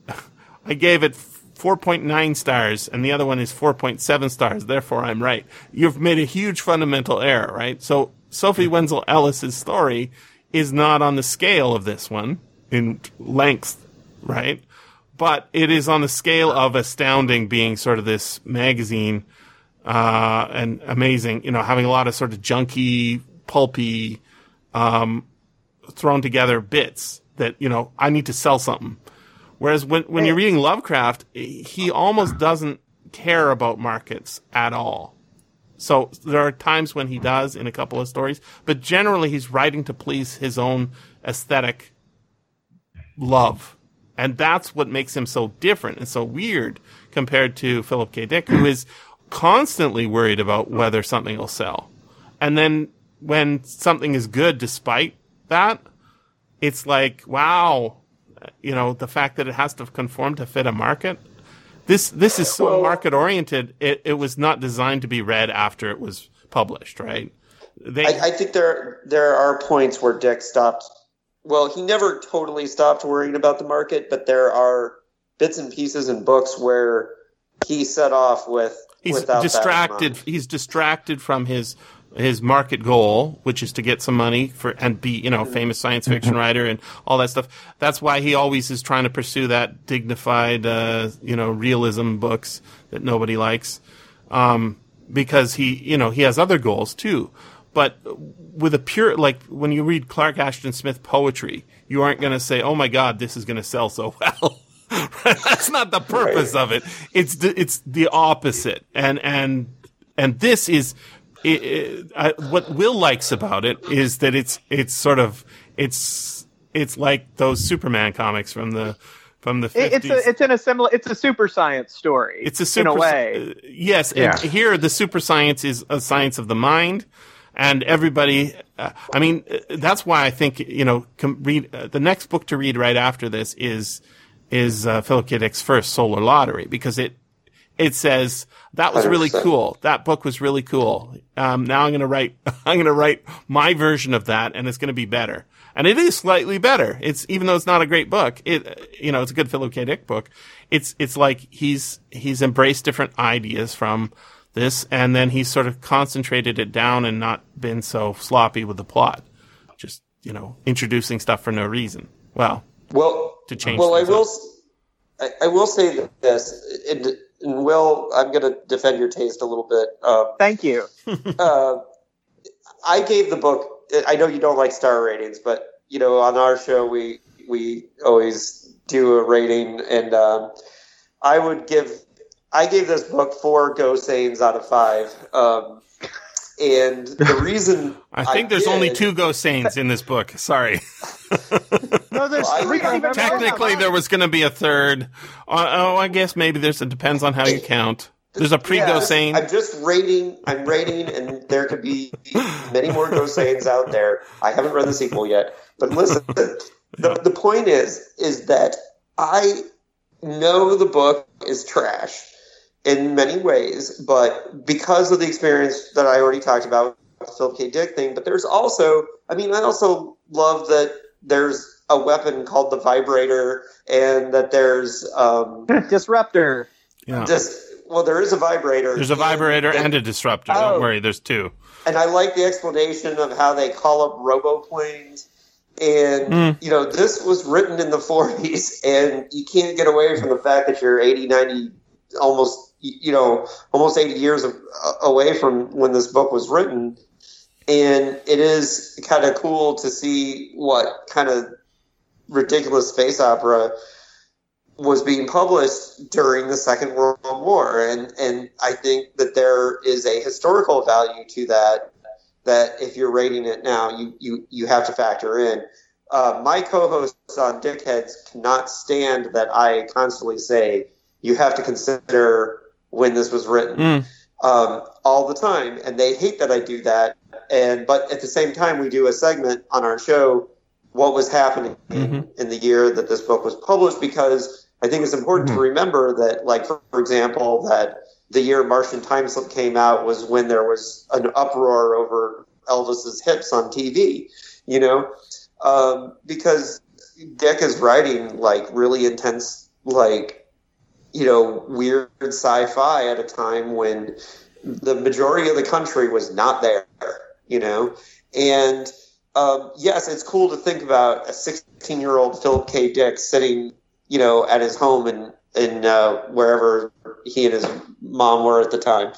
[laughs] I gave it 4.9 stars and the other one is 4.7 stars. Therefore, I'm right. You've made a huge fundamental error, right? So Sophie Wenzel Ellis's story is not on the scale of this one in length, right? But it is on the scale of astounding being sort of this magazine, uh, and amazing, you know, having a lot of sort of junky, pulpy, um, thrown together bits that, you know, I need to sell something. Whereas when, when you're reading Lovecraft, he almost doesn't care about markets at all. So there are times when he does in a couple of stories, but generally he's writing to please his own aesthetic love. And that's what makes him so different and so weird compared to Philip K. Dick, who is constantly worried about whether something will sell. And then when something is good despite that, it's like, wow, you know, the fact that it has to conform to fit a market. This this is so Well- market oriented. It it was not designed to be read after it was published, right? They I, I think there there are points where Dick stopped. Well, he never totally stopped worrying about the market, but there are bits and pieces in books where he set off with he's distracted. He's distracted from his his market goal, which is to get some money for and be you know a famous science fiction writer and all that stuff. That's why he always is trying to pursue that dignified uh, you know realism books that nobody likes, um, because he you know he has other goals too. But with a pure like when you read Clark Ashton Smith poetry, you aren't going to say, "Oh my God, this is going to sell so [laughs] well." [laughs] That's not the purpose of it. It's the, it's the opposite. And and and this is it, it, I, what Will likes about it is that it's it's sort of it's it's like those Superman comics from the from the It- it's a, it's in a similar it's a super science story. It's a super in a way. uh, yes, Yeah. here the super science is a science of the mind, and everybody. Uh, I mean, uh, that's why I think you know. Com- read uh, the next book to read right after this is is uh, Philip K. Dick's first Solar Lottery because it it says that was really 100%. cool. That book was really cool. Um, now I'm gonna write [laughs] I'm gonna write my version of that, and it's gonna be better. And it is slightly better. It's even though it's not a great book. It you know it's a good Philip K. Dick book. It's it's like he's he's embraced different ideas from this, and then he's sort of concentrated it down and not been so sloppy with the plot. Just you know introducing stuff for no reason. Well, Well, to change Well, I will. up. s- I, I will say this, and, and Will, I'm going to defend your taste a little bit. Um, Thank you. [laughs] uh, I gave the book. I know you don't like star ratings, but you know, on our show we we always do a rating, and um, I would give. I gave this book four Gosseyns out of five, um, and the [laughs] reason I think there's only two Gosseyns in this book. Sorry. [laughs] No, there's Well, three. we? Technically, there was going to be a third. Uh, oh, I guess maybe there's. It depends on how you count. There's a pre Yeah, Go this- I'm just rating. I'm rating, and there could be many more Gosseyns out there. I haven't read the sequel yet, but listen. The, the point is, is that I know the book is trash in many ways, but because of the experience that I already talked about the Philip K. Dick thing, but there's also, I mean, I also love that there's a weapon called the vibrator and that there's um, [laughs] Disruptor. Yeah. just, well, there is a vibrator. There's a vibrator and a disruptor. Oh. Don't worry, there's two. and I like the explanation of how they call up roboplanes. And Mm. you know, this was written in the 40s, and you can't get away from the fact that you're 80, 90, almost you know, almost 80 years of, uh, away from when this book was written. And it is kind of cool to see what kind of ridiculous space opera was being published during the Second World War, and and I think that there is a historical value to that. That if you're rating it now, you you you have to factor in. Uh, my co-hosts on Dickheads cannot stand that I constantly say you have to consider when this was written Mm. um, all the time, and they hate that I do that. And but at the same time, we do a segment on our show what was happening Mhm. in the year that this book was published because I think it's important to remember that, like for, for example, that the year Martian Time Slip came out was when there was an uproar over Elvis's hips on TV. You know, um, because Dick is writing like really intense, like you know, weird sci-fi at a time when the majority of the country was not there, you know, and um, yes, it's cool to think about a 16-year-old Philip K. Dick sitting, you know, at his home in in uh, wherever he and his mom were at the time,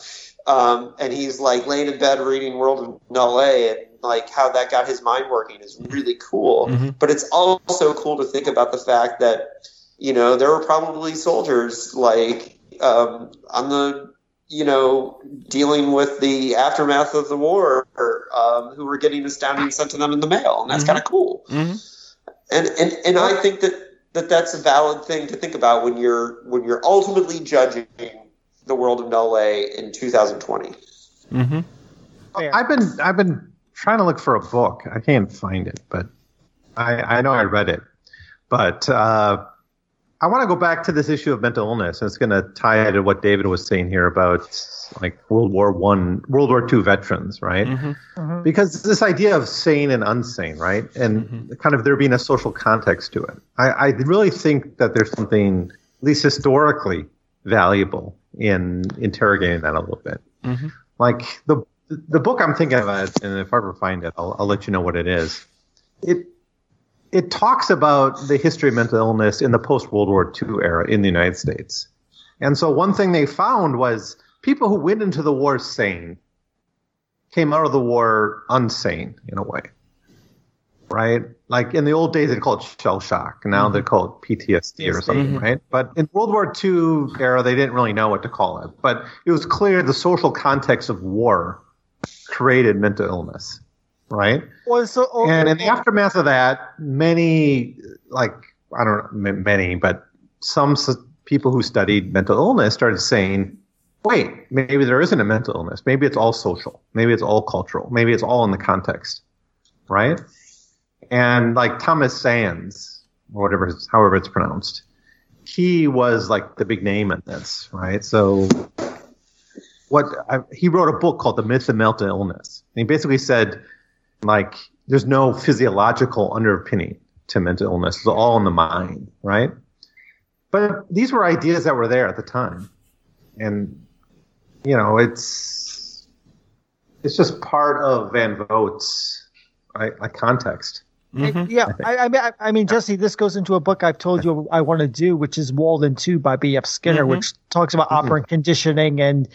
um, and he's like laying in bed reading World of Null and like how that got his mind working is really cool. Mhm. But it's also cool to think about the fact that you know there were probably soldiers like um, on the you know dealing with the aftermath of the war um, who were getting astounding sent to them in the mail, and that's Mhm. kind of cool. Mhm. And and and I think that that that's a valid thing to think about when you're when you're ultimately judging the world of Null A in 2020. Mm-hmm. I've been I've been trying to look for a book. I can't find it, but I I know I read it. But uh, I want to go back to this issue of mental illness, and it's going to tie to what David was saying here about like World War One, World War Two veterans, right? Mm-hmm. because this idea of sane and unsane, right, and kind of there being a social context to it. I, I really think that there's something, at least historically, valuable in interrogating that a little bit. Mhm. Like the the book I'm thinking of, and if I ever find it, I'll, I'll let you know what it is. It it talks about the history of mental illness in the post World War II era in the United States. And so one thing they found was people who went into the war sane came out of the war unsane in a way. Right? Like in the old days, they called it shell shock. Now they call it PTSD or something, Mhm. right? But in World War II era, they didn't really know what to call it. But it was clear the social context of war created mental illness, right? Or so, or, and in the oh. aftermath of that, many, like, I don't know, many, but some people who studied mental illness started saying, wait, maybe there isn't a mental illness. Maybe it's all social. Maybe it's all cultural. Maybe it's all in the context, right? And like Thomas Szasz, or whatever, however it's pronounced, he was like the big name in this, right? So what I, he wrote a book called The Myth of Mental Illness. And he basically said, like, there's no physiological underpinning to mental illness. It's all in the mind, right? But these were ideas that were there at the time. And, you know, it's, it's just part of Van Vogt's, right, like context. Mm-hmm. yeah, I, I mean, I, I mean, Jesse, this goes into a book I've told you I want to do, which is Walden Two by B.F. Skinner, Mhm. which talks about operant conditioning and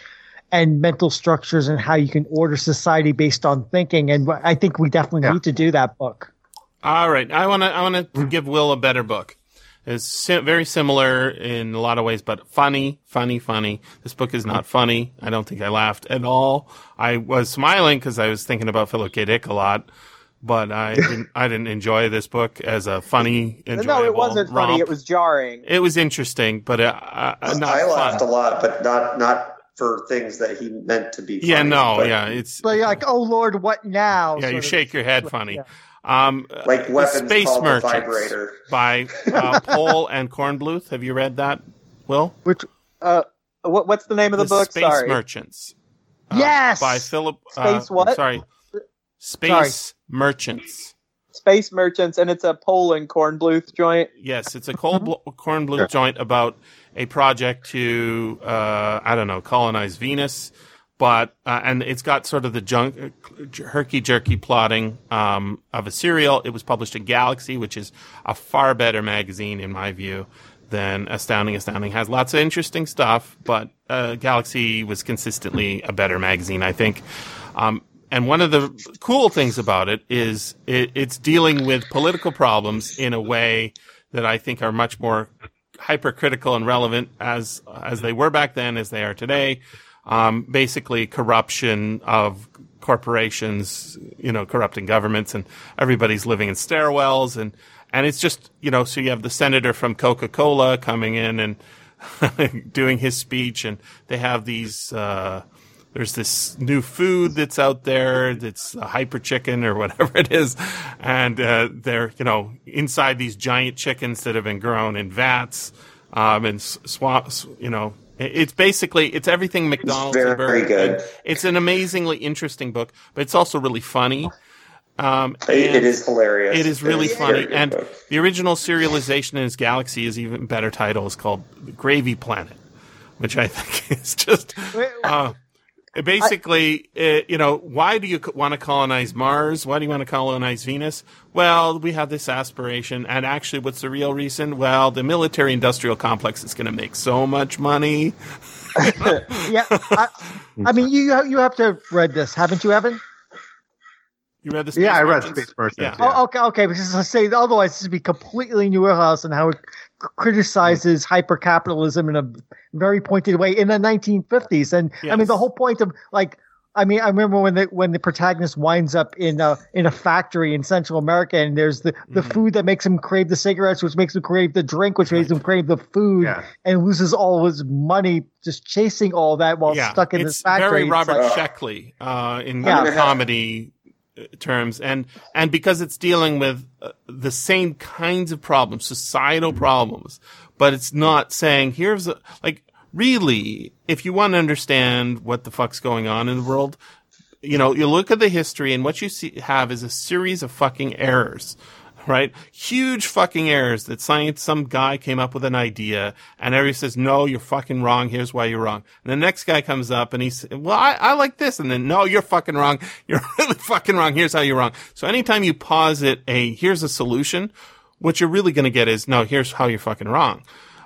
and mental structures and how you can order society based on thinking. And I think we definitely Yeah. need to do that book. All right, I want to I want to give Will a better book. It's si- very similar in a lot of ways, but funny, funny, funny. This book is not funny. I don't think I laughed at all. I was smiling because I was thinking about Philip K. Dick a lot, but I [laughs] didn't. I didn't enjoy this book as a funny. No, it wasn't funny. It was jarring. It was interesting, but uh, uh, not I laughed fun. a lot, but not not for things that he meant to be. Yeah, no, but- yeah, it's But you're like, oh Lord, what now? yeah. sort You of- shake your head, funny. Yeah. Um, Like uh, weapons Space called the Merchants vibrator. by uh, [laughs] Pohl and Kornbluth. Have you read that, Will? Which uh, what, what's the name of the, book? Space Sorry. Merchants. Uh, Yes! by Philip. Space uh, what? Sorry, Space Merchants. Space Merchants, and it's a Pohl and Kornbluth joint. Yes, it's a cold bl- corn joint about a project to uh, I don't know colonize Venus, but uh, and it's got sort of the junk herky jerky plotting um, of a serial. It was published in Galaxy, which is a far better magazine in my view than Astounding. Astounding has lots of interesting stuff, but uh, Galaxy was consistently a better magazine, I think. Um, and one of the cool things about it is it, it's dealing with political problems in a way that I think are much more hypercritical and relevant as as they were back then, as they are today. Um, basically, corruption of corporations, you know, corrupting governments, and everybody's living in stairwells, and and it's just you know, so you have the senator from Coca Cola coming in and [laughs] doing his speech, and they have these. Uh, there's this new food that's out there that's a hyper chicken or whatever it is and uh, they're you know inside these giant chickens that have been grown in vats um, and s- swamps you know it's basically it's everything mcdonald's and very Burger good. It's an amazingly interesting book but it's also really funny um, It- it and- is hilarious. it is really a funny, and book. the original serialization in his Galaxy is even better title. is called Gravy Planet, which I [laughs] think is just uh, basically, uh, you know, why do you want to colonize Mars? Why do you want to colonize Venus? Well, we have this aspiration, and actually, what's the real reason? Well, the military-industrial complex is going to make so much money. [laughs] yeah, I, I mean, you you have to have read this, haven't you, Evan? You read this? Space Yeah, I read Space Merchants. Yeah. Yeah. Oh, okay, okay. Because I say otherwise, this would be completely new your wheelhouse and how it c- criticizes hyper capitalism in a very pointed way in the 1950s. And I mean, the whole point of like, I mean, I remember when the when the protagonist winds up in a in a factory in Central America, and there's the the Mm-hmm. food that makes him crave the cigarettes, which makes him crave the drink, which makes him crave the food, Yeah. and loses all his money just chasing all that while stuck in it's this factory. very It's Robert like- Sheckley uh, in Yeah. comedy terms, and and because it's dealing with uh, the same kinds of problems, societal problems, but it's not saying here's a, like really if you want to understand what the fuck's going on in the world. You know, you look at the history and what you see, have is a series of fucking errors right? Huge fucking errors that science, some guy came up with an idea and everybody says, no, you're fucking wrong. Here's why you're wrong. And the next guy comes up and he he's, well, I, I like this. And then, no, you're fucking wrong. [laughs] You're really fucking wrong. Here's how you're wrong. So anytime you posit a, here's a solution, what you're really going to get is, no, here's how you're fucking wrong.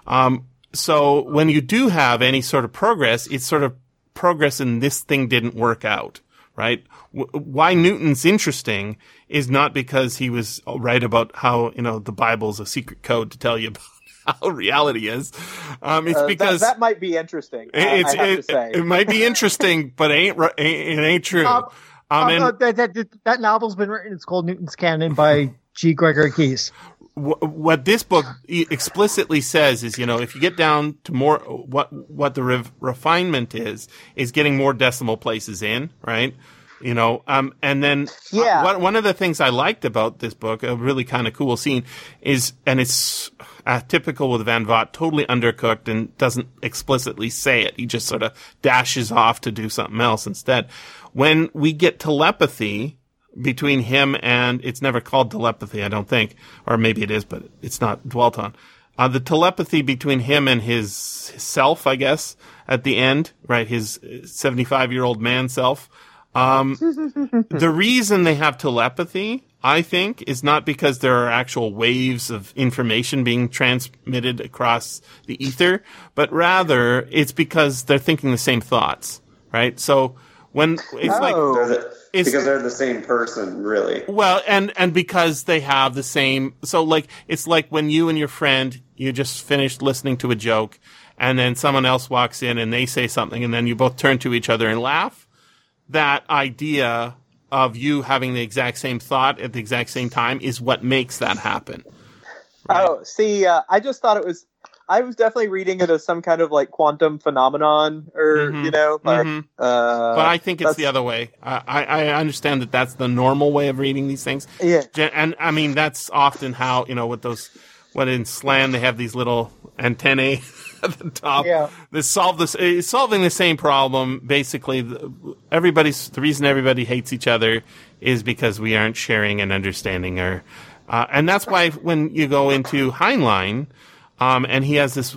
Um, so when you do have any sort of progress, it's sort of progress in this thing didn't work out, right? Why Newton's interesting is not because he was right about how, you know, the Bible's a secret code to tell you [laughs] about how reality is. Um, it's Uh, because that, might be interesting. I- it's, I have it, to say. it might be interesting, [laughs] but ain't, ain't, it ain't true. Um, Um, Oh, and no, that, that, that, that novel's been written. It's called Newton's Cannon by G. Gregory Keyes. Wh- what this book explicitly says is, you know, if you get down to more, what what the refinement is, is getting more decimal places in, right? You know, um, and then uh, Yeah. one one of the things I liked about this book, a really kind of cool scene, is, and it's uh, typical with Van Vogt, totally undercooked and doesn't explicitly say it. He just sort of dashes off to do something else instead. When we get telepathy, between him and it's never called telepathy, I don't think, or maybe it is, but it's not dwelt on. Uh, the telepathy between him and his, his self, I guess, at the end, right? His 75 year old man self. Um, [laughs] the reason they have telepathy, I think, is not because there are actual waves of information being transmitted across the ether, but rather it's because they're thinking the same thoughts, right? So when it's like, Oh. They're the, It's- because they're the same person, really. well, and and because they have the same, so like it's like when you and your friend you just finished listening to a joke, and then someone else walks in and they say something, and then you both turn to each other and laugh. That idea of you having the exact same thought at the exact same time is what makes that happen. Oh, see, uh, I just thought it was. I was definitely reading it as some kind of like quantum phenomenon, or Mhm. you know, like, Mhm. uh, but I think it's the other way. I, I, I understand that that's the normal way of reading these things. yeah, And I mean, that's often how, you know, with those, when in Slan, they have these little antennae [laughs] at the top. Yeah. They solve this, it's solving the same problem. Basically, the- everybody's, the reason everybody hates each other is because we aren't sharing and understanding our, uh, and that's why when you go into Heinlein, um, and he has this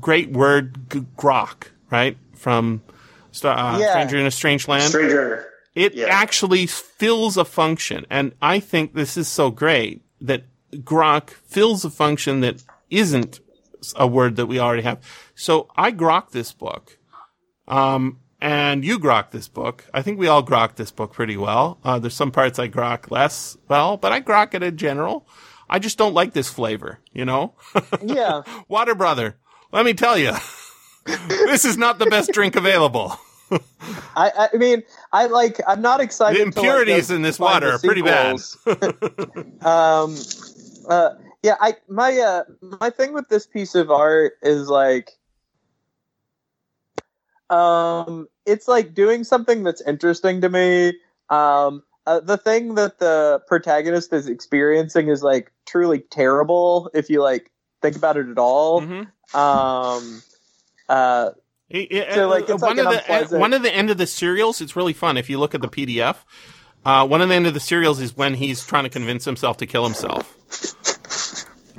great word, g- grok, right? From, uh, Yeah. Stranger in a Strange Land. Stranger. It Yeah. actually fills a function. And I think this is so great that grok fills a function that isn't a word that we already have. So I grok this book. Um, and you grok this book. I think we all grok this book pretty well. Uh, there's some parts I grok less well, but I grok it in general. I just don't like this flavor, you know? [laughs] yeah. Water brother, let me tell you, [laughs] this is not the best drink available. [laughs] I, I mean, I like. I'm not excited. The impurities in this water are pretty bad. um, uh, yeah. I my uh my thing with this piece of art is like, um, it's like doing something that's interesting to me. Um, uh, the thing that the protagonist is experiencing is like truly terrible if you like think about it at all. Mhm. Um, uh, He- he- So, like, uh, one like of the uh, unpleasant- one of the end of the serials. It's really fun if you look at the PDF. Uh, one of the end of the serials is when he's trying to convince himself to kill himself.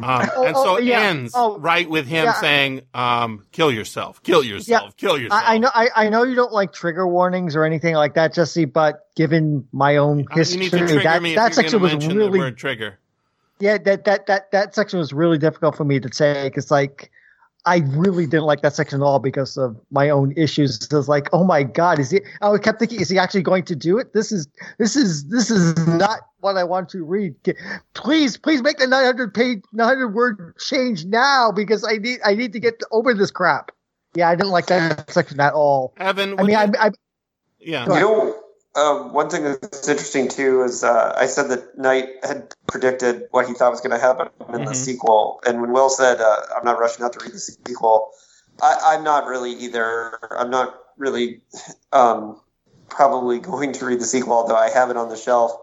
Um, Oh, and so oh, it yeah. ends Oh, right with him yeah. saying, um, "Kill yourself, kill yourself, kill yourself." I, I know I, I know you don't like trigger warnings or anything like that, Jesse, but given my own Uh, history, need to trigger that, that section was really trigger. yeah that, that that that section was really difficult for me to take. It's like I really didn't like that section at all because of my own issues. It was like, oh my god, is he? I kept thinking, is he actually going to do it? This is this is this is not what I want to read. Please, please make the 900 page, 900 word change now because I need I need to get over this crap. Yeah, I didn't like that section at all. Evan, I mean, you- I, I yeah, Go You know, um, one thing that's interesting too is uh, I said that Knight had predicted what he thought was going to happen in the Mhm. sequel, and when Will said, uh, "I'm not rushing out to read the sequel," I, I'm not really either. I'm not really um, probably [laughs] going to read the sequel, although I have it on the shelf.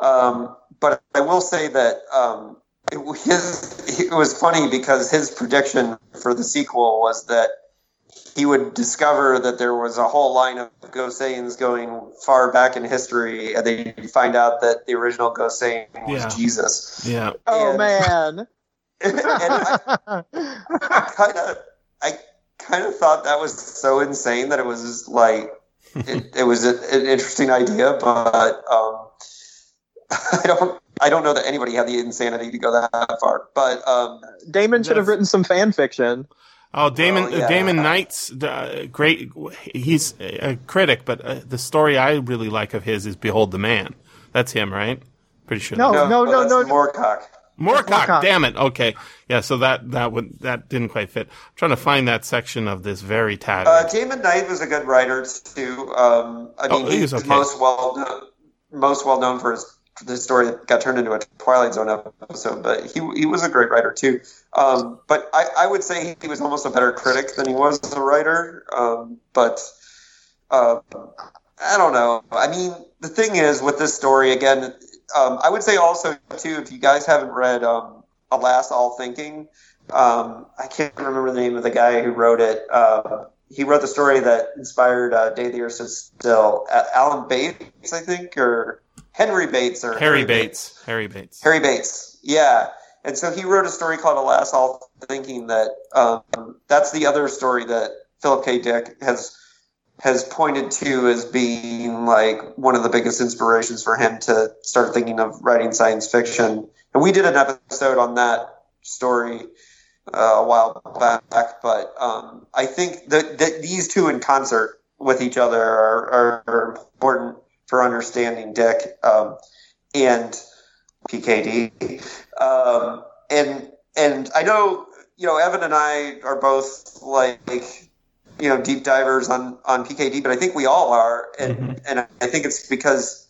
Um, but I will say that um, it, his, it was funny because his prediction for the sequel was that he would discover that there was a whole line of Gosseyns going far back in history, and then you'd find out that the original Gosseyn was Yeah. Jesus. yeah. oh man. [laughs] and I kind of, I kind of thought that was so insane that it was just like, it, [laughs] it was a, an interesting idea, but um, [laughs] I don't, I don't know that anybody had the insanity to go that far. But um, Damon should have written some fan fiction. Oh, Damon, Well, yeah. Damon Knight's uh, great. He's a critic, but uh, the story I really like of his is "Behold the Man." That's him, right? Pretty sure. No. that's- no, that's no. Moorcock. Moorcock. Moorcock. Damn it. Okay. Yeah. So that that would that didn't quite fit. I'm trying to find that section of this very tattered. Uh, Damon Knight was a good writer too. Um, I Oh, mean, he he's was okay. most well known, most well known for his the story got turned into a Twilight Zone episode, but he he was a great writer too. Um, but I, I would say he was almost a better critic than he was a writer. Um, but uh, I don't know. I mean, the thing is with this story again. Um, I would say also too, if you guys haven't read um, "Alas, All Thinking," um, I can't remember the name of the guy who wrote it. Uh, he wrote the story that inspired uh, Day the Earth Stood Still. Alan Bates, I think, or Henry Bates, or Harry Bates. Harry Bates. Harry Bates, yeah. And so he wrote a story called "Alas, All Thinking." That um, that's the other story that Philip K. Dick has has pointed to as being like one of the biggest inspirations for him to start thinking of writing science fiction. And we did an episode on that story uh, a while back, but um, I think that, that these two in concert with each other are, are, are important for understanding Dick um, and PKD. Um, and and I know you know Evan and I are both like you know deep divers on on PKD, but I think we all are, and and I think it's because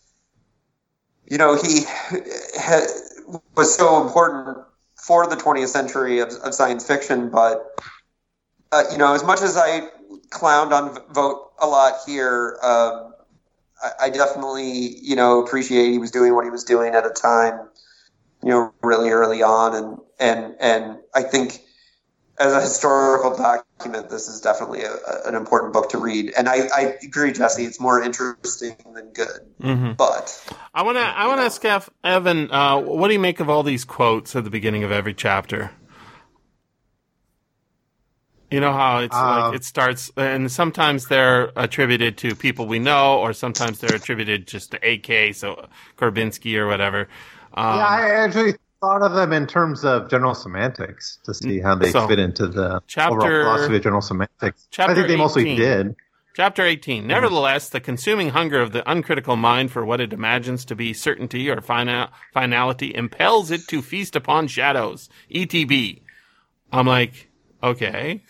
you know he ha- was so important for the 20th century of, of science fiction. But uh, you know, as much as I clowned on vote a lot here, um, I, I definitely you know appreciate he was doing what he was doing at a time, you know, really early on, and and and I think as a historical document, this is definitely a, a- an important book to read. And I, I agree, Jesse. It's more interesting than good. Mm-hmm. But I want to. I want to ask Evan. Uh, what do you make of all these quotes at the beginning of every chapter? You know how it's Uh, like it starts, and sometimes they're attributed to people we know, or sometimes they're attributed just to AK, so Korzybski or whatever. Um, yeah, I actually thought of them in terms of general semantics to see how they So, fit into the chapter- overall philosophy of general semantics. chapter I think they mostly 18. did. Chapter 18. Nevertheless, the consuming hunger of the uncritical mind for what it imagines to be certainty or final, finality impels it to feast upon shadows. ETB. I'm like, okay.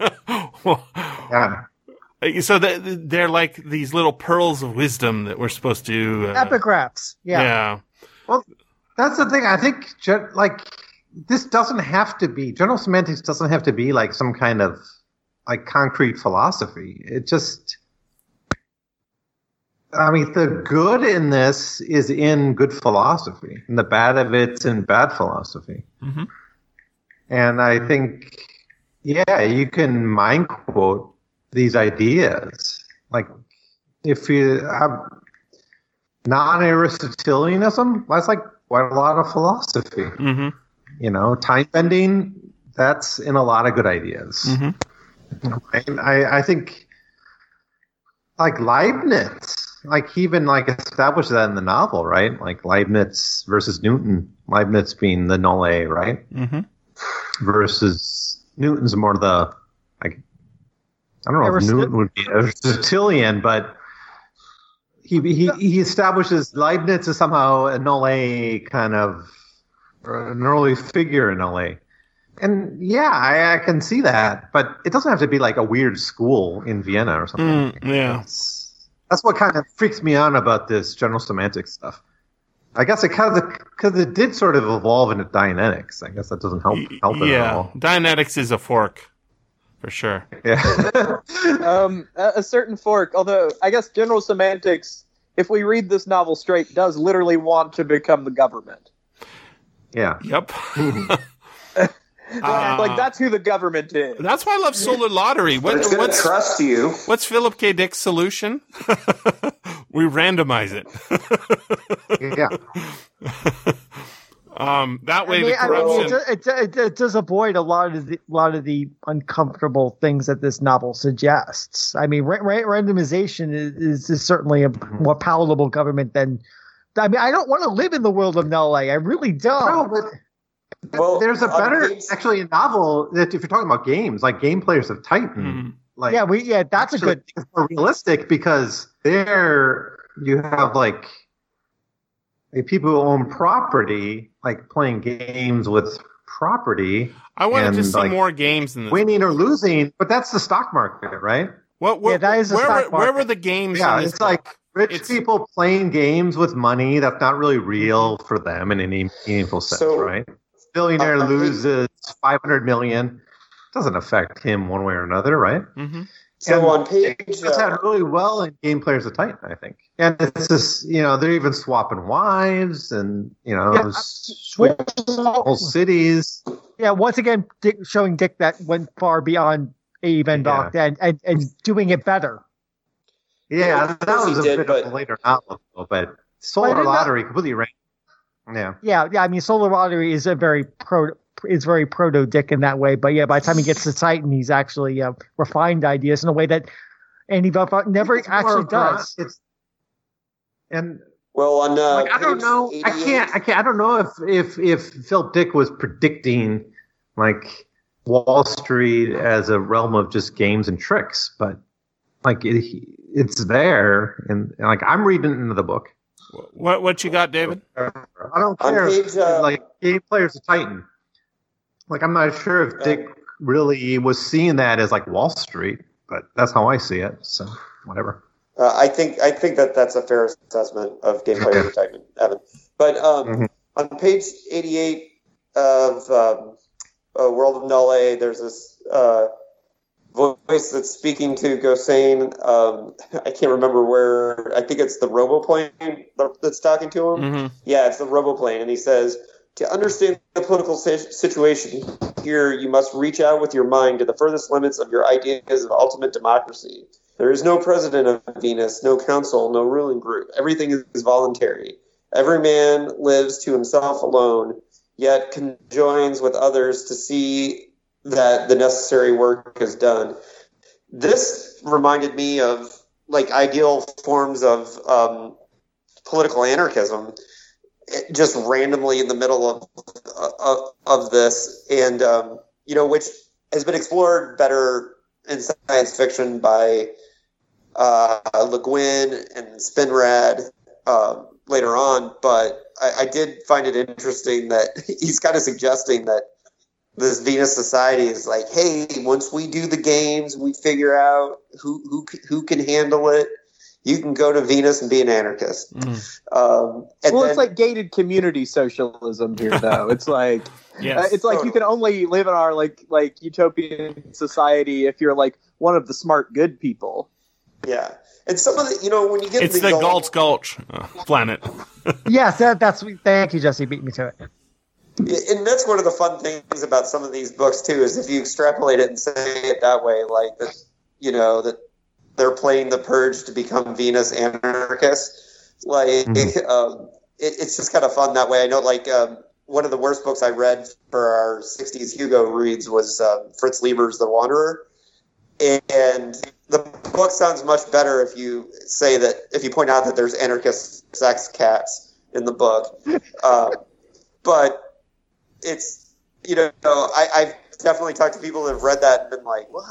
[laughs] Yeah. so th- th- they're like these little pearls of wisdom that we're supposed to. Uh, Epigraphs. Yeah. yeah. Well, that's the thing. I think, like, this doesn't have to be general semantics. Doesn't have to be like some kind of like concrete philosophy. It just, I mean, the good in this is in good philosophy, and the bad of it's in bad philosophy. Mhm. And I think, yeah, you can mind quote these ideas. Like, if you have non-Aristotelianism, that's like quite a lot of philosophy. Mm-hmm. You know, time bending, that's in a lot of good ideas. Mhm. And I, I think, like Leibniz, like he even like established that in the novel, right? Like Leibniz versus Newton. Leibniz being the null A, right? Mm-hmm. Versus Newton's more the like I don't know if Newton would be Aristotelian, but he he he establishes Leibniz is somehow a null A kind of or an early figure in LA. And yeah, I, I can see that, but it doesn't have to be like a weird school in Vienna or something. Mm, yeah. That's, that's what kind of freaks me out about this general semantics stuff. I guess it kind of because it did sort of evolve into Dianetics. I guess that doesn't help help it at yeah. all. Dianetics is a fork, for sure. Yeah. [laughs] um, a, a certain fork. Although I guess general semantics, if we read this novel straight, does literally want to become the government. yeah. Yep. [laughs] like that's who the government is. That's why I love Solar Lottery. What, it's going to what's trust you. what's Philip K. Dick's solution? [laughs] we randomize it. [laughs] Yeah. [laughs] Um, that way I mean, the I mean, it, it, it, it does avoid a lot of the lot of the uncomfortable things that this novel suggests. I mean, ra- ra- randomization is, is, is certainly a more palatable government than. I mean, I don't want to live in the world of Null I really don't. but Well, there's a better, page- actually, a novel that if you're talking about games, like Game Players of Titan, Mhm. like yeah, we yeah, that's a good. It's more realistic because there you have like like, people who own property, like playing games with property, I wanted to and, see like, more games in this. winning or losing. But that's the stock market, right? What, what, Yeah, that is the where, stock were, where were the games? Yeah, in this it's like rich It's- people playing games with money that's not really real for them in any meaningful sense, So- right? Billionaire Uh, loses 500 million. Doesn't affect him one way or another, right? Mm-hmm. So And on page, It's uh, had really well in Game Players of Titan, I think. And it's just, you know, they're even swapping wives and, you know, Yeah. switch whole cities. Yeah, once again, Dick, showing Dick that went far beyond Eve and Yeah. Doc and, and and doing it better. Yeah, Yeah, that was a did, bit but- of a later novel, but But Solar in that- Lottery completely ran. Yeah. Yeah, yeah. I mean, Solar Lottery is a very pro is very proto Dick in that way. But yeah, by the time he gets to Titan, he's actually uh, refined ideas in a way that Andy Buff never It's actually does. It's, and well, on uh, like I don't page know. I can't. I can't. I don't know if if if Philip Dick was predicting like Wall Street as a realm of just games and tricks, but like it, it's there, and, and like I'm reading into the book. What what you got, David? I don't care. page, uh, like game players of Titan. Like I'm not sure if Dick really was seeing that as like Wall Street, but that's how I see it. So whatever. Uh, I think I think that that's a fair assessment of game [laughs] player Okay. retirement, Evan. But um, Mhm. on page eighty-eight, of um, uh, World of Null A, there's this uh, voice that's speaking to Gosseyn. Um, [laughs] I can't remember where. I think it's the roboplane that's talking to him. Mhm. Yeah, it's the roboplane, and he says, "To understand the political situation here, you must reach out with your mind to the furthest limits of your ideas of ultimate democracy. There is no president of Venus, no council, no ruling group. Everything is voluntary. Every man lives to himself alone, yet conjoins with others to see that the necessary work is done." This reminded me of like ideal forms of um, political anarchism just randomly in the middle of of, of this and um, you know which has been explored better in science fiction by uh, Le Guin and Spinrad um, later on but I, I did find it interesting that [laughs] he's kind of suggesting that this Venus society is like, hey, once we do the games, we figure out who who who can handle it. You can go to Venus and be an anarchist. Mm. Um, and well, then, it's like gated community socialism here, though. it's like [laughs] Yes. uh, it's like you can only live in our like like utopian society if you're like one of the smart good people. yeah, and some of the you know when you get it's into the old- Galt's Gulch uh, planet. [laughs] yes, that, that's thank you, Jesse. Beat me to it. And that's one of the fun things about some of these books too is if you extrapolate it and say it that way like that you know that they're playing the purge to become venus anarchists like [laughs] um, it, it's just kind of fun that way. I know like um, one of the worst books i read for our 60s hugo reads was um, fritz leiber's the wanderer. And the book sounds much better if you say that if you point out that there's anarchist sex cats in the book. [laughs] Uh, but it's you know I, I've definitely talked to people that have read that and been like what?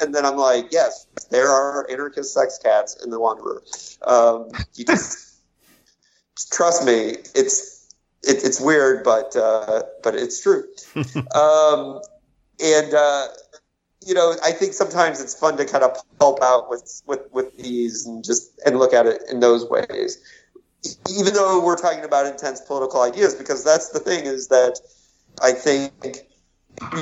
And then I'm like yes there are anarchist sex cats in the Wanderer. Um, you just [laughs] trust me it's it, it's weird but uh, but it's true. [laughs] Um, and uh, you know I think sometimes it's fun to kind of pulp out with with with these and just and look at it in those ways even though we're talking about intense political ideas, because that's the thing is that I think,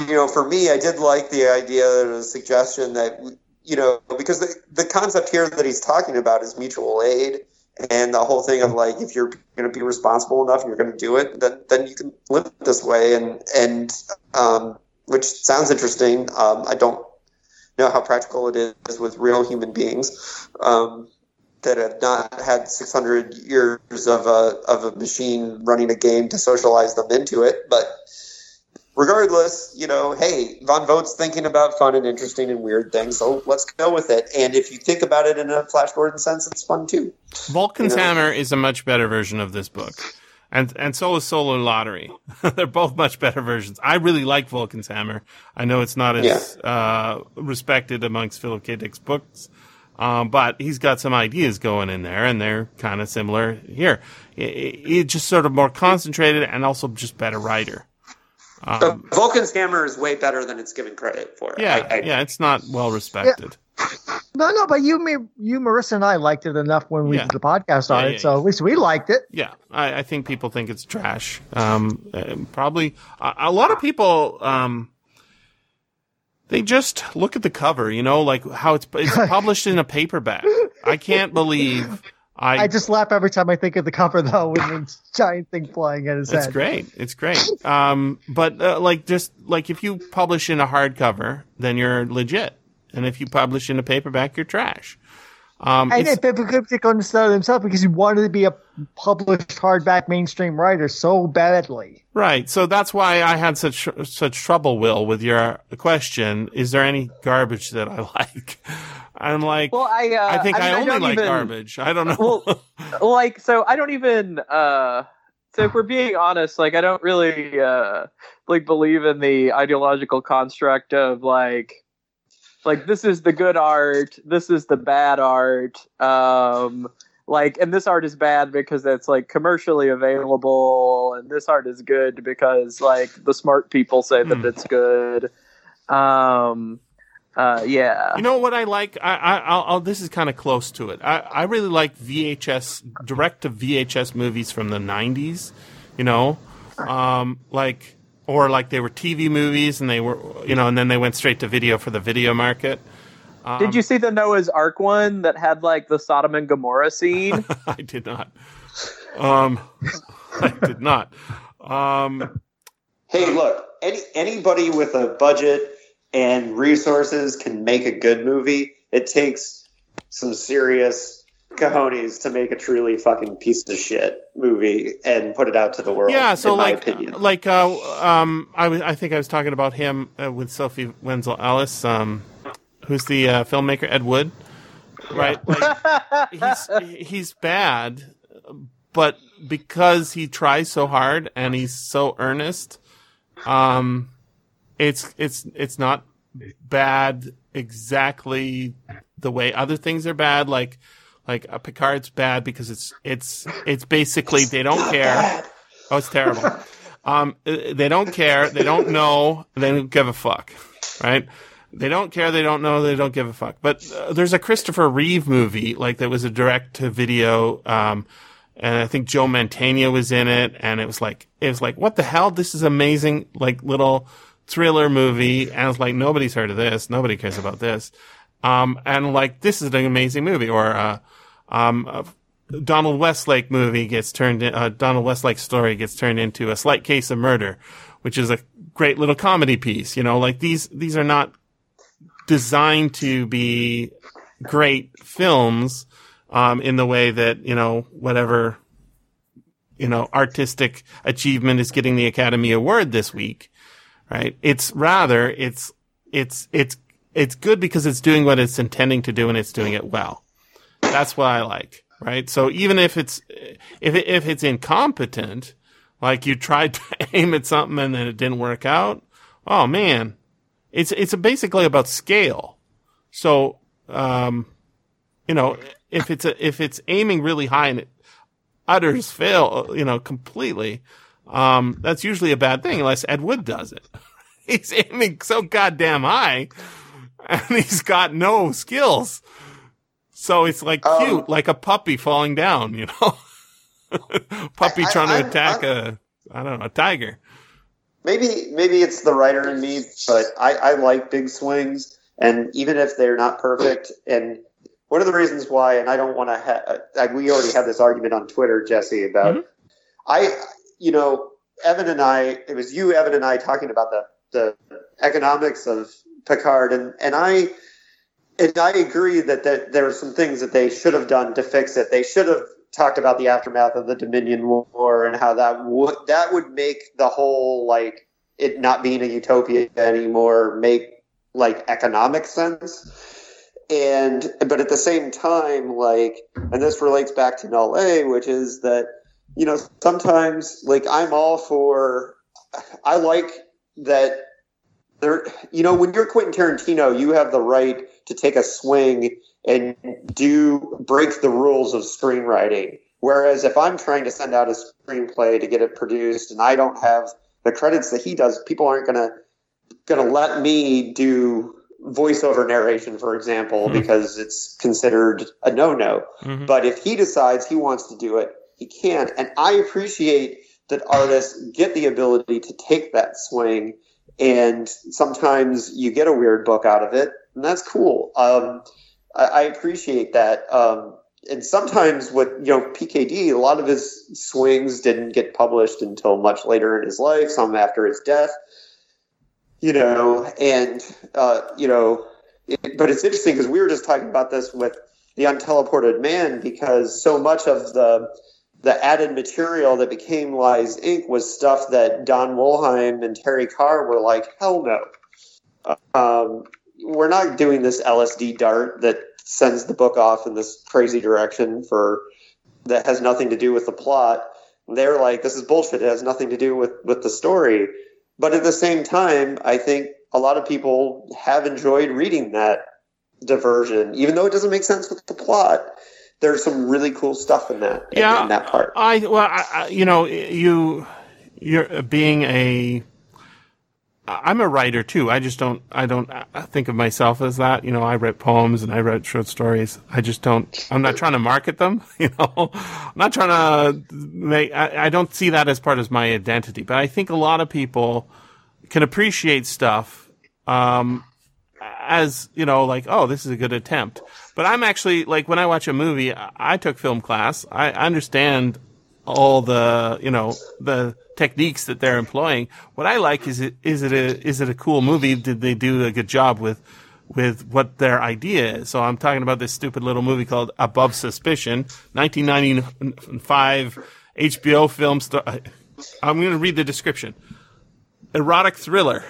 you know, for me, I did like the idea or the suggestion that, you know, because the, the concept here that he's talking about is mutual aid and the whole thing of like, if you're going to be responsible enough and you're going to do it, then, then you can live this way. And, and, um, which sounds interesting. Um, I don't know how practical it is with real human beings. Um, that have not had 600 years of a, of a machine running a game to socialize them into it. But regardless, you know, hey, Van Vogt's thinking about fun and interesting and weird things, so let's go with it. And if you think about it in a Flash Gordon sense, it's fun too. Vulcan's You know? Hammer is a much better version of this book. And and so is Solar Lottery. [laughs] They're both much better versions. I really like Vulcan's Hammer. I know it's not as uh, respected amongst Philip K. Dick's books, um, but he's got some ideas going in there, and they're kind of similar here. It's just sort of more concentrated and also just better writer. But Vulcan's Hammer is way better than it's given credit for. Yeah, I, I, yeah, it's not well respected. No, no, but you, me, you, Marissa, and I liked it enough when we Yeah. did the podcast on Yeah, it, yeah, so yeah. at least we liked it. Yeah, I, I think people think it's trash. Um, uh, probably a, a lot of people. Um, they just look at the cover, you know, like how it's it's [laughs] published in a paperback. I can't believe I. I just laugh every time I think of the cover, though, with the [laughs] giant thing flying at his it's head. It's great. It's great. [laughs] Um, but uh, like just like if you publish in a hardcover, then you're legit, and if you publish in a paperback, you're trash. Um, And it's- if people could take on the himself because he wanted to be a published hardback mainstream writer so badly. Right. So that's why I had such such trouble, Will, with your question. Is there any garbage that I [laughs] like? I'm like, Well, I uh, I think I, mean, only don't like even- garbage. I don't know. Well, [laughs] like so I don't even uh so if we're being honest, like I don't really uh like believe in the ideological construct of like like this is the good art, this is the bad art. Um like and this art is bad because it's like commercially available and this art is good because like the smart people say that Hmm. it's good. Um uh yeah. you know what I like? I, I I'll, I'll, this is kind of close to it. I, I really like VHS direct to VHS movies from the '90s. You know, um, like or like they were TV movies and they were you know, and then they went straight to video for the video market. Um, Did you see the Noah's Ark one that had like the Sodom and Gomorrah scene? [laughs] I did not. Um, [laughs] I did not. Um, Hey, look, any anybody with a budget and resources can make a good movie. It takes some serious cojones to make a truly fucking piece of shit movie and put it out to the world. yeah, so in my like, opinion. like, uh, um, I was- I think I was talking about him uh, with Sophie Wenzel Ellis, um, who's the uh, filmmaker Ed Wood, right? Like, [laughs] he's he's bad, but because he tries so hard and he's so earnest, um, it's it's it's not bad exactly the way other things are bad. Like like uh, Picard's bad because it's it's it's basically they don't care. Oh, it's terrible. Um, uh, they don't care. They don't know. They don't give a fuck. Right? They don't care. They don't know. They don't give a fuck. But uh, there's a Christopher Reeve movie, like that was a direct to video. Um, and I think Joe Mantegna was in it. And it was like, it was like, what the hell? This is amazing. Like little thriller movie. And it's like, nobody's heard of this. Nobody cares about this. Um, and like, this is an amazing movie. Or, uh, um, uh, Donald Westlake movie gets turned in, uh, Donald Westlake story gets turned into a slight case of murder, which is a great little comedy piece. You know, like these, these are not designed to be great films, um, in the way that, you know, whatever, you know, artistic achievement is getting the Academy Award this week, right? It's rather, it's, it's, it's, it's good because it's doing what it's intending to do and it's doing it well. That's what I like, right? So even if it's, if it, if it's incompetent, like you tried to [laughs] aim at something and then it didn't work out, oh man, it's, it's basically about scale. So, um, you know, if it's a, if it's aiming really high and it utters fail, you know, completely, um, that's usually a bad thing unless Ed Wood does it. [laughs] He's aiming so goddamn high and [laughs] he's got no skills. So it's like Um, cute, like a puppy falling down, you know? [laughs] puppy I- I- trying to I'm- attack a, I don't know, a tiger. maybe maybe it's the writer in me, but I, I like big swings, and even if they're not perfect, and one of the reasons why, and I don't want to, ha- like we already had this argument on Twitter, Jesse, about Mhm. I, you know, Evan and I, it was you, Evan, and I talking about the the economics of Picard, and and I. And I agree that, there are some things that they should have done to fix it. They should have talked about the aftermath of the Dominion War and how that would that would make the whole like it not being a utopia anymore make like economic sense. And but at the same time, like, and this relates back to Null A, which is that you know sometimes like I'm all for I like that there you know when you're Quentin Tarantino, you have the right to take a swing and do break the rules of screenwriting. Whereas if I'm trying to send out a screenplay to get it produced and I don't have the credits that he does, people aren't gonna gonna let me do voiceover narration, for example, Hmm. because it's considered a no-no. Mhm. But if he decides he wants to do it, he can. And I appreciate that artists get the ability to take that swing and sometimes you get a weird book out of it, and that's cool. Um, I, I appreciate that. Um, and sometimes with you know PKD, a lot of his swings didn't get published until much later in his life, some after his death. You know, and uh, you know, it, but it's interesting because we were just talking about this with the unteleported man because so much of the the added material that became Lies Inc. was stuff that Don Wollheim and Terry Carr were like, hell no. Um, we're not doing this LSD dart that sends the book off in this crazy direction for that has nothing to do with the plot. They're like, this is bullshit. It has nothing to do with, with the story. But at the same time, I think a lot of people have enjoyed reading that diversion, even though it doesn't make sense with the plot. There's some really cool stuff in that. in- Yeah. in that part. I well, I, I, you know, you you're being a I'm a writer too. I just don't. I don't think of myself as that. You know, I write poems and I write short stories. I just don't. I'm not trying to market them. [laughs] You know, I'm not trying to make. I, I don't see that as part of my identity. But I think a lot of people can appreciate stuff um, as you know, like, oh, this is a good attempt. But I'm actually like when I watch a movie, I, I took film class. I understand all the you know the techniques that they're employing. What I like is it is it a is it a cool movie? Did they do a good job with with what their idea is? So I'm talking about this stupid little movie called Above Suspicion, 1995 HBO film. Star- I'm going to read the description. Erotic thriller,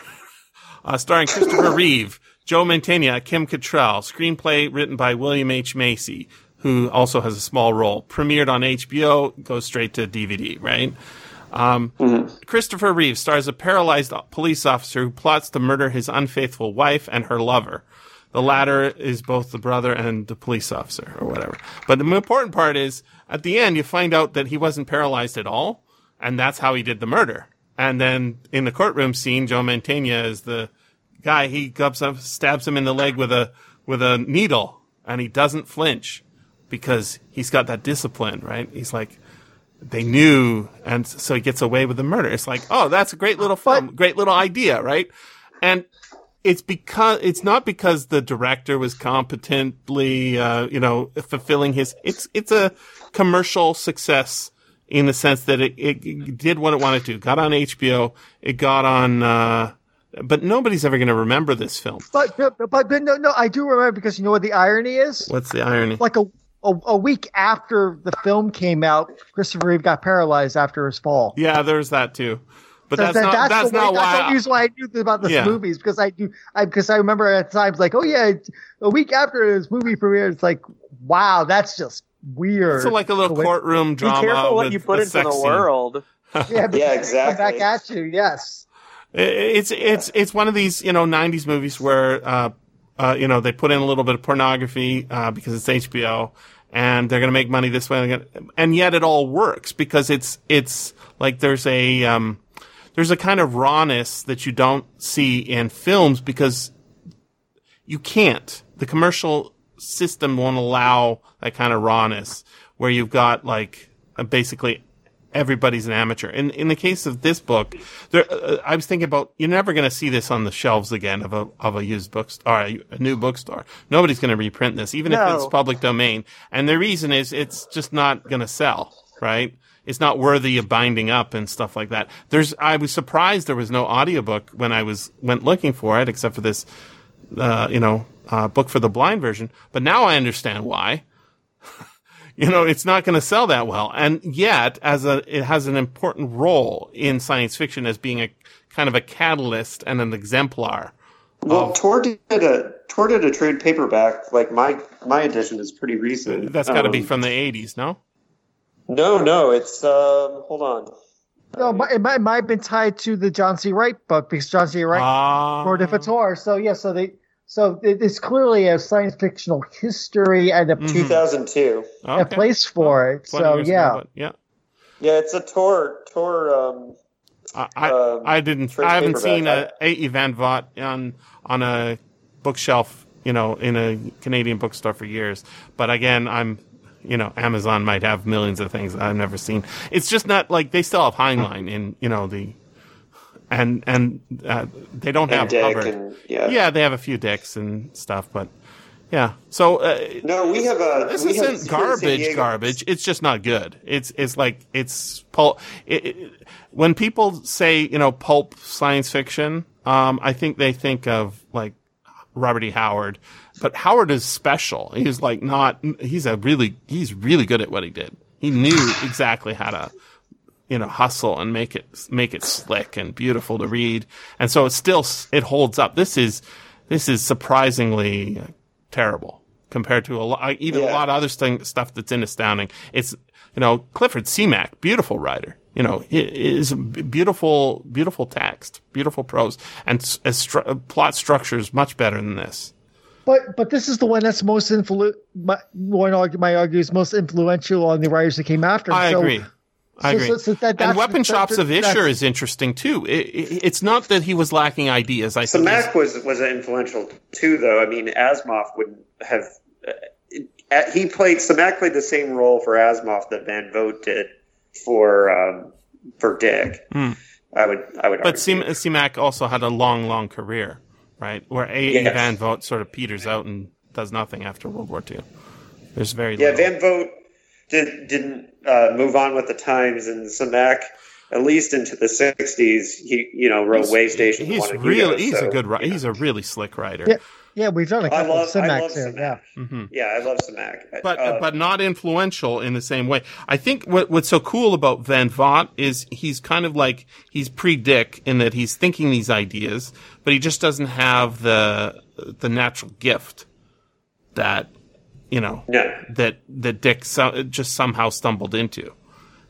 uh, starring Christopher Reeve, Joe Mantegna, Kim Cattrall. Screenplay written by William H Macy, who also has a small role. Premiered on HBO, goes straight to DVD. Right. Um, Christopher Reeve stars a paralyzed police officer who plots to murder his unfaithful wife and her lover. The latter is both the brother and the police officer or whatever. But the important part is at the end, you find out that he wasn't paralyzed at all. And that's how he did the murder. And then in the courtroom scene, Joe Mantegna is the guy. He goes up, stabs him in the leg with a, with a needle and he doesn't flinch because he's got that discipline, right? He's like, they knew, and so he gets away with the murder. It's like, oh, that's a great little film, great little idea, right? And it's because it's not because the director was competently, uh, you know, fulfilling his. It's it's a commercial success in the sense that it, it did what it wanted to. Got on HBO. It got on. Uh, but nobody's ever going to remember this film. But, but but but no no I do remember because you know what the irony is? What's the irony? Like a a, a week after the film came out, Christopher Reeve got paralyzed after his fall. Yeah, there's that too. But So that's that- not that's the not way- why. That's the reason why I knew about this Yeah. movies because I do I because I remember at times like oh yeah a week after this movie premiered it's like wow that's just weird. it's like a little The courtroom Be drama. Be careful what you put into the world. [laughs] yeah, but Yeah, they come Back at you, yes. It's it's it's one of these you know '90s movies where uh, uh, you know they put in a little bit of pornography uh, because it's HBO and they're going to make money this way, and yet it all works because it's it's like there's a um, there's a kind of rawness that you don't see in films because you can't. The commercial system won't allow that kind of rawness where you've got like basically everybody's an amateur. In in the case of this book, there uh, I was thinking about you're never going to see this on the shelves again of a of a used bookstore a, a new bookstore. Nobody's going to reprint this, even if it's public domain. And the reason is it's just not going to sell, right? It's not worthy of binding up and stuff like that. There's I was surprised there was no audiobook when I was went looking for it, except for this uh, you know, uh, book for the blind version. But now I understand why. You know, it's not going to sell that well. And yet, as a, it has an important role in science fiction as being a kind of a catalyst and an exemplar. Well, Tor did a Tor did a trade paperback. Like my my edition is pretty recent. That's got to be Um, from the 80s, no? No, no, it's um. Hold on. No, it might, it might, have been tied to the John C. Wright book because John C. Wright Ah. wrote it for Tor. So yeah, so they so it, it's clearly a science fictional history and a, Mhm. 2002. a Okay. place for it. So years ago, yeah, but yeah. Yeah, it's a tour tour. Um, I, I, Um, I didn't. I haven't paperback. seen a, a Evan Vought on on a bookshelf, you know, in a Canadian bookstore for years. But again, I'm, you know, Amazon might have millions of things that I've never seen. It's just not like they still have Heinlein in, you know, the, and and uh, they don't have and Dick covered. and yeah. yeah, they have a few dicks and stuff, but yeah. So uh, No, we have a. this we isn't San garbage garbage it's just not good it's it's like it's pulp it, it, when people say you know pulp science fiction um i think they think of like robert e howard but howard is special he's like not he's a really he's really good at what he did he knew exactly how to you know hustle and make it make it slick and beautiful to read. And so it still it holds up. This is this is surprisingly uh, terrible compared to a lot even a lot of other st- stuff that's in astounding. It's you know clifford Simak, beautiful writer you know it is beautiful beautiful text beautiful prose and stru- plot structure is much better than this. But but this is the one that's most influ. My, one argue, my argue is most influential on the writers that came after. i So agree I agree. so- so that- and Weapon that's- Shops of that's- Isher is interesting too. It, it, it's not that he was lacking ideas. I So think he's- Mac was was influential too, though. I mean, Asimov would have. Uh, he played. So Mac played the same role for Asimov that Van Vogt did for um, for Dick. Hmm. I would. I would. But argue. C- C-Mac also had a long, long career, right? Where A. Yes. Van Vogt sort of peters out and does nothing after World War II. There's very Yeah, little. Van Vogt did, didn't uh, move on with the times, and so at least into the '60s, he you know wrote Way Station. He's really, he's so, a good, ri- you know. he's a really slick writer. Yeah. Yeah, we've done a couple love. of I Simaks love here. Yeah. Simak. Yeah, I love Simak. but Uh, but not influential in the same way. I think what what's so cool about Van Vogt is he's kind of like he's pre Dick in that he's thinking these ideas, but he just doesn't have the the natural gift that you know no. that that Dick so, just somehow stumbled into,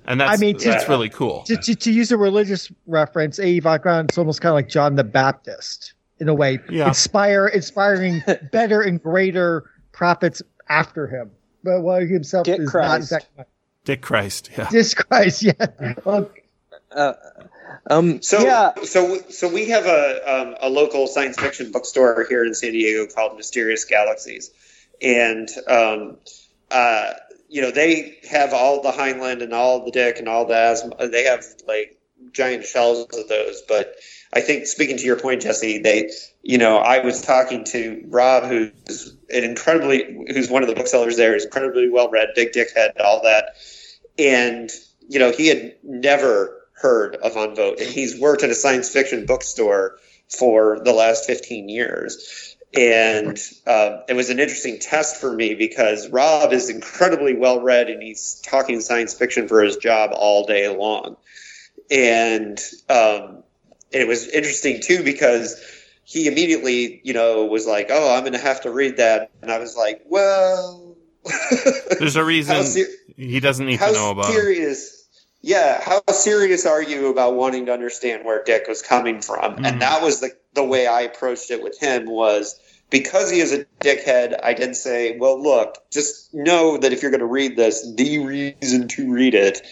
and that's I mean, to- that's really cool. To, to, to use a religious reference, A. Von Grant is almost kind of like John the Baptist in a way, Yeah. inspire inspiring [laughs] better and greater prophets after him. But while he himself Get is not Christ. exactly Dick Christ, yeah. Dick Christ, yeah. [laughs] Well, Uh, um, So, yeah, so, so we have a um, a local science fiction bookstore here in San Diego called Mysterious Galaxies, and um, uh, you know they have all the Heinlein and all the Dick and all the Asthma. They have like giant shelves of those. But I think speaking to your point, Jesse, they, you know, I was talking to Rob, who's an incredibly, who's one of the booksellers there, is incredibly well read, big dick head, all that, and you know he had never heard of Vogt, and he's worked at a science fiction bookstore for the last 15 years. And um, it was an interesting test for me because Rob is incredibly well read and he's talking science fiction for his job all day long. And um, it was interesting too because he immediately, you know, was like, "Oh, I'm going to have to read that," and I was like, "Well." [laughs] There's a reason ser- he doesn't need how to know about. it. serious yeah how serious are you about wanting to understand where dick was coming from Mhm. and that was the, the way i approached it with him was because he is a dickhead i did say well look just know that if you're going to read this the reason to read it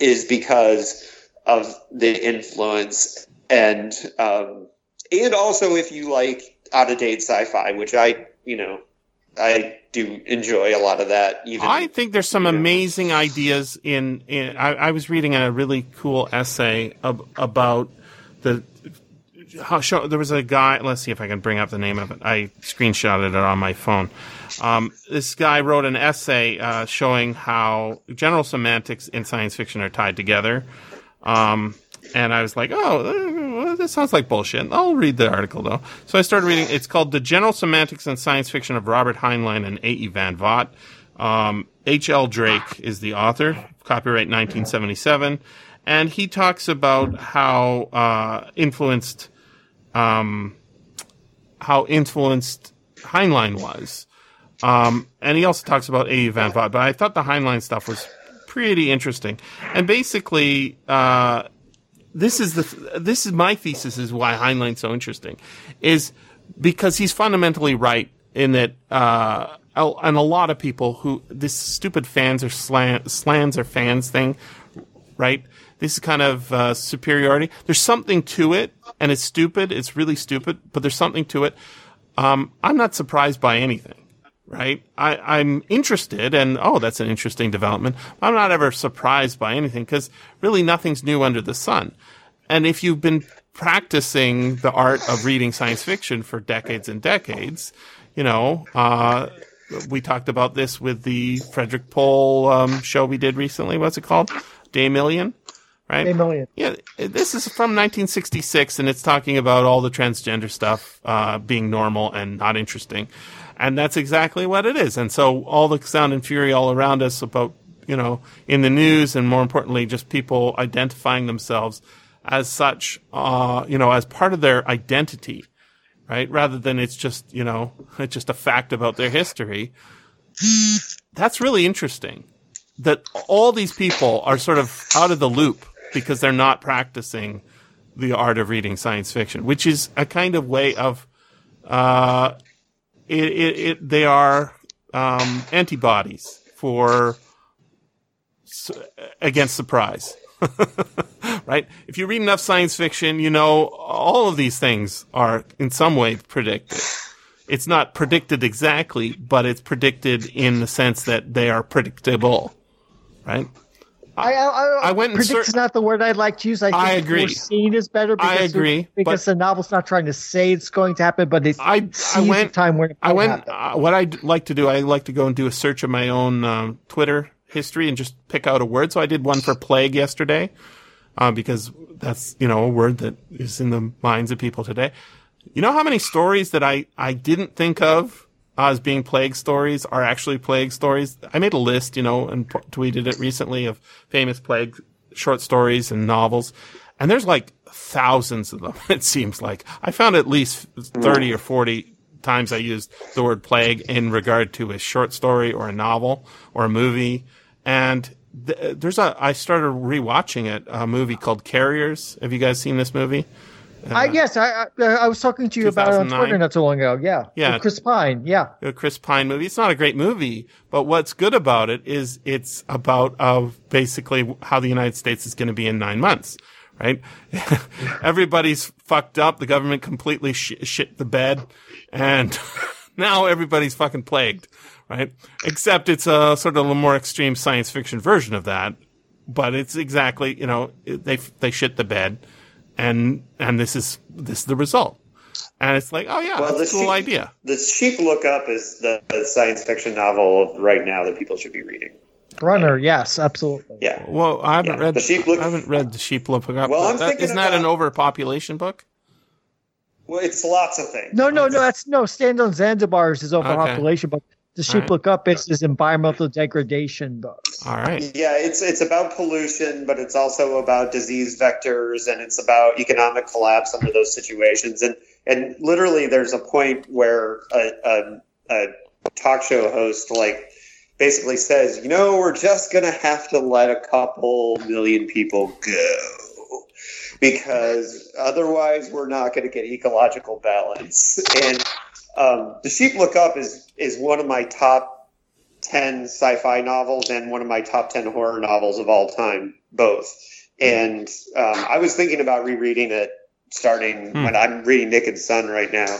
is because of the influence and um, and also if you like out of date sci-fi which i you know i do enjoy a lot of that even I think there's some amazing ideas in. in I, I was reading a really cool essay ab, about the. How show, there was a guy. Let's see if I can bring up the name of it. I screenshotted it on my phone. Um, this guy wrote an essay uh, showing how general semantics in science fiction are tied together. Um, and I was like, oh, uh, this sounds like bullshit. I'll read the article though. So I started reading. It's called "The General Semantics and Science Fiction" of Robert Heinlein and A. E. Van Vogt. Um, H. L. Drake is the author. Copyright 1977, and he talks about how uh, influenced, um, how influenced Heinlein was. Um, and he also talks about A. E. Van Vogt, but I thought the Heinlein stuff was pretty interesting. And basically, uh, this is the this is my thesis is why Heinlein's so interesting, is because he's fundamentally right in that, uh, and a lot of people who this stupid fans or slan, slans or fans thing, right? This is kind of uh, superiority. There's something to it, and it's stupid. It's really stupid, but there's something to it. Um, I'm not surprised by anything right? I, I'm interested, and oh, that's an interesting development. I'm not ever surprised by anything because really nothing's new under the sun. And if you've been practicing the art of reading science fiction for decades and decades, you know, uh, we talked about this with the Frederik Pohl um, show we did recently. What's it called? Day Million, right? A million. Yeah, this is from 1966, and it's talking about all the transgender stuff uh, being normal and not interesting, and that's exactly what it is. And so all the sound and fury all around us about you know in the news, and more importantly, just people identifying themselves as such, uh, you know, as part of their identity, right? Rather than it's just you know [laughs] it's just a fact about their history. That's really interesting. That all these people are sort of out of the loop because they're not practicing the art of reading science fiction, which is a kind of way of, uh, it, it, it they are, um, antibodies for against surprise. [laughs] right? If you read enough science fiction, you know all of these things are in some way predicted. It's not predicted exactly, but it's predicted in the sense that they are predictable. Right? I, I, I, I went predict is not the word I'd like to use. I think I agree. foreseen is better. I Because agree, because the novel's not trying to say it's going to happen, but it's I I went time when it I went. Uh, what I'd like to do, I like to go and do a search of my own um, Twitter history and just pick out a word. So I did one for plague yesterday, uh, because that's you know a word that is in the minds of people today. You know how many stories that I I didn't think of as being plague stories are actually plague stories? I made a list, you know, and tweeted it recently of famous plague short stories and novels, and there's like thousands of them. [laughs] It seems like I found at least thirty or forty times I used the word plague in regard to a short story or a novel or a movie. And th- there's a, I started rewatching it, a movie called Carriers. Have you guys seen this movie? I, uh, yes, I, I I was talking to you about it on Twitter not too long ago. Yeah, Yeah. With Chris Pine. Yeah, a Chris Pine movie. It's not a great movie, but what's good about it is it's about of basically how the United States is going to be in nine months, right? [laughs] Everybody's fucked up. The government completely sh- shit the bed, and [laughs] now everybody's fucking plagued, right? Except it's a sort of a more extreme science fiction version of that, but it's exactly you know they they shit the bed, and and this is this is the result. And it's like, oh yeah, Well, that's a cool sheep- idea. The Sheep Look Up is the, the science fiction novel right now that people should be reading. Brunner. Yes, absolutely. Yeah. Well, I haven't Yeah, read the sheep look- I haven't read the sheep look up. Well, I'm that, thinking isn't that an overpopulation book? Well, it's lots of things. No, no, no. That's no. Stand on Zanzibar's is overpopulation, but the sheep Alright. look up is, is environmental degradation book. All right. Yeah, it's it's about pollution, but it's also about disease vectors, and it's about economic collapse under those situations. And and literally, there's a point where a, a, a talk show host like basically says, you know, we're just gonna have to let a couple million people go because otherwise we're not going to get ecological balance. And um, the sheep look up is is one of my top 10 sci-fi novels and one of my top 10 horror novels of all time both and um, i was thinking about rereading it starting Hmm. when i'm reading nick and son right now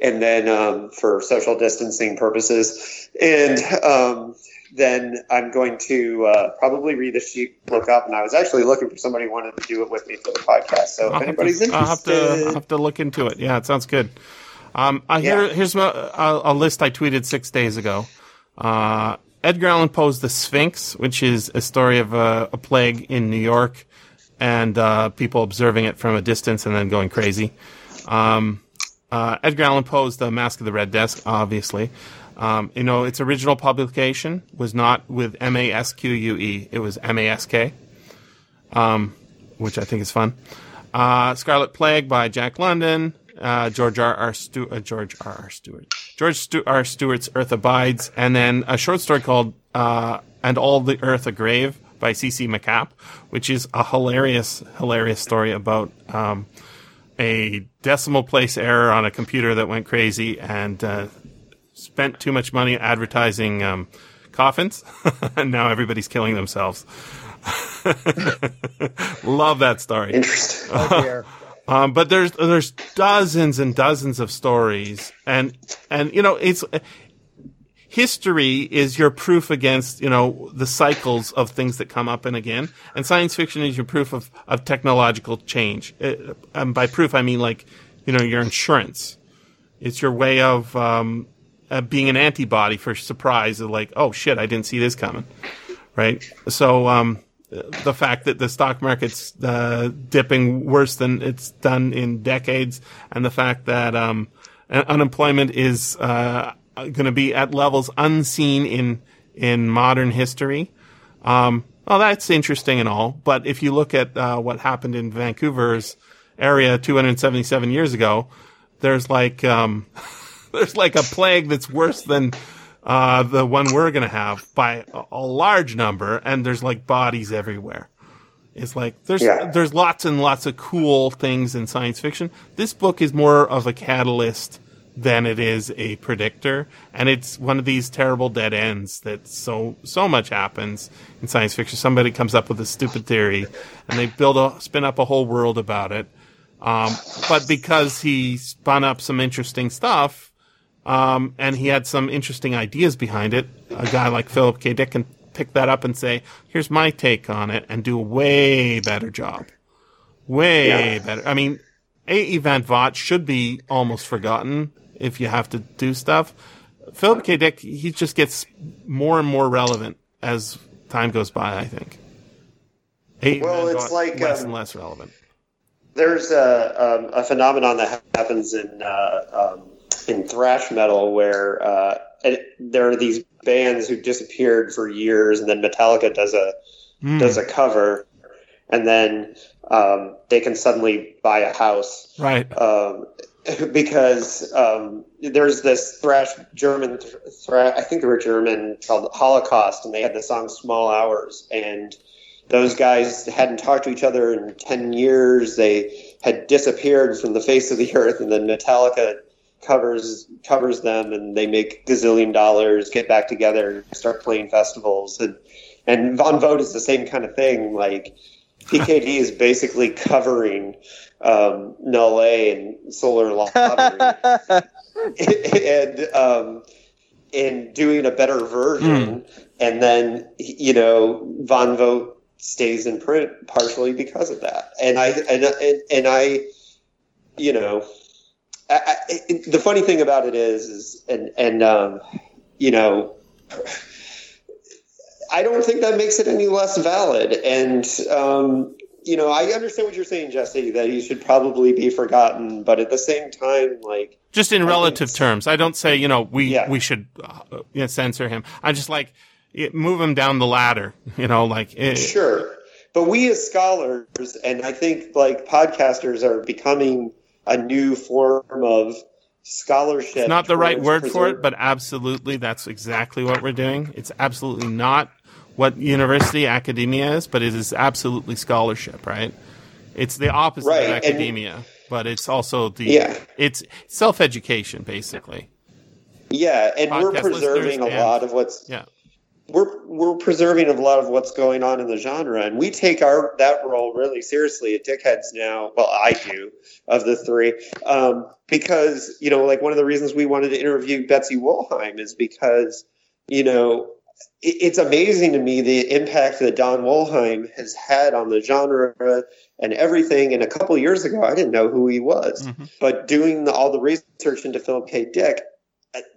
and then um, for social distancing purposes and um, then i'm going to uh, probably read the sheep look up and i was actually looking for somebody who wanted to do it with me for the podcast so I'll if anybody's to, I'll have interested to I'll have to look into it. Yeah, it sounds good. Um, I Yeah. here's my, a, a list I tweeted six days ago. Uh, Edgar Allan Poe's The Sphinx, which is a story of a, a plague in New York and uh, people observing it from a distance and then going crazy. Um, uh, Edgar Allan Poe's The Mask of the Red Death, obviously. Um, you know, its original publication was not with M A S Q U E; it was M A S K, um, which I think is fun. Uh, Scarlet Plague by Jack London. Uh, George R. R. Stu- uh, George R. R. Stewart. George Stu- R. Stewart's Earth Abides, and then a short story called uh, "And All the Earth a Grave" by C.C. MacApp, which is a hilarious, hilarious story about um, a decimal place error on a computer that went crazy and uh, spent too much money advertising um, coffins, [laughs] and now everybody's killing themselves. [laughs] Love that story. interesting Oh dear. [laughs] Um, but there's there's dozens and dozens of stories, and and you know it's history is your proof against you know the cycles of things that come up and again, and science fiction is your proof of of technological change. Uh, and by proof, I mean like you know your insurance. It's your way of um, uh, being an antibody for surprise. Of like, oh shit, I didn't see this coming, right? So um, the fact that the stock market's uh, dipping worse than it's done in decades, and the fact that um, unemployment is uh, going to be at levels unseen in in modern history. Um, well, that's interesting and all, but if you look at uh, what happened in Vancouver's area 277 years ago, there's like um, [laughs] there's like a plague that's worse than uh, the one we're gonna have by a, a large number, and there's like bodies everywhere. It's like there's Yeah. there's lots and lots of cool things in science fiction. This book is more of a catalyst than it is a predictor, and it's one of these terrible dead ends that so so much happens in science fiction. Somebody comes up with a stupid theory, and they build a spin up a whole world about it. Um, but because he spun up some interesting stuff, um, and he had some interesting ideas behind it, a guy like Philip K. Dick can pick that up and say, "Here's my take on it," and do a way better job. Way Yeah. better. I mean, A. Van Vogt should be almost forgotten if you have to do stuff. Philip K. Dick, he just gets more and more relevant as time goes by. I think. A. Well, Van it's Vogt, like, less um, and less relevant. There's a, um, a phenomenon that happens in uh, um, in thrash metal where uh, there are these bands who disappeared for years, and then Metallica does a Hmm. does a cover, and then um, they can suddenly buy a house Right. um, [laughs] because um, there's this thrash German thrash. I think they were German called Holocaust, and they had the song "Small Hours." And those guys hadn't talked to each other in ten years. They had disappeared from the face of the [laughs] earth, and then Metallica covers covers them, and they make gazillion dollars, get back together, start playing festivals, and and Van Vogt is the same kind of thing. Like PKD is basically covering um, Null A and Solar Lottery. [laughs] [laughs] And um, and doing a better version, and then you know Van Vogt stays in print partially because of that, and I and and, and I, you know, I, I, it- the funny thing about it is is and and um, you know. I don't think that makes it any less valid. And, um, you know, I understand what you're saying, Jesse, that he should probably be forgotten. But at the same time, like, just in I relative terms. I don't say you know we Yeah. we should uh, you know, censor him. I just like it, move him down the ladder. You know, like eh, sure. But we as scholars, and I think like podcasters are becoming a new form of scholarship. it's not the right word for it, but absolutely that's exactly what we're doing. It's absolutely not what university academia is, but it is absolutely scholarship, right? It's the opposite Right, of and- academia, but it's also the Yeah. it's self education basically. yeah, and we're preserving a and- lot of what's Yeah. We're we're preserving a lot of what's going on in the genre, and we take our that role really seriously at Dickheads now. Well, I do of the three, um, because you know, like one of the reasons we wanted to interview Betsy Wollheim is because you know it, it's amazing to me the impact that Don Wollheim has had on the genre and everything. And a couple years ago, I didn't know who he was, Mhm. but doing the, all the research into Philip K. Dick,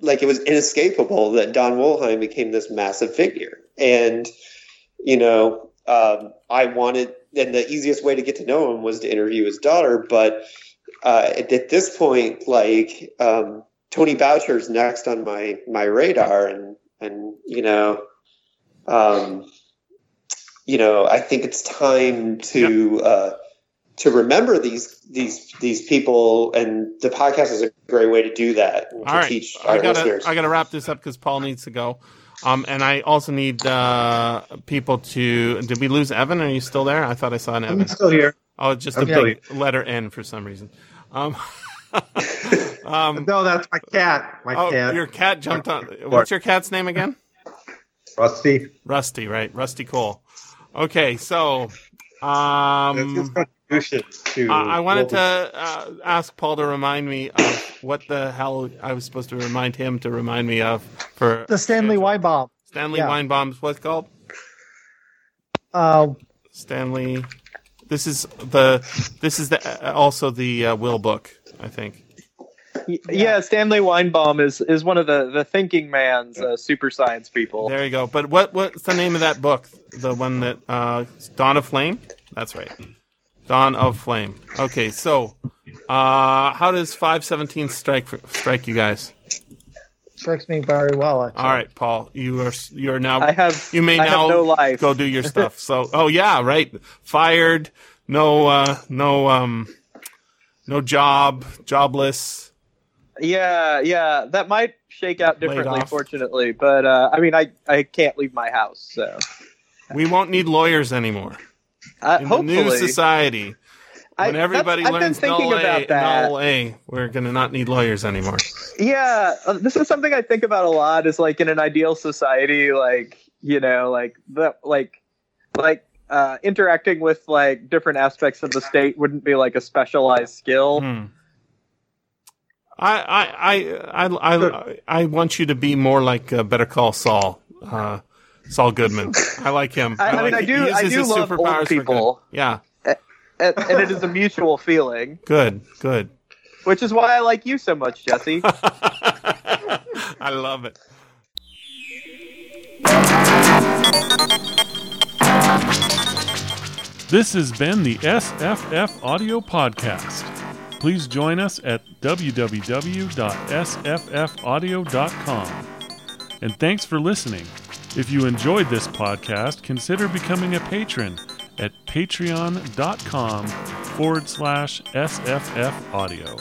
like it was inescapable that Don Wollheim became this massive figure. And, you know, um, I wanted, and the easiest way to get to know him was to interview his daughter. But uh, at, at this point, like um, Tony Boucher's next on my my radar, and and you know, um, you know, I think it's time to. Uh, to remember these these these people, and the podcast is a great way to do that. To All right, teach our I gotta listeners. I gotta wrap this up because Paul needs to go. Um, and I also need uh, people to. Did we lose Evan? Are you still there? I thought I saw an Evan. I'm still here. Oh, just a I'm still big letter N for some reason. Um, [laughs] um, No, that's my cat. My oh, cat, your cat jumped on. What's your cat's name again? Rusty. Rusty, right? Rusty Cole. Okay, so That's his um, contribution to. I, I wanted to uh, ask Paul to remind me of what the hell I was supposed to remind him to remind me of for The Stanley Weinbaum. Stanley yeah. Weinbaum's what's called Uh, Stanley. This is the this is the uh, also the uh, will book. I think. Y- yeah, Stanley Weinbaum is is one of the the thinking man's uh, super science people. There you go. But what what's the name of that book? The one that uh, Dawn of Flame. That's right. Dawn of Flame. Okay, so uh, how does five seventeen strike strike you guys? strikes me very well. Actually. All right, Paul, you are you are now I have you may I now no life. go do your stuff. So, oh yeah, right. Fired, no, uh, no, um, no job, jobless. Yeah, yeah, that might shake out differently, fortunately. But uh, I mean, I I can't leave my house, so We won't need lawyers anymore uh, in the new society. When that's- everybody learns null A, about that. null A, we're going to not need lawyers anymore. Yeah, uh, this is something I think about a lot. Is like in an ideal society, like you know, like the like like uh, interacting with like different aspects of the state wouldn't be like a specialized skill. Hmm. I, I, I, I, I, I want you to be more like uh, Better Call Saul, uh, Saul Goodman. I like him. I- I mean, like, I do- I do love old superpowers for people. Yeah, and, and it is a mutual feeling, good, good. which is why I like you so much, Jesse. [laughs] I love it. This has been the SFF Audio Podcast. Please join us at www.sffaudio.com. And thanks for listening. If you enjoyed this podcast, consider becoming a patron at patreon.com forward slash SFF Audio.